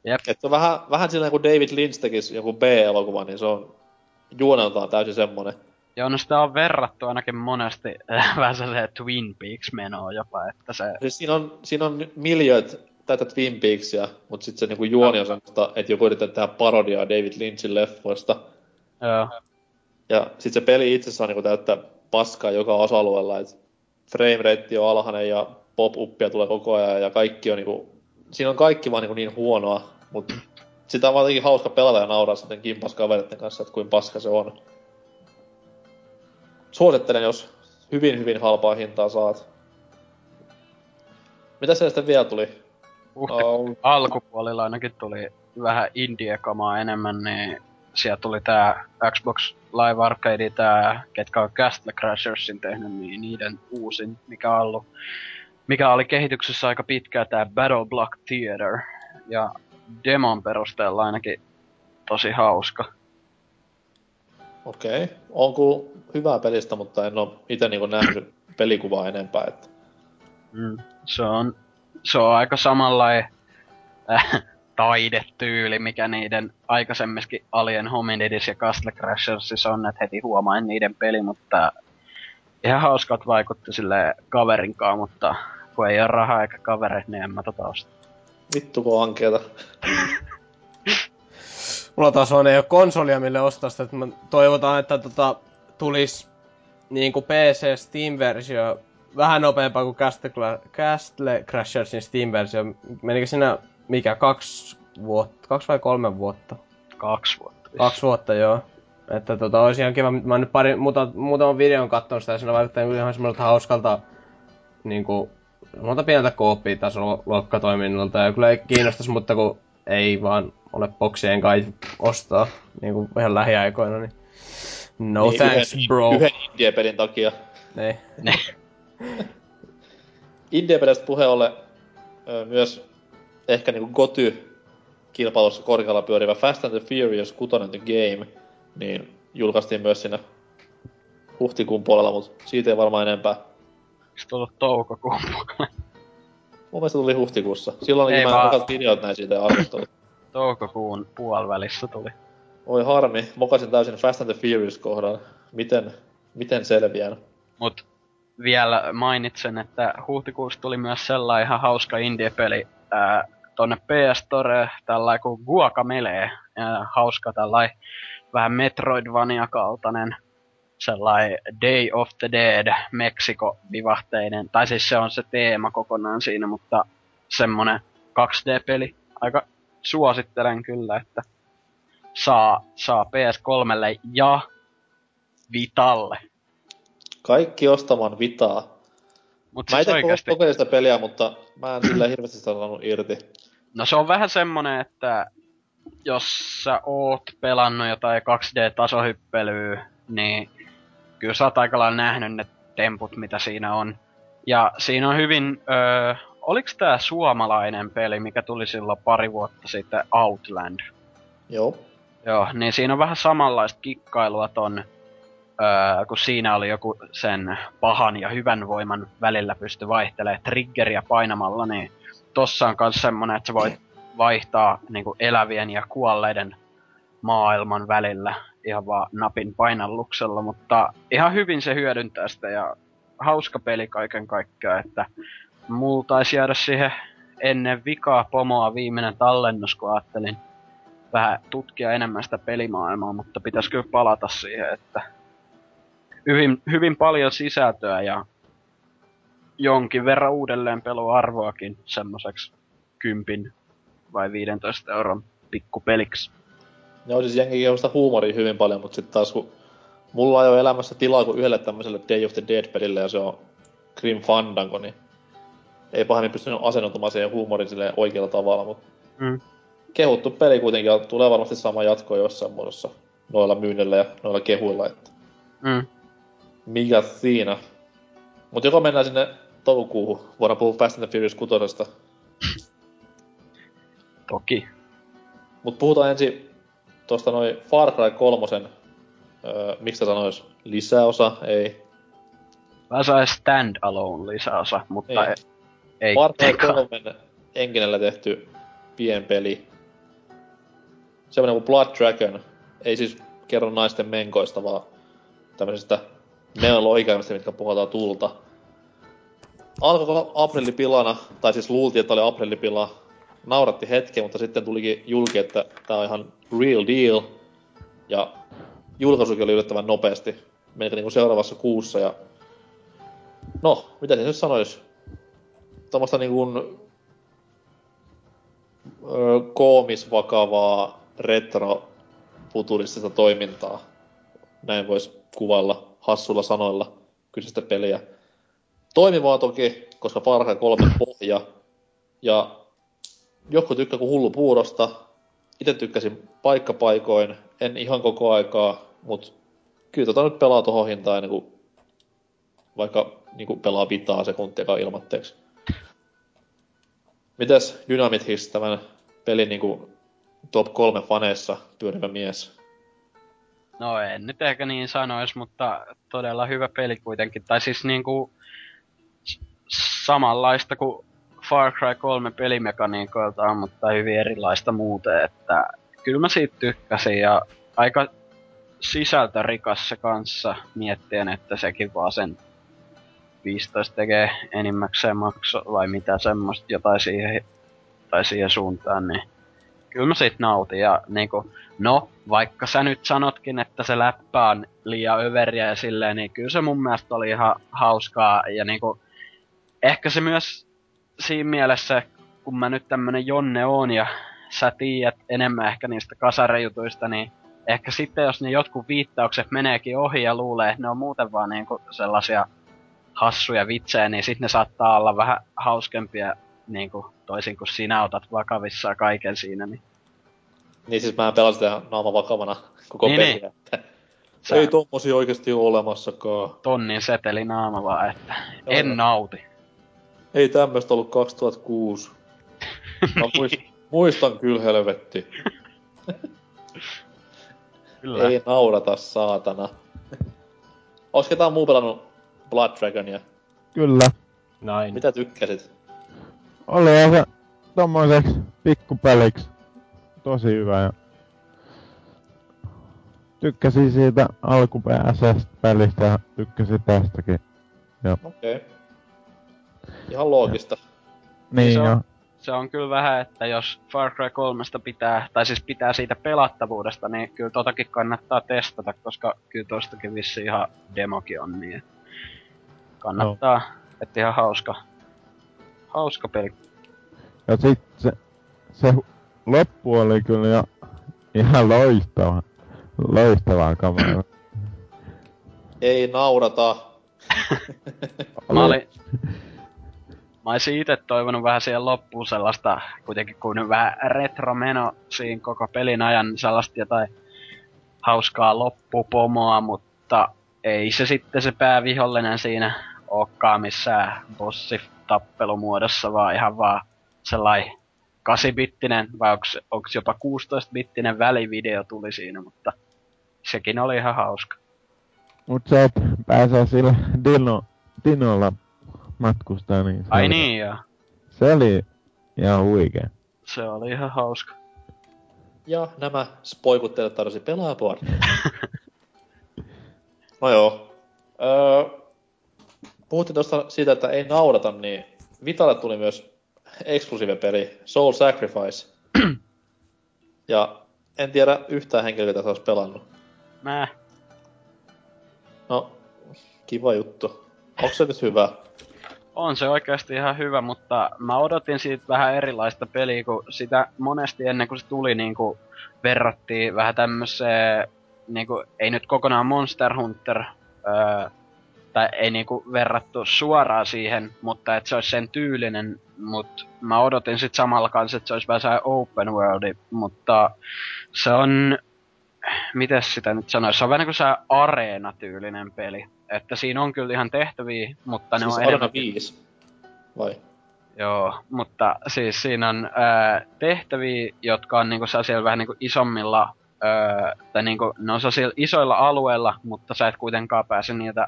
Et se on vähän, vähän silleen kun David Lynch tekisi joku B-elokuva, niin se on juoneltaan täysin semmonen. Joo, no sitä on verrattu ainakin monesti vähän se Twin Peaks menoa jopa, että se... Siis siinä on, siinä on miljööt tätä Twin Peaksia, mutta sitten se niinku juoni on semmoista, että joku yrittää tehdä parodiaa David Lynchin leffoista. Joo. Ja sitten se peli itsessään niinku täyttää paskaa joka osa-alueella, että frame rate on alhainen ja pop-uppia tulee koko ajan ja kaikki on niinku, siinä on kaikki vaan niinku niin huonoa, mutta sitä on vaan jotenkin hauska pelata ja nauraa sitten kimpas kavereiden kanssa, että kuin paska se on. Suosittelen, jos hyvin hyvin halpaa hintaa saat. Mitä se sitten vielä tuli? Huhti Oh, alkupuolilla ainakin tuli vähän indie-kamaa enemmän, niin sieltä tuli tää Xbox Live Arcade, tää, ketkä on Castle Crashersin tehnyt, niin niiden uusin, mikä on ollut, mikä oli kehityksessä aika pitkään tää Battle Block Theater. Ja demon perusteella ainakin tosi hauska. Okei. Okay. On kuullut hyvää pelistä, mutta en ole itse niinku nähnyt pelikuvaa enempää. Että... Mm. Se on, se on aika samanlainen äh, taidetyyli, mikä niiden aikaisemmiskin Alien Hominidis ja Castle Crashersissa on, että heti huomaa niiden peli, mutta ihan hauskat vaikutti sille kaverinkaan, mutta kun ei ole rahaa eikä kavereita, niin en mä tota osta. Vittu kun ankeeta. Mulla taas on ei ole konsolia mille ostaa sitä, että mä toivotaan, että tota, tulis niinku PC Steam-versio vähän nopeampaa kuin Castle, Castle Crashersin Steam-versio. Menikö siinä mikä, kaksi vuotta, kaksi vai kolme vuotta? Kaksi vuotta. Kaksi vuotta, joo. Että tota, olisi ihan kiva, mä oon nyt pari, muuta, muutaman videon katsonut sitä ja siinä vaikuttaa ihan semmoiselta hauskalta niinku, monta pieneltä kooppia taas luokkatoiminnalta ja kyllä ei kiinnostaisi, mutta kun ei vaan ole boksien kai ostaa niinku ihan lähiaikoina, niin no niin, thanks yhden, bro. Yhden indie-pelin takia. Ne. Ne. indie-pelistä puheen ollen myös ehkä niinku Goty kilpailussa korkealla pyörivä Fast and the Furious 6 The Game, niin julkaistiin myös siinä huhtikuun puolella, mutta siitä ei varmaan enempää. Eikö tullut toukokuun puolella? Mun mielestä tuli huhtikuussa. Silloin ei mä vaan... videot näin siitä arvostelut. Toukokuun puolivälissä tuli. Oi harmi, mokasin täysin Fast and the Furious kohdan. Miten, miten selviän? Mut vielä mainitsen, että huhtikuussa tuli myös sellainen ihan hauska indie-peli ää, tonne PS Store, tällainen kuin Guacamele. Ja hauska tällainen vähän Metroidvania-kaltainen sellainen Day of the Dead Meksiko-vivahteinen. Tai siis se on se teema kokonaan siinä, mutta semmonen 2D-peli. Aika suosittelen kyllä, että saa, saa PS3 ja Vitalle. Kaikki ostamaan Vitaa. Mut mä siis itse oikeasti... kokeilin sitä peliä, mutta mä en sillä hirveästi saanut irti. No se on vähän semmonen, että jos sä oot pelannut jotain 2D-tasohyppelyä, niin kyllä sä oot aika lailla nähnyt ne temput, mitä siinä on. Ja siinä on hyvin, öö, oliks tää suomalainen peli, mikä tuli silloin pari vuotta sitten, Outland? Joo. Joo, niin siinä on vähän samanlaista kikkailua ton, öö, kun siinä oli joku sen pahan ja hyvän voiman välillä pysty vaihtelemaan triggeria painamalla, niin tossa on kans semmonen, että sä voit vaihtaa niinku elävien ja kuolleiden maailman välillä ihan vaan napin painalluksella, mutta ihan hyvin se hyödyntää sitä ja hauska peli kaiken kaikkiaan, että mulla taisi jäädä siihen ennen vikaa pomoa viimeinen tallennus, kun ajattelin vähän tutkia enemmän sitä pelimaailmaa, mutta pitäisi kyllä palata siihen, että hyvin, hyvin paljon sisältöä ja jonkin verran uudelleen peluarvoakin semmoiseksi kympin vai 15 euron pikkupeliksi. Joo, siis jengi kehusta huumoria hyvin paljon, mutta sitten taas kun mulla ei ole elämässä tilaa kuin yhdelle tämmöiselle Day of the Dead-pelille ja se on Grim Fandango, niin ei pahemmin pystynyt asennoitumaan siihen huumorin silleen oikealla tavalla, mutta Mm. kehuttu peli kuitenkin ja tulee varmasti sama jatko jossain muodossa noilla myynnillä ja noilla kehuilla, että Mm. mikä siinä. Mutta joko mennään sinne toukokuuhun, voidaan puhua Fast and the Furious 6. Toki. Mutta puhutaan ensin tuosta noin Far Cry 3, öö, miksi sanois, lisäosa, ei. Mä sain stand-alone lisäosa, mutta Ei. ei, Far Cry eka. 3 enkinellä tehty pienpeli. Semmoinen kuin Blood Dragon. Ei siis kerro naisten menkoista, vaan tämmöisestä neoloikaimista, mitkä puhaltaa tulta. Alkoi aprillipilana, tai siis luultiin, että oli aprillipila. Nauratti hetken, mutta sitten tulikin julki, että tää on ihan real deal. Ja julkaisukin oli yllättävän nopeasti. Melkein niinku seuraavassa kuussa ja... No, mitä se nyt sanois? Tuommoista niinku öö, koomisvakavaa retro-futuristista toimintaa. Näin vois kuvailla hassulla sanoilla kyseistä peliä. Toimivaa toki, koska Cry 3 pohja. Ja joku tykkää kuin hullu puurosta. Itse tykkäsin paikkapaikoin, en ihan koko aikaa, mut kyllä tota nyt pelaa tohon hintaan ennen kuin vaikka niinku pelaa vitaa sekuntiakaan ilmatteeksi. Mitäs Dynamit His tämän pelin niinku top kolme faneissa pyörivä mies. No en nyt ehkä niin sanois, mutta todella hyvä peli kuitenkin. Tai siis niinku samanlaista kuin Far Cry 3 pelimekaniikoiltaan, mutta hyvin erilaista muuten, että kyllä mä siitä tykkäsin ja aika sisältörikas se kanssa miettien, että sekin vaan sen 15 tekee enimmäkseen makso vai mitä semmoista jotain siihen, tai siihen suuntaan, niin kyllä mä siitä nautin ja niinku, no, vaikka sä nyt sanotkin, että se läppä on liian överiä ja silleen, niin kyllä se mun mielestä oli ihan hauskaa ja niinku, ehkä se myös siinä mielessä, kun mä nyt tämmönen Jonne on ja sä tiedät enemmän ehkä niistä kasarejutuista, niin ehkä sitten jos ne jotkut viittaukset meneekin ohi ja luulee, että ne on muuten vaan niinku sellaisia hassuja vitsejä, niin sitten ne saattaa olla vähän hauskempia niinku toisin kuin sinä otat vakavissaan kaiken siinä. Niin, Niin siis mä pelasin sitä naama vakavana koko Niin, peliä. niin. Että Sä- Ei tommosia oikeesti ole olemassakaan. tonnin seteli naama vaan, että Joo. en nauti. Ei tämmöstä ollut 2006. Mä muist, muistan kyllä helvetti. Kyllä. Ei naurata, saatana. Olis ketään muu pelannut Blood Dragonia? Kyllä. Näin. Mitä tykkäsit? Oli se tommoseksi pikkupeliksi tosi hyvä ja tykkäsin siitä alkuperäisestä pelistä ja tykkäsin tästäkin. Okei. Okay. Ihan loogista. Niin se on- se on kyllä vähän, että jos Far Cry 3 pitää, tai siis pitää siitä pelattavuudesta, niin kyllä totakin kannattaa testata, koska kyllä tostakin vissi ihan demokin on niin. että Kannattaa, että ihan hauska, hauska peli. Ja sit se, se loppu oli kyllä jo ihan loistava. Loistavaa kamaa. Ei naurata. Mä olin, mä olisin itse toivonut vähän siihen loppuun sellaista, kuitenkin kun vähän retromeno siinä koko pelin ajan, niin sellaista jotain hauskaa loppupomoa, mutta ei se sitten se päävihollinen siinä olekaan missään bossitappelumuodossa, vaan ihan vaan sellainen 8-bittinen, vai onks jopa 16-bittinen välivideo tuli siinä, mutta sekin oli ihan hauska. Mut sä et pääsee sillä dino, dinolla matkustaa niin. se Ai oli- niin, joo. Se oli ihan huikea. Se oli ihan hauska. Ja nämä spoikutteet tarjosi pelaajapuoli. no joo. Öö, puhuttiin tuosta siitä, että ei naurata, niin Vitalle tuli myös eksklusiive peli Soul Sacrifice. ja en tiedä yhtään henkilöä, jota olisi pelannut. Mä No, kiva juttu. Onko se nyt hyvä? On se oikeasti ihan hyvä, mutta mä odotin siitä vähän erilaista peliä, kun sitä monesti ennen kuin se tuli niin kuin verrattiin vähän tämmöiseen, niin kuin, ei nyt kokonaan Monster Hunter, öö, tai ei niinku verrattu suoraan siihen, mutta että se olisi sen tyylinen, mutta mä odotin sit samalla kanssa, että se olisi vähän open worldi, mutta se on, miten sitä nyt sanoisi, se on vähän niinku se areena-tyylinen peli. Että siinä on kyllä ihan tehtäviä, mutta ne siis on Arena enemmän... 5. Vai? Joo, mutta siis siinä on ää, tehtäviä, jotka on niinku sellaisia vähän niinku isommilla, ää, tai niinku, ne on sellaisilla isoilla alueilla, mutta sä et kuitenkaan pääse niiltä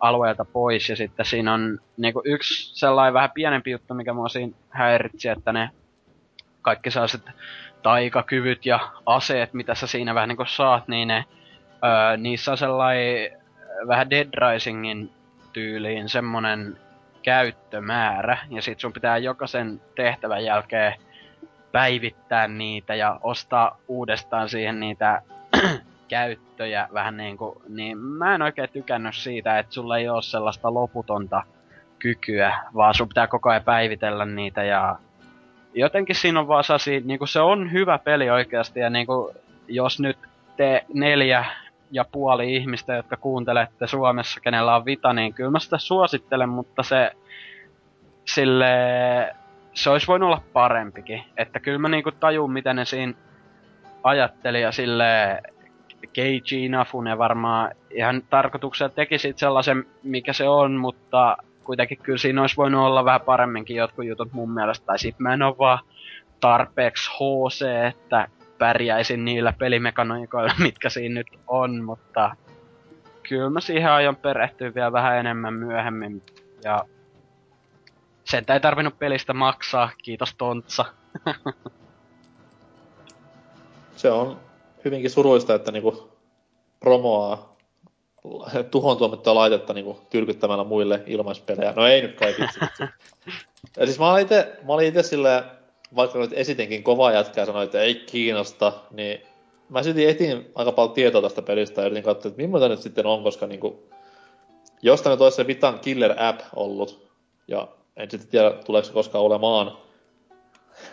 alueelta pois. Ja sitten siinä on niinku yksi sellainen vähän pienempi juttu, mikä mua siinä häiritsi, että ne kaikki sellaiset taikakyvyt ja aseet, mitä sä siinä vähän niinku saat, niin ne, ää, niissä on sellainen vähän Dead Risingin tyyliin semmonen käyttömäärä, ja sit sun pitää jokaisen tehtävän jälkeen päivittää niitä ja ostaa uudestaan siihen niitä käyttöjä vähän niinku, niin mä en oikein tykännyt siitä, että sulla ei oo sellaista loputonta kykyä, vaan sun pitää koko ajan päivitellä niitä ja jotenkin siinä on vaan sasi, niinku se on hyvä peli oikeasti ja niinku, jos nyt te neljä ja puoli ihmistä, jotka kuuntelette Suomessa, kenellä on Vita, niin kyllä mä sitä suosittelen, mutta se sille se olisi voinut olla parempikin. Että kyllä mä niinku tajun, mitä ne siinä ajatteli ja sille Keiji Inafune varmaan ihan tarkoituksella teki sit sellaisen, mikä se on, mutta kuitenkin kyllä siinä olisi voinut olla vähän paremminkin jotkut jutut mun mielestä. Tai sit mä en oo vaan tarpeeksi HC, että pärjäisin niillä pelimekaniikoilla, mitkä siinä nyt on, mutta kyllä mä siihen aion perehtyä vielä vähän enemmän myöhemmin. Ja sen ei tarvinnut pelistä maksaa, kiitos Tontsa. Se on hyvinkin surullista, että niinku promoaa tuhon tuomittua laitetta niinku tyrkyttämällä muille ilmaispelejä. No ei nyt kai vitsi. ja siis mä olin ite, mä olin ite silleen, vaikka nyt esitinkin kovaa jätkää ja sanoin, että ei kiinnosta, niin mä silti etin aika paljon tietoa tästä pelistä ja yritin katsoa, että millaista nyt sitten on, koska niinku, jostain nyt olisi se Vitan Killer App ollut, ja en sitten tiedä, tuleeko se koskaan olemaan,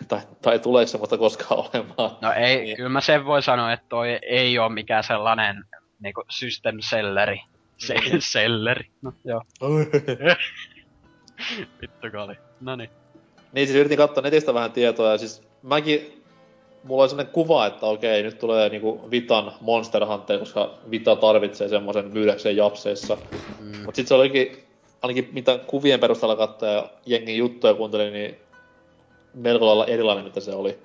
tai, tai tuleeko se mutta koskaan olemaan. No ei, niin. kyllä mä sen voi sanoa, että toi ei ole mikään sellainen niinku system selleri. Se, mm. selleri. No joo. Vittu kali. Noni. Niin siis yritin katsoa netistä vähän tietoa ja siis mäkin mulla oli sellainen kuva, että okei, nyt tulee niinku Vitan Monster Hunter, koska Vita tarvitsee semmoisen myydäkseen japseissa. Mm. Mut sit se olikin, ainakin mitä kuvien perusteella katsoa ja jengin juttuja kuuntelin, niin melko lailla erilainen, mitä se oli.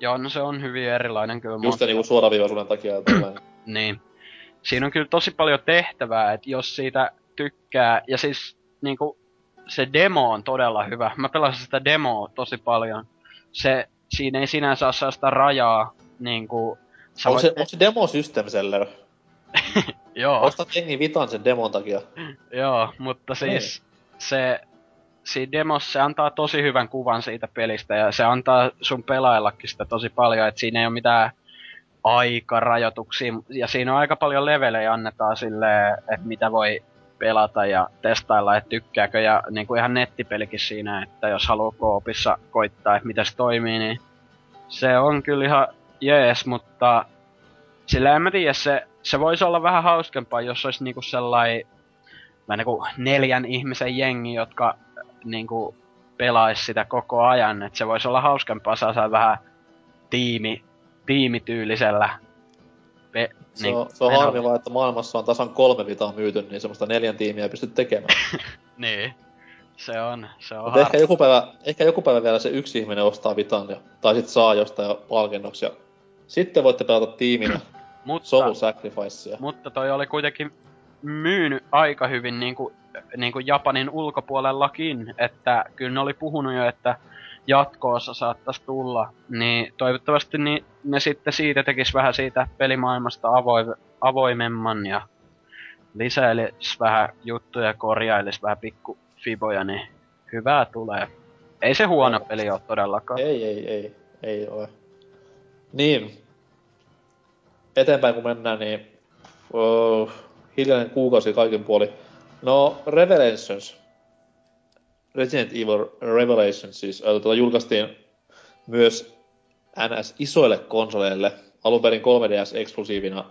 Joo, no se on hyvin erilainen kyllä. Just niinku suoraviivaisuuden takia. niin. Siinä on kyllä tosi paljon tehtävää, että jos siitä tykkää, ja siis niinku se demo on todella hyvä. Mä pelasin sitä demoa tosi paljon. Se, siinä ei sinänsä ole sellaista rajaa, niinku... Onko se, onko se demo system seller? Joo. Ostat jengi vitan sen demon takia. Joo, mutta siis Ei. se siinä demossa se antaa tosi hyvän kuvan siitä pelistä ja se antaa sun pelaillakin sitä tosi paljon, että siinä ei ole mitään aikarajoituksia ja siinä on aika paljon levelejä annetaan sille, että mitä voi pelata ja testailla, että tykkääkö. Ja niin kuin ihan nettipelikin siinä, että jos haluaa koopissa koittaa, että miten se toimii, niin se on kyllä ihan jees, mutta sillä en mä tiedä, se, se voisi olla vähän hauskempaa, jos olisi niinku sellainen niinku neljän ihmisen jengi, jotka niinku pelaisi sitä koko ajan, että se voisi olla hauskempaa saada vähän tiimi, tiimityylisellä se, niin, on, se on harmi vaan, että maailmassa on tasan kolme vitaa myyty, niin semmoista neljän tiimiä ei pysty tekemään. niin. Se on, se on ehkä joku, päivä, ehkä joku päivä vielä se yksi ihminen ostaa vitan, ja, tai sit saa jostain palkinnoksi, ja sitten voitte pelata tiiminä mutta, Soul Sacrificea. Mutta toi oli kuitenkin myynyt aika hyvin niinku, niinku Japanin ulkopuolellakin, että kyllä ne oli puhunut jo, että jatkoossa saattaisi tulla, niin toivottavasti niin ne sitten siitä tekis vähän siitä pelimaailmasta avoime, avoimemman ja lisäilis vähän juttuja, korjailis vähän pikku fiboja, niin hyvää tulee. Ei se huono ei. peli ole todellakaan. Ei, ei, ei, ei ole. Niin. Eteenpäin kun mennään, niin oh, hiljainen kuukausi kaiken puoli. No, Revelations Resident Evil Revelations siis tuota, julkaistiin myös NS isoille konsoleille. Alun perin 3DS-eksklusiivina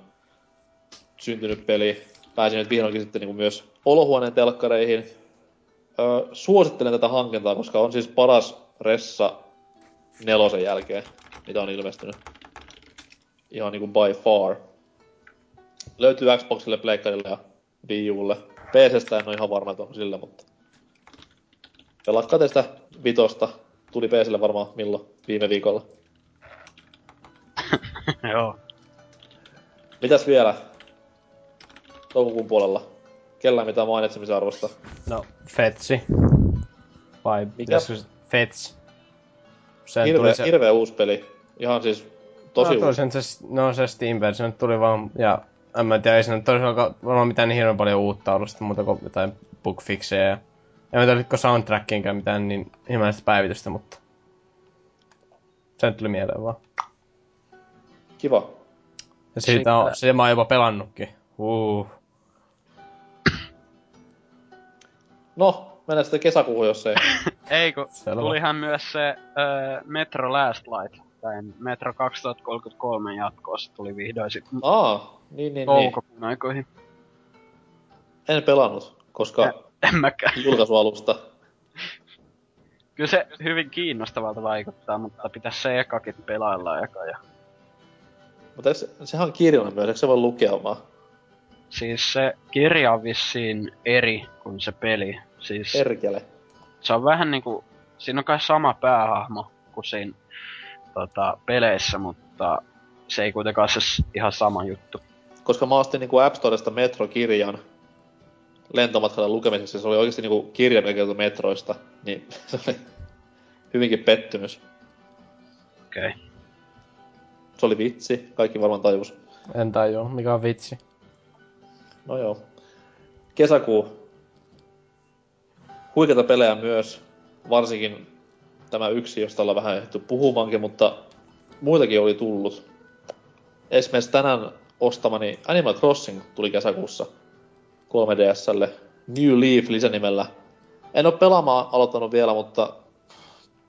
syntynyt peli. Pääsin nyt vihdoinkin sitten niin myös olohuoneen telkkareihin. Öö, suosittelen tätä hankintaa, koska on siis paras ressa nelosen jälkeen, mitä on ilmestynyt. Ihan niinku by far. Löytyy Xboxille, Pleikkarille ja Wii Ulle. PCstä en ole ihan varma, että on sillä, mutta Pelatkaa tästä vitosta. Tuli PClle varmaan milloin? Viime viikolla. Joo. Mitäs vielä? Toukokuun puolella. Kellä mitään mainitsemisen arvosta? No, Fetsi. Vai Mikä? Fets. Sen hirveä, tuli se... hirveä uusi peli. Ihan siis tosi no, uusi. Se, no se Steam se tuli vaan, ja en mä tiedä, ei nyt toisaalta varmaan mitään niin hirveän paljon uutta ollut, mutta kuin jotain bugfixeja ja en mä tiedä, soundtrackiinkään mitään niin ihmeellistä päivitystä, mutta... Se nyt tuli mieleen vaan. Kiva. Ja siitä on, se mä oon jopa pelannutkin. Uh. No, mennään sitten kesäkuuhun, jos ei. ei, kun Selvä. tulihan myös se uh, Metro Last Light. Tai Metro 2033 jatkoossa tuli vihdoin sitten. Aa, niin, niin, niin. aikoihin. En pelannut, koska ja en mäkään. Julkaisualusta. Kyllä se hyvin kiinnostavalta vaikuttaa, mutta pitäisi se ekakin pelailla eka ja... Mutta se, sehän on kirjoinen myös, eikö se voi lukea vaan? Siis se kirja on vissiin eri kuin se peli. Siis Erkele. Se on vähän niinku, siinä on kai sama päähahmo kuin siinä tota, peleissä, mutta se ei kuitenkaan se ihan sama juttu. Koska mä ostin niinku App Storesta Metro-kirjan lentomatkalle lukemiseksi, se oli oikeesti niinku kirja, metroista, niin se oli hyvinkin pettymys. Okei. Okay. Se oli vitsi, kaikki varmaan tajus. En tajua, mikä on vitsi. No joo. Kesäkuu. Huikeita pelejä myös, varsinkin tämä yksi, josta ollaan vähän ehditty puhumaankin, mutta muitakin oli tullut. Esimerkiksi tänään ostamani Animal Crossing tuli kesäkuussa 3DSlle. New Leaf lisänimellä. En ole pelaamaan aloittanut vielä, mutta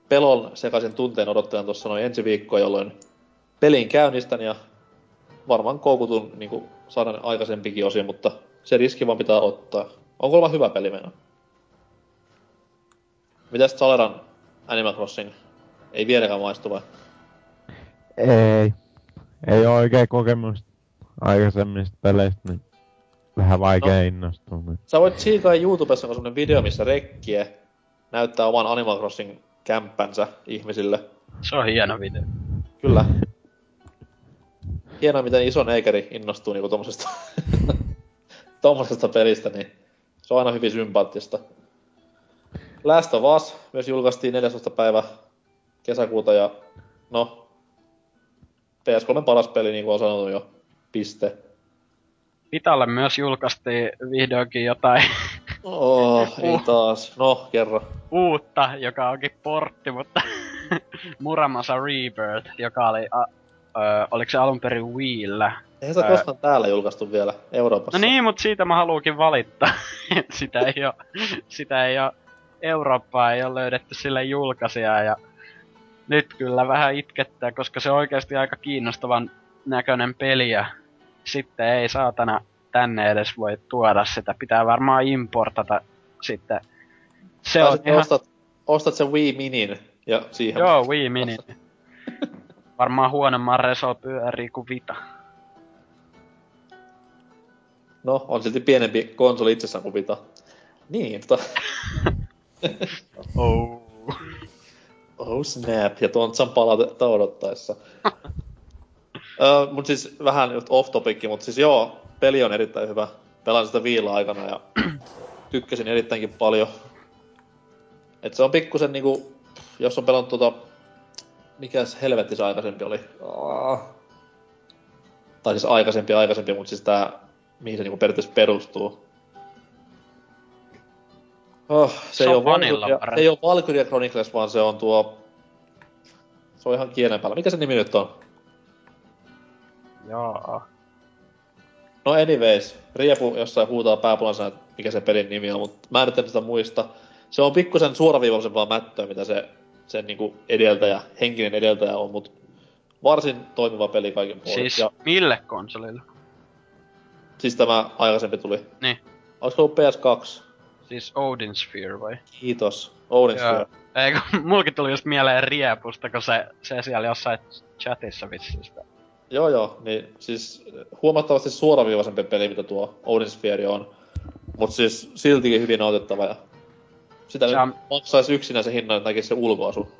pelon sekaisin tunteen odottelen tuossa noin ensi viikkoa, jolloin pelin käynnistän ja varmaan koukutun niin saada aikaisempikin osia, mutta se riski vaan pitää ottaa. On kuulemma hyvä peli mennä. Mitäs Saleran Animal Crossing? Ei vieläkään maistu vai? Ei. Ei oo oikein kokemusta aikaisemmista peleistä, niin vähän vaikea no. innostua. Niin. Sä voit tsiikaa YouTubessa on semmonen video, missä rekkie näyttää oman Animal Crossing kämppänsä ihmisille. Se on hieno video. Kyllä. Hienoa, miten iso neikeri innostuu niinku tommosesta, tommosesta pelistä, niin se on aina hyvin sympaattista. Last of Us myös julkaistiin 14. päivä kesäkuuta ja no, PS3 paras peli, niin kuin on sanonut jo, piste. Vitalle myös julkaistiin vihdoinkin jotain Oh, ei taas. No, kerro. uutta, joka onkin portti, mutta Muramasa Rebirth, joka oli, a, ö, oliko se alun perin Wiillä? Eihän sitä Ää. koskaan täällä julkaistu vielä Euroopassa. No niin, mutta siitä mä haluukin valittaa. Sitä ei oo, sitä ei oo, Eurooppaa ei oo löydetty sille julkaisijaa ja nyt kyllä vähän itkettää, koska se on oikeasti aika kiinnostavan näköinen peli ja sitten ei saatana tänne edes voi tuoda sitä. Pitää varmaan importata sitten. Se Tai on ihan... ostat, ostat sen Wii Minin ja siihen... Joo, Wii Mini. Varmaan huonomman reso pyörii kuin Vita. No, on silti pienempi konsoli itsessään kuin Vita. Niin, tota... Oh. Oh snap, ja Tontsan palautetta odottaessa. öö, mut siis vähän just off topic, mut siis joo, peli on erittäin hyvä. Pelasin sitä viila aikana ja tykkäsin erittäinkin paljon. Et se on pikkusen niinku, jos on pelannut tota, mikäs helvetti se aikaisempi oli? Aa. Tai siis aikaisempi aikaisempi, mut siis tää, mihin se niinku periaatteessa perustuu. Oh, se, Se ei on Valkyria, se ei ole Valkyria Chronicles, vaan se on tuo... Se on ihan kielen päällä. Mikä se nimi nyt on? Joo. No anyways, Riepu jossain huutaa pääpulansa, mikä se pelin nimi on, mutta mä en sitä muista. Se on pikkusen suoraviivaisempaa mättöä, mitä se sen niinku edeltäjä, henkinen edeltäjä on, mutta varsin toimiva peli kaiken puolin. Siis Ja, mille konsolille? siis tämä aikaisempi tuli. Niin. Olisiko ollut PS2? Siis Odin Sphere vai? Kiitos. Odin Joo. Sphere. Ei kun mulkin tuli just mieleen Riepusta, kun se, se siellä jossain chatissa vissiin sitä. Joo joo, niin siis huomattavasti suoraviivaisempi peli, mitä tuo Odin Sphere on. Mut siis siltikin hyvin otettava ja sitä Se on- maksaisi yksinä se hinnan, että näkisi se ulkoasu.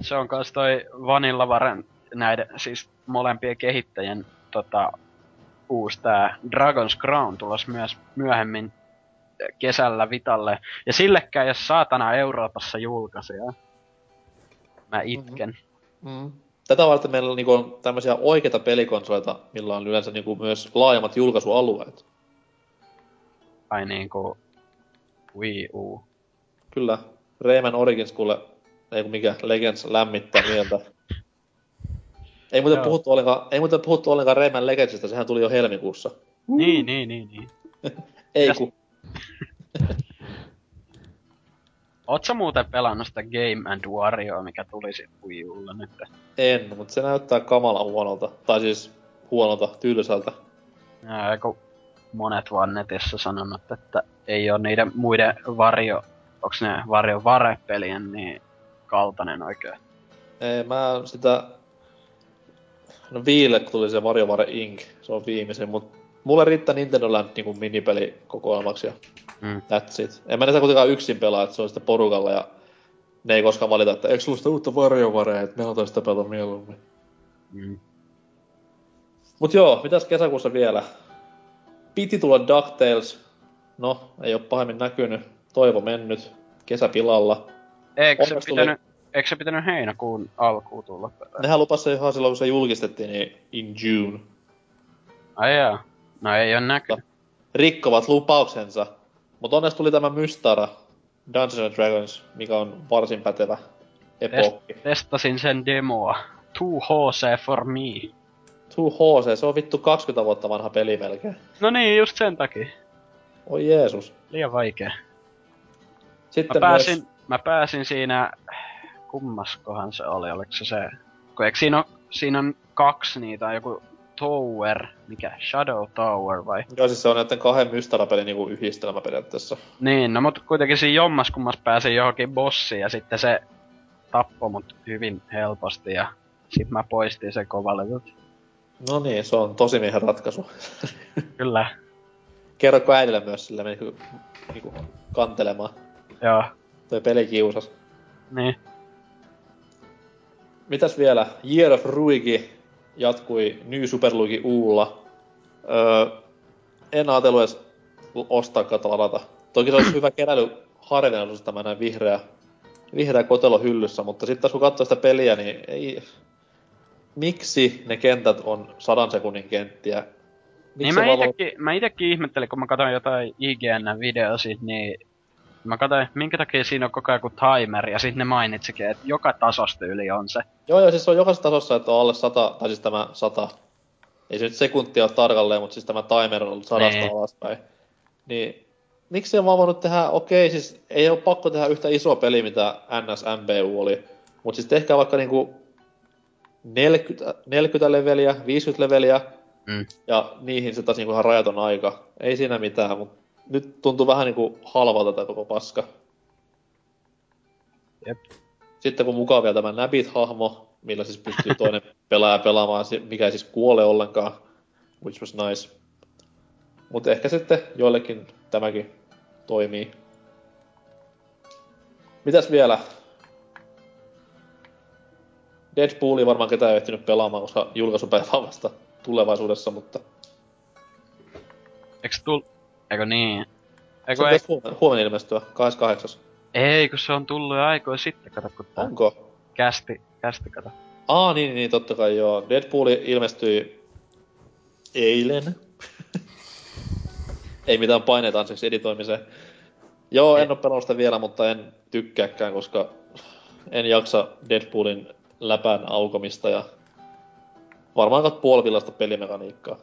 Se on kans toi Vanilla Varen näiden, siis molempien kehittäjien tota, uusi tää Dragon's Crown tulos myös myöhemmin kesällä Vitalle. Ja sillekään ole saatana Euroopassa julkaisija. Mä itken. Mm. Tätä varten meillä niinku on tämmöisiä oikeita pelikonsoleita, millä on yleensä niinku myös laajemmat julkaisualueet. Ai niinku Wii U. Kyllä, Rayman Origins kuule, ei kun mikä, Legends lämmittää mieltä. Ei muuten, Joo. puhuttu ollenkaan, ei muuten puhuttu ollenkaan Rayman Legendsista, sehän tuli jo helmikuussa. Niin, niin, niin, niin. Ei kun, Oot sä muuten pelannut sitä Game and Wario, mikä tuli sit Wii Ulle nyt? en, mutta se näyttää kamala huonolta. Tai siis huonolta, tylsältä. Ja kun monet vaan netissä sanonut, että ei ole niiden muiden Vario, onks ne Vario Vare-pelien niin kaltainen oikein. Ei, mä sitä... No Viille tuli se WarioWare Inc. Se on viimeisen, mut mulle riittää Nintendo Land niinku minipeli kokoelmaksi ja Mm. that's it. En mä niitä kuitenkaan yksin pelaa, että se on sitten porukalla ja ne ei koskaan valita, että eikö sulla sitä uutta WarioWarea, että me otan sitä pelata mieluummin. Mm. Mut joo, mitäs kesäkuussa vielä? Piti tulla DuckTales. No, ei oo pahemmin näkynyt. Toivo mennyt. Kesäpilalla. Eikö se, Onneksi tuli- pitänyt, eikö se pitänyt heinäkuun alkuun tulla? Nehän lupas se ihan silloin, kun se julkistettiin, niin in June. Ai jaa. No ei oo näkynyt. Rikkovat lupauksensa. Mutta onneksi tuli tämä Mystara Dungeons and Dragons, mikä on varsin pätevä epokki. Testasin sen demoa. 2HC for me. 2HC, se on vittu 20 vuotta vanha peli melkein. No niin, just sen takia. Oi Jeesus. Liian vaikea. Sitten Mä pääsin, myös... mä pääsin siinä, kummaskohan se oli, oliko se se, kun eikö siinä on, siinä on kaksi niitä, joku Tower, mikä, Shadow Tower vai? Joo, siis se on näiden kahden Mystara-pelin niinku yhdistelmä periaatteessa. Niin, no mut kuitenkin siinä jommas kummas pääsin johonkin bossiin ja sitten se tappoi mut hyvin helposti ja sit mä poistin sen kovalevyltä. No niin, se on tosi miehen ratkaisu. Kyllä, Kerrotko äidille myös sillä meni niinku, niinku kantelemaan. joo, Toi peli kiusas. niin. Mitäs vielä? Year of Ruigi jatkui New Super Luigi Ulla. Öö, en ajatellut edes ostaa kautta ladata. Toki se olisi hyvä keräily harvinaisuus tämä näin vihreä, vihreä kotelo hyllyssä, mutta sitten kun katsoo sitä peliä, niin ei... Miksi ne kentät on sadan sekunnin kenttiä? Niin se mä itekin, mä itekin ihmettelin, kun mä katsoin jotain IGN-videosi, niin mä katsoin, minkä takia siinä on koko ajan timer, ja sitten ne mainitsikin, että joka tasosta yli on se. Joo, joo, siis se on jokaisessa tasossa, että on alle 100, tai siis tämä 100, ei se nyt sekuntia ole tarkalleen, mutta siis tämä timer on ollut sadasta Niin. alaspäin. Niin, miksi ei vaan voinut tehdä, okei, siis ei ole pakko tehdä yhtä isoa peliä, mitä NSMBU oli, mutta siis tehkää vaikka niinku 40, 40 leveliä, 50 leveliä, Mm. ja niihin se taas niinku ihan rajaton aika. Ei siinä mitään, mutta nyt tuntuu vähän niinku halvalta tää koko paska. Jep. Sitten kun mukaan vielä tämä Nabbit-hahmo, millä siis pystyy toinen pelaaja pelaamaan, si- mikä ei siis kuole ollenkaan, which was nice. Mutta ehkä sitten joillekin tämäkin toimii. Mitäs vielä? Deadpoolia varmaan ketään ei ehtinyt pelaamaan, koska julkaisupäivä on vasta tulevaisuudessa, mutta Eikö tul... Eikö niin? se Eikö ei... pitäisi huomenna, huomenna ilmestyä, 28. Ei, kun se on tullut jo aikoja sitten, kato kun tää Onko? kästi, kästi kato. Aa, niin, niin, totta kai joo. Deadpool ilmestyi eilen. Ei mitään paineita anteeksi editoimiseen. Joo, en oo pelannut sitä vielä, mutta en tykkääkään, koska en jaksa Deadpoolin läpän aukomista ja varmaan kat puolivillasta pelimekaniikkaa.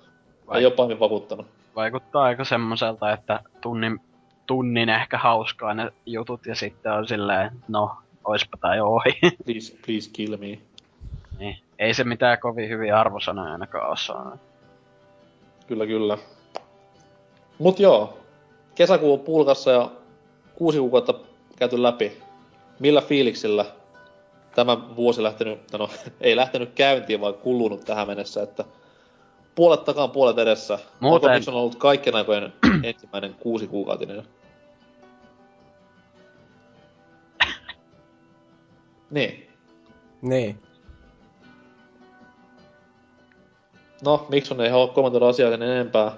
Vai- Ei oo pahemmin vakuuttanut. Vaikuttaa aika semmoiselta, että tunnin, tunnin ehkä hauskaa ne jutut ja sitten on silleen, no, oispa jo ohi. Please, please kill me. niin. Ei se mitään kovin hyviä arvosanoja ainakaan oo saanut. Kyllä, kyllä. Mut joo, kesäkuu on pulkassa ja kuusi kuukautta käyty läpi. Millä fiiliksillä tämä vuosi lähtenyt, no ei lähtenyt käyntiin, vaan kulunut tähän mennessä, että puolet takaan, puolet edessä. Muuten- Onko on ollut kaikkien aikojen ensimmäinen kuusi kuukautinen? Niin. Niin. No, miksi on ei halua kommentoida asiaa sen enempää.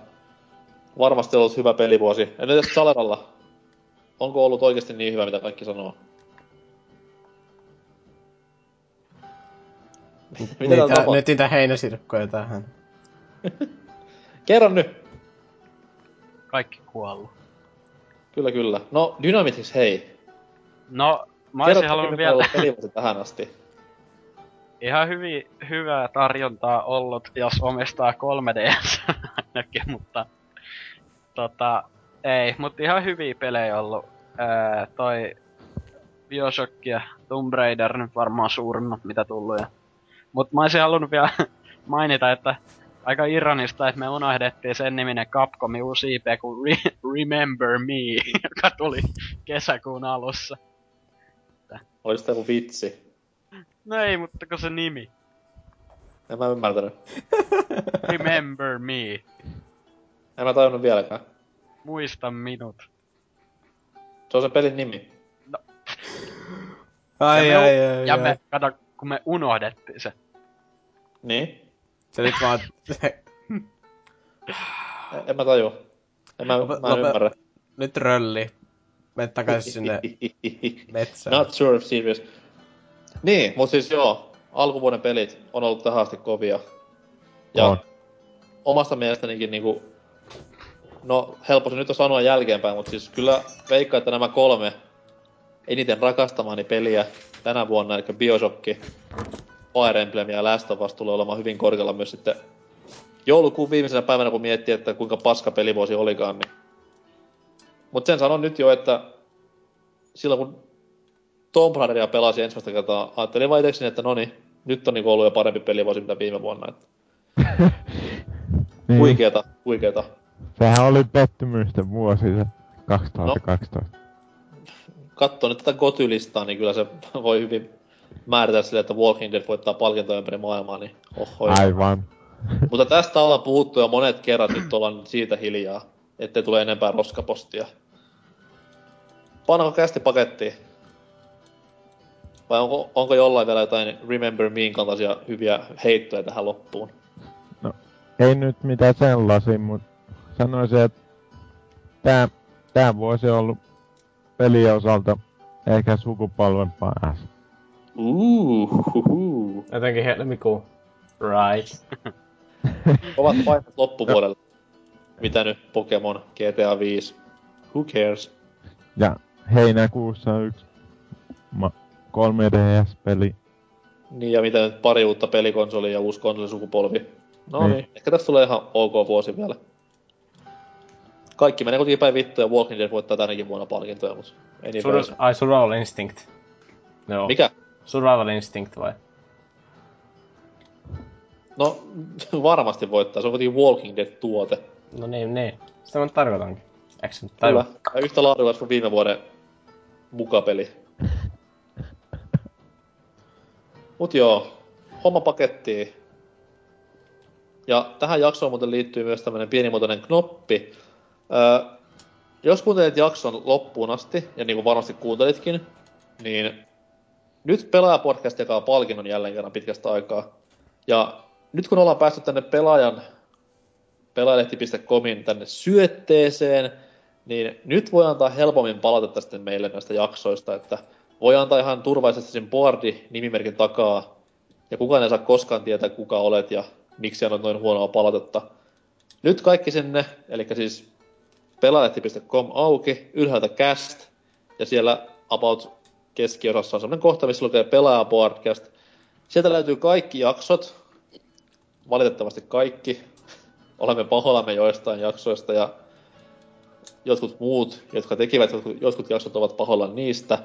Varmasti ollut hyvä pelivuosi. Entäs Saleralla? Onko ollut oikeasti niin hyvä, mitä kaikki sanoo? Mitä täällä Niitä, nyt niitä heinäsirkkoja tähän. Kerro nyt! Kaikki kuollut. Kyllä, kyllä. No, Dynamitix, hei. No, mä olisin halunnut vielä tähän asti. ihan hyvin, hyvää tarjontaa ollut, jos omistaa 3DS ainakin, mutta tota, ei, mutta ihan hyviä pelejä ollut. Ää, toi Bioshock ja Tomb Raider nyt varmaan suurimmat mitä tullut. Ja... Mut mä olisin halunnut vielä mainita, että aika ironista, että me unohdettiin sen niminen Capcomin uusi IP kuin Re- Remember Me, joka tuli kesäkuun alussa. Olis tää joku vitsi. No ei, mutta kun se nimi. En mä ymmärtänyt. Remember Me. En mä tajunnut vieläkään. Muista minut. Se on se pelin nimi. Ai, ja me, ai, ai, ja ai. me, kato, kun me unohdettiin se. Niin? Se nyt vaan En, en mä tajua. En mä, Lope- mä en lope- ymmärrä. Nyt rölli. Mene takaisin sinne metsään. Not sure serious. Niin, mut siis joo, alkuvuoden pelit on ollut tähän asti kovia. Ja On. omasta mielestänikin niinku, no helppo se nyt on sanoa jälkeenpäin, mutta siis kyllä veikkaa, että nämä kolme eniten rakastamani peliä tänä vuonna, eli Bioshock, Fire Emblem ja Last of Us tulee olemaan hyvin korkealla myös sitten joulukuun viimeisenä päivänä, kun miettii, että kuinka paska pelivuosi olikaan, niin Mut sen sanon nyt jo, että silloin kun Tomb Raideria pelasi ensimmäistä kertaa, ajattelin vaan itekseni, että no niin, nyt on niinku ollut jo parempi pelivuosi mitä viime vuonna. Että Niin, huikeeta, huikeeta. sehän oli pettymysten vuosi se 2012. Katsoo nyt tätä gotylistaa, niin kyllä se voi hyvin määritellä sille, että Walking Dead voittaa palkintoja ympäri maailmaa, niin oho. Aivan. Mutta tästä ollaan puhuttu jo monet kerrat, nyt ollaan siitä hiljaa, ettei tule enempää roskapostia. Pannaanko kästi pakettiin? Vai onko, onko jollain vielä jotain Remember Mean kaltaisia hyviä heittoja tähän loppuun? Ei nyt mitään sellaisia, mut sanoisin, että tää, tää vuosi on ollut pelien osalta ehkä sukupolven paras. Uuhuhu. Jotenkin helmikuu. Right. Ovat painot loppuvuodelle. Mitä nyt Pokemon, GTA 5. Who cares? Ja heinäkuussa yksi ma- 3DS-peli. Niin ja mitä nyt pari uutta pelikonsolia ja uusi konsolisukupolvi. No niin. Niin. ehkä tästä tulee ihan ok vuosi vielä. Kaikki menee kuitenkin päin vittu ja Walking Dead voittaa tänäkin vuonna palkintoja, mutta ei niin Sur- ai, Survival Instinct. Joo. Mikä? Survival Instinct vai? No varmasti voittaa, se on kuitenkin Walking Dead-tuote. No niin, niin. Sitä mä tarkoitankin. Eikö se nyt Kyllä. Ja yhtä laadukas kuin viime vuoden mukapeli. Mut joo, homma pakettiin. Ja tähän jaksoon muuten liittyy myös tämmönen pienimuotoinen knoppi. Öö, jos kuuntelit jakson loppuun asti, ja niin kuin varmasti kuuntelitkin, niin nyt Pelaajapodcast jakaa palkinnon jälleen kerran pitkästä aikaa. Ja nyt kun ollaan päästy tänne pelaajan pelaajalehti.comin tänne syötteeseen, niin nyt voi antaa helpommin palautetta sitten meille näistä jaksoista, että voi antaa ihan turvallisesti sen boardi nimimerkin takaa, ja kukaan ei saa koskaan tietää, kuka olet ja miksi annat noin huonoa palautetta. Nyt kaikki sinne, eli siis pelaajalehti.com auki, ylhäältä cast, ja siellä about keskiosassa on semmoinen kohta, missä lukee pelaaja podcast. Sieltä löytyy kaikki jaksot, valitettavasti kaikki. Olemme pahoillamme joistain jaksoista ja jotkut muut, jotka tekivät jotkut, jotkut jaksot, ovat pahoilla niistä.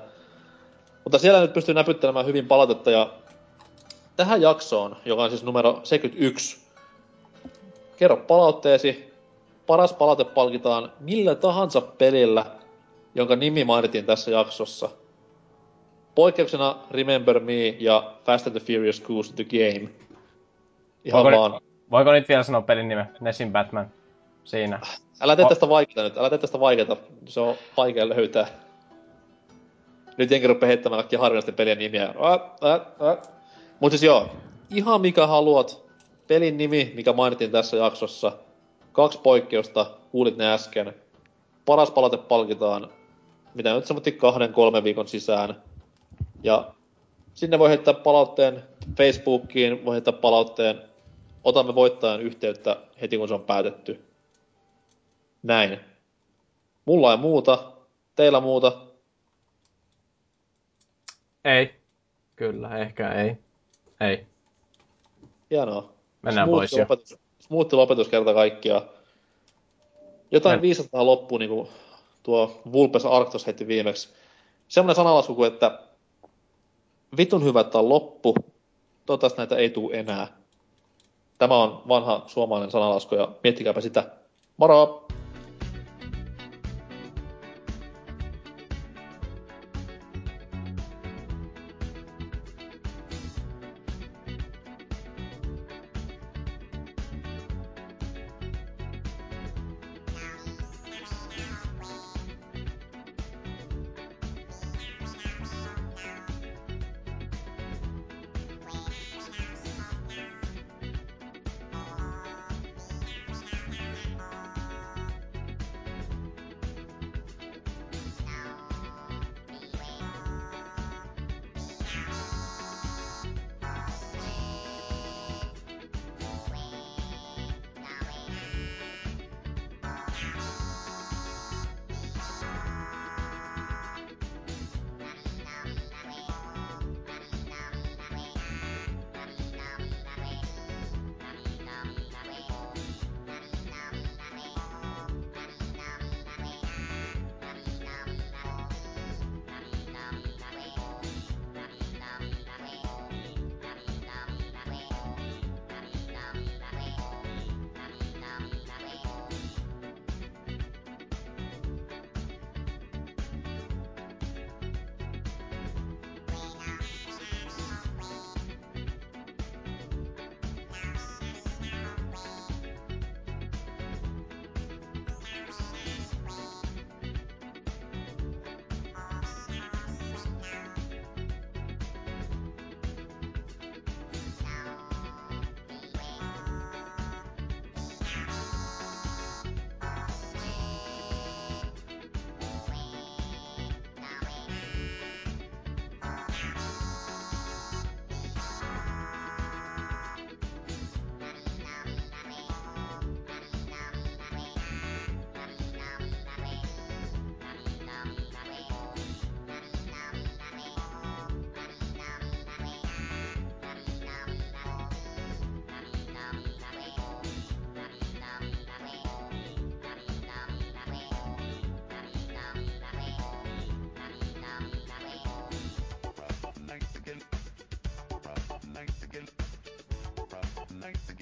Mutta siellä nyt pystyy näpyttelemään hyvin palautetta ja tähän jaksoon, joka on siis numero 71, kerro palautteesi. Paras palaute palkitaan millä tahansa pelillä, jonka nimi mainittiin tässä jaksossa. Poikkeuksena Remember Me ja Fast and the Furious 6 The Game. Ihan Voiko, vaan. ni- voiko nyt vielä sanoa pelin nimen? Nessin Batman. Siinä. Älä tee tästä vaikeeta nyt, älä tee tästä vaikeeta. Se on vaikea löytää. Nyt jenkin rupee heittämään kaikkia harvinaisten pelien nimiä. Ä, ä, ä. Mut siis joo, ihan mikä haluat. Pelin nimi, mikä mainittiin tässä jaksossa. Kaksi poikkeusta, kuulit ne äsken. Paras palaute palkitaan, mitä nyt sanottiin kahden, kolmen viikon sisään. Ja sinne voi heittää palautteen Facebookiin, voi heittää palautteen. Otamme voittajan yhteyttä heti kun se on päätetty. Näin. Mulla ei muuta. Teillä muuta. Ei. Kyllä, ehkä ei. Ei. Hienoa. Mennään Smoothi pois jo. lopetus, smoothi lopetus kerta kaikkiaan. Jotain Men- viisasta loppuun, niin kuin tuo Vulpes Arctos heitti viimeksi. Semmoinen sanalasku kuin, että vitun hyvä, että on loppu. Toivottavasti näitä ei tule enää. Tämä on vanha suomalainen sanalasku ja miettikääpä sitä. Moro!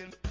Oho,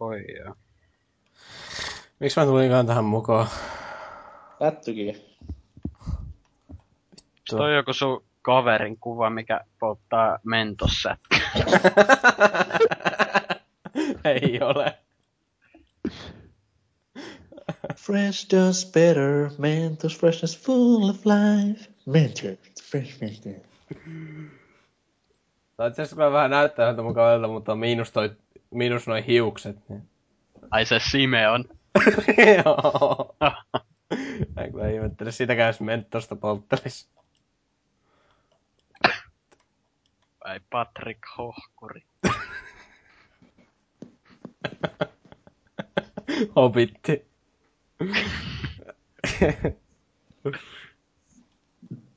joo. Miksi mä tulinkaan tähän mukaan? Lättykin. Se on joku sun kaverin kuva, mikä polttaa mentossa. Ei ole. Fresh does better, Mentos freshness full of life. Mentos, fresh Mentos. Tai itse asiassa kyllä vähän näyttää yhdeltä mun kaverilta, mutta on miinus, toi, miinus noin hiukset. Ai se Simeon. Joo. Mä kyllä ihmettele, sitäkään jos mentosta polttelis. Vai Patrick Hohkuri. Hobitti.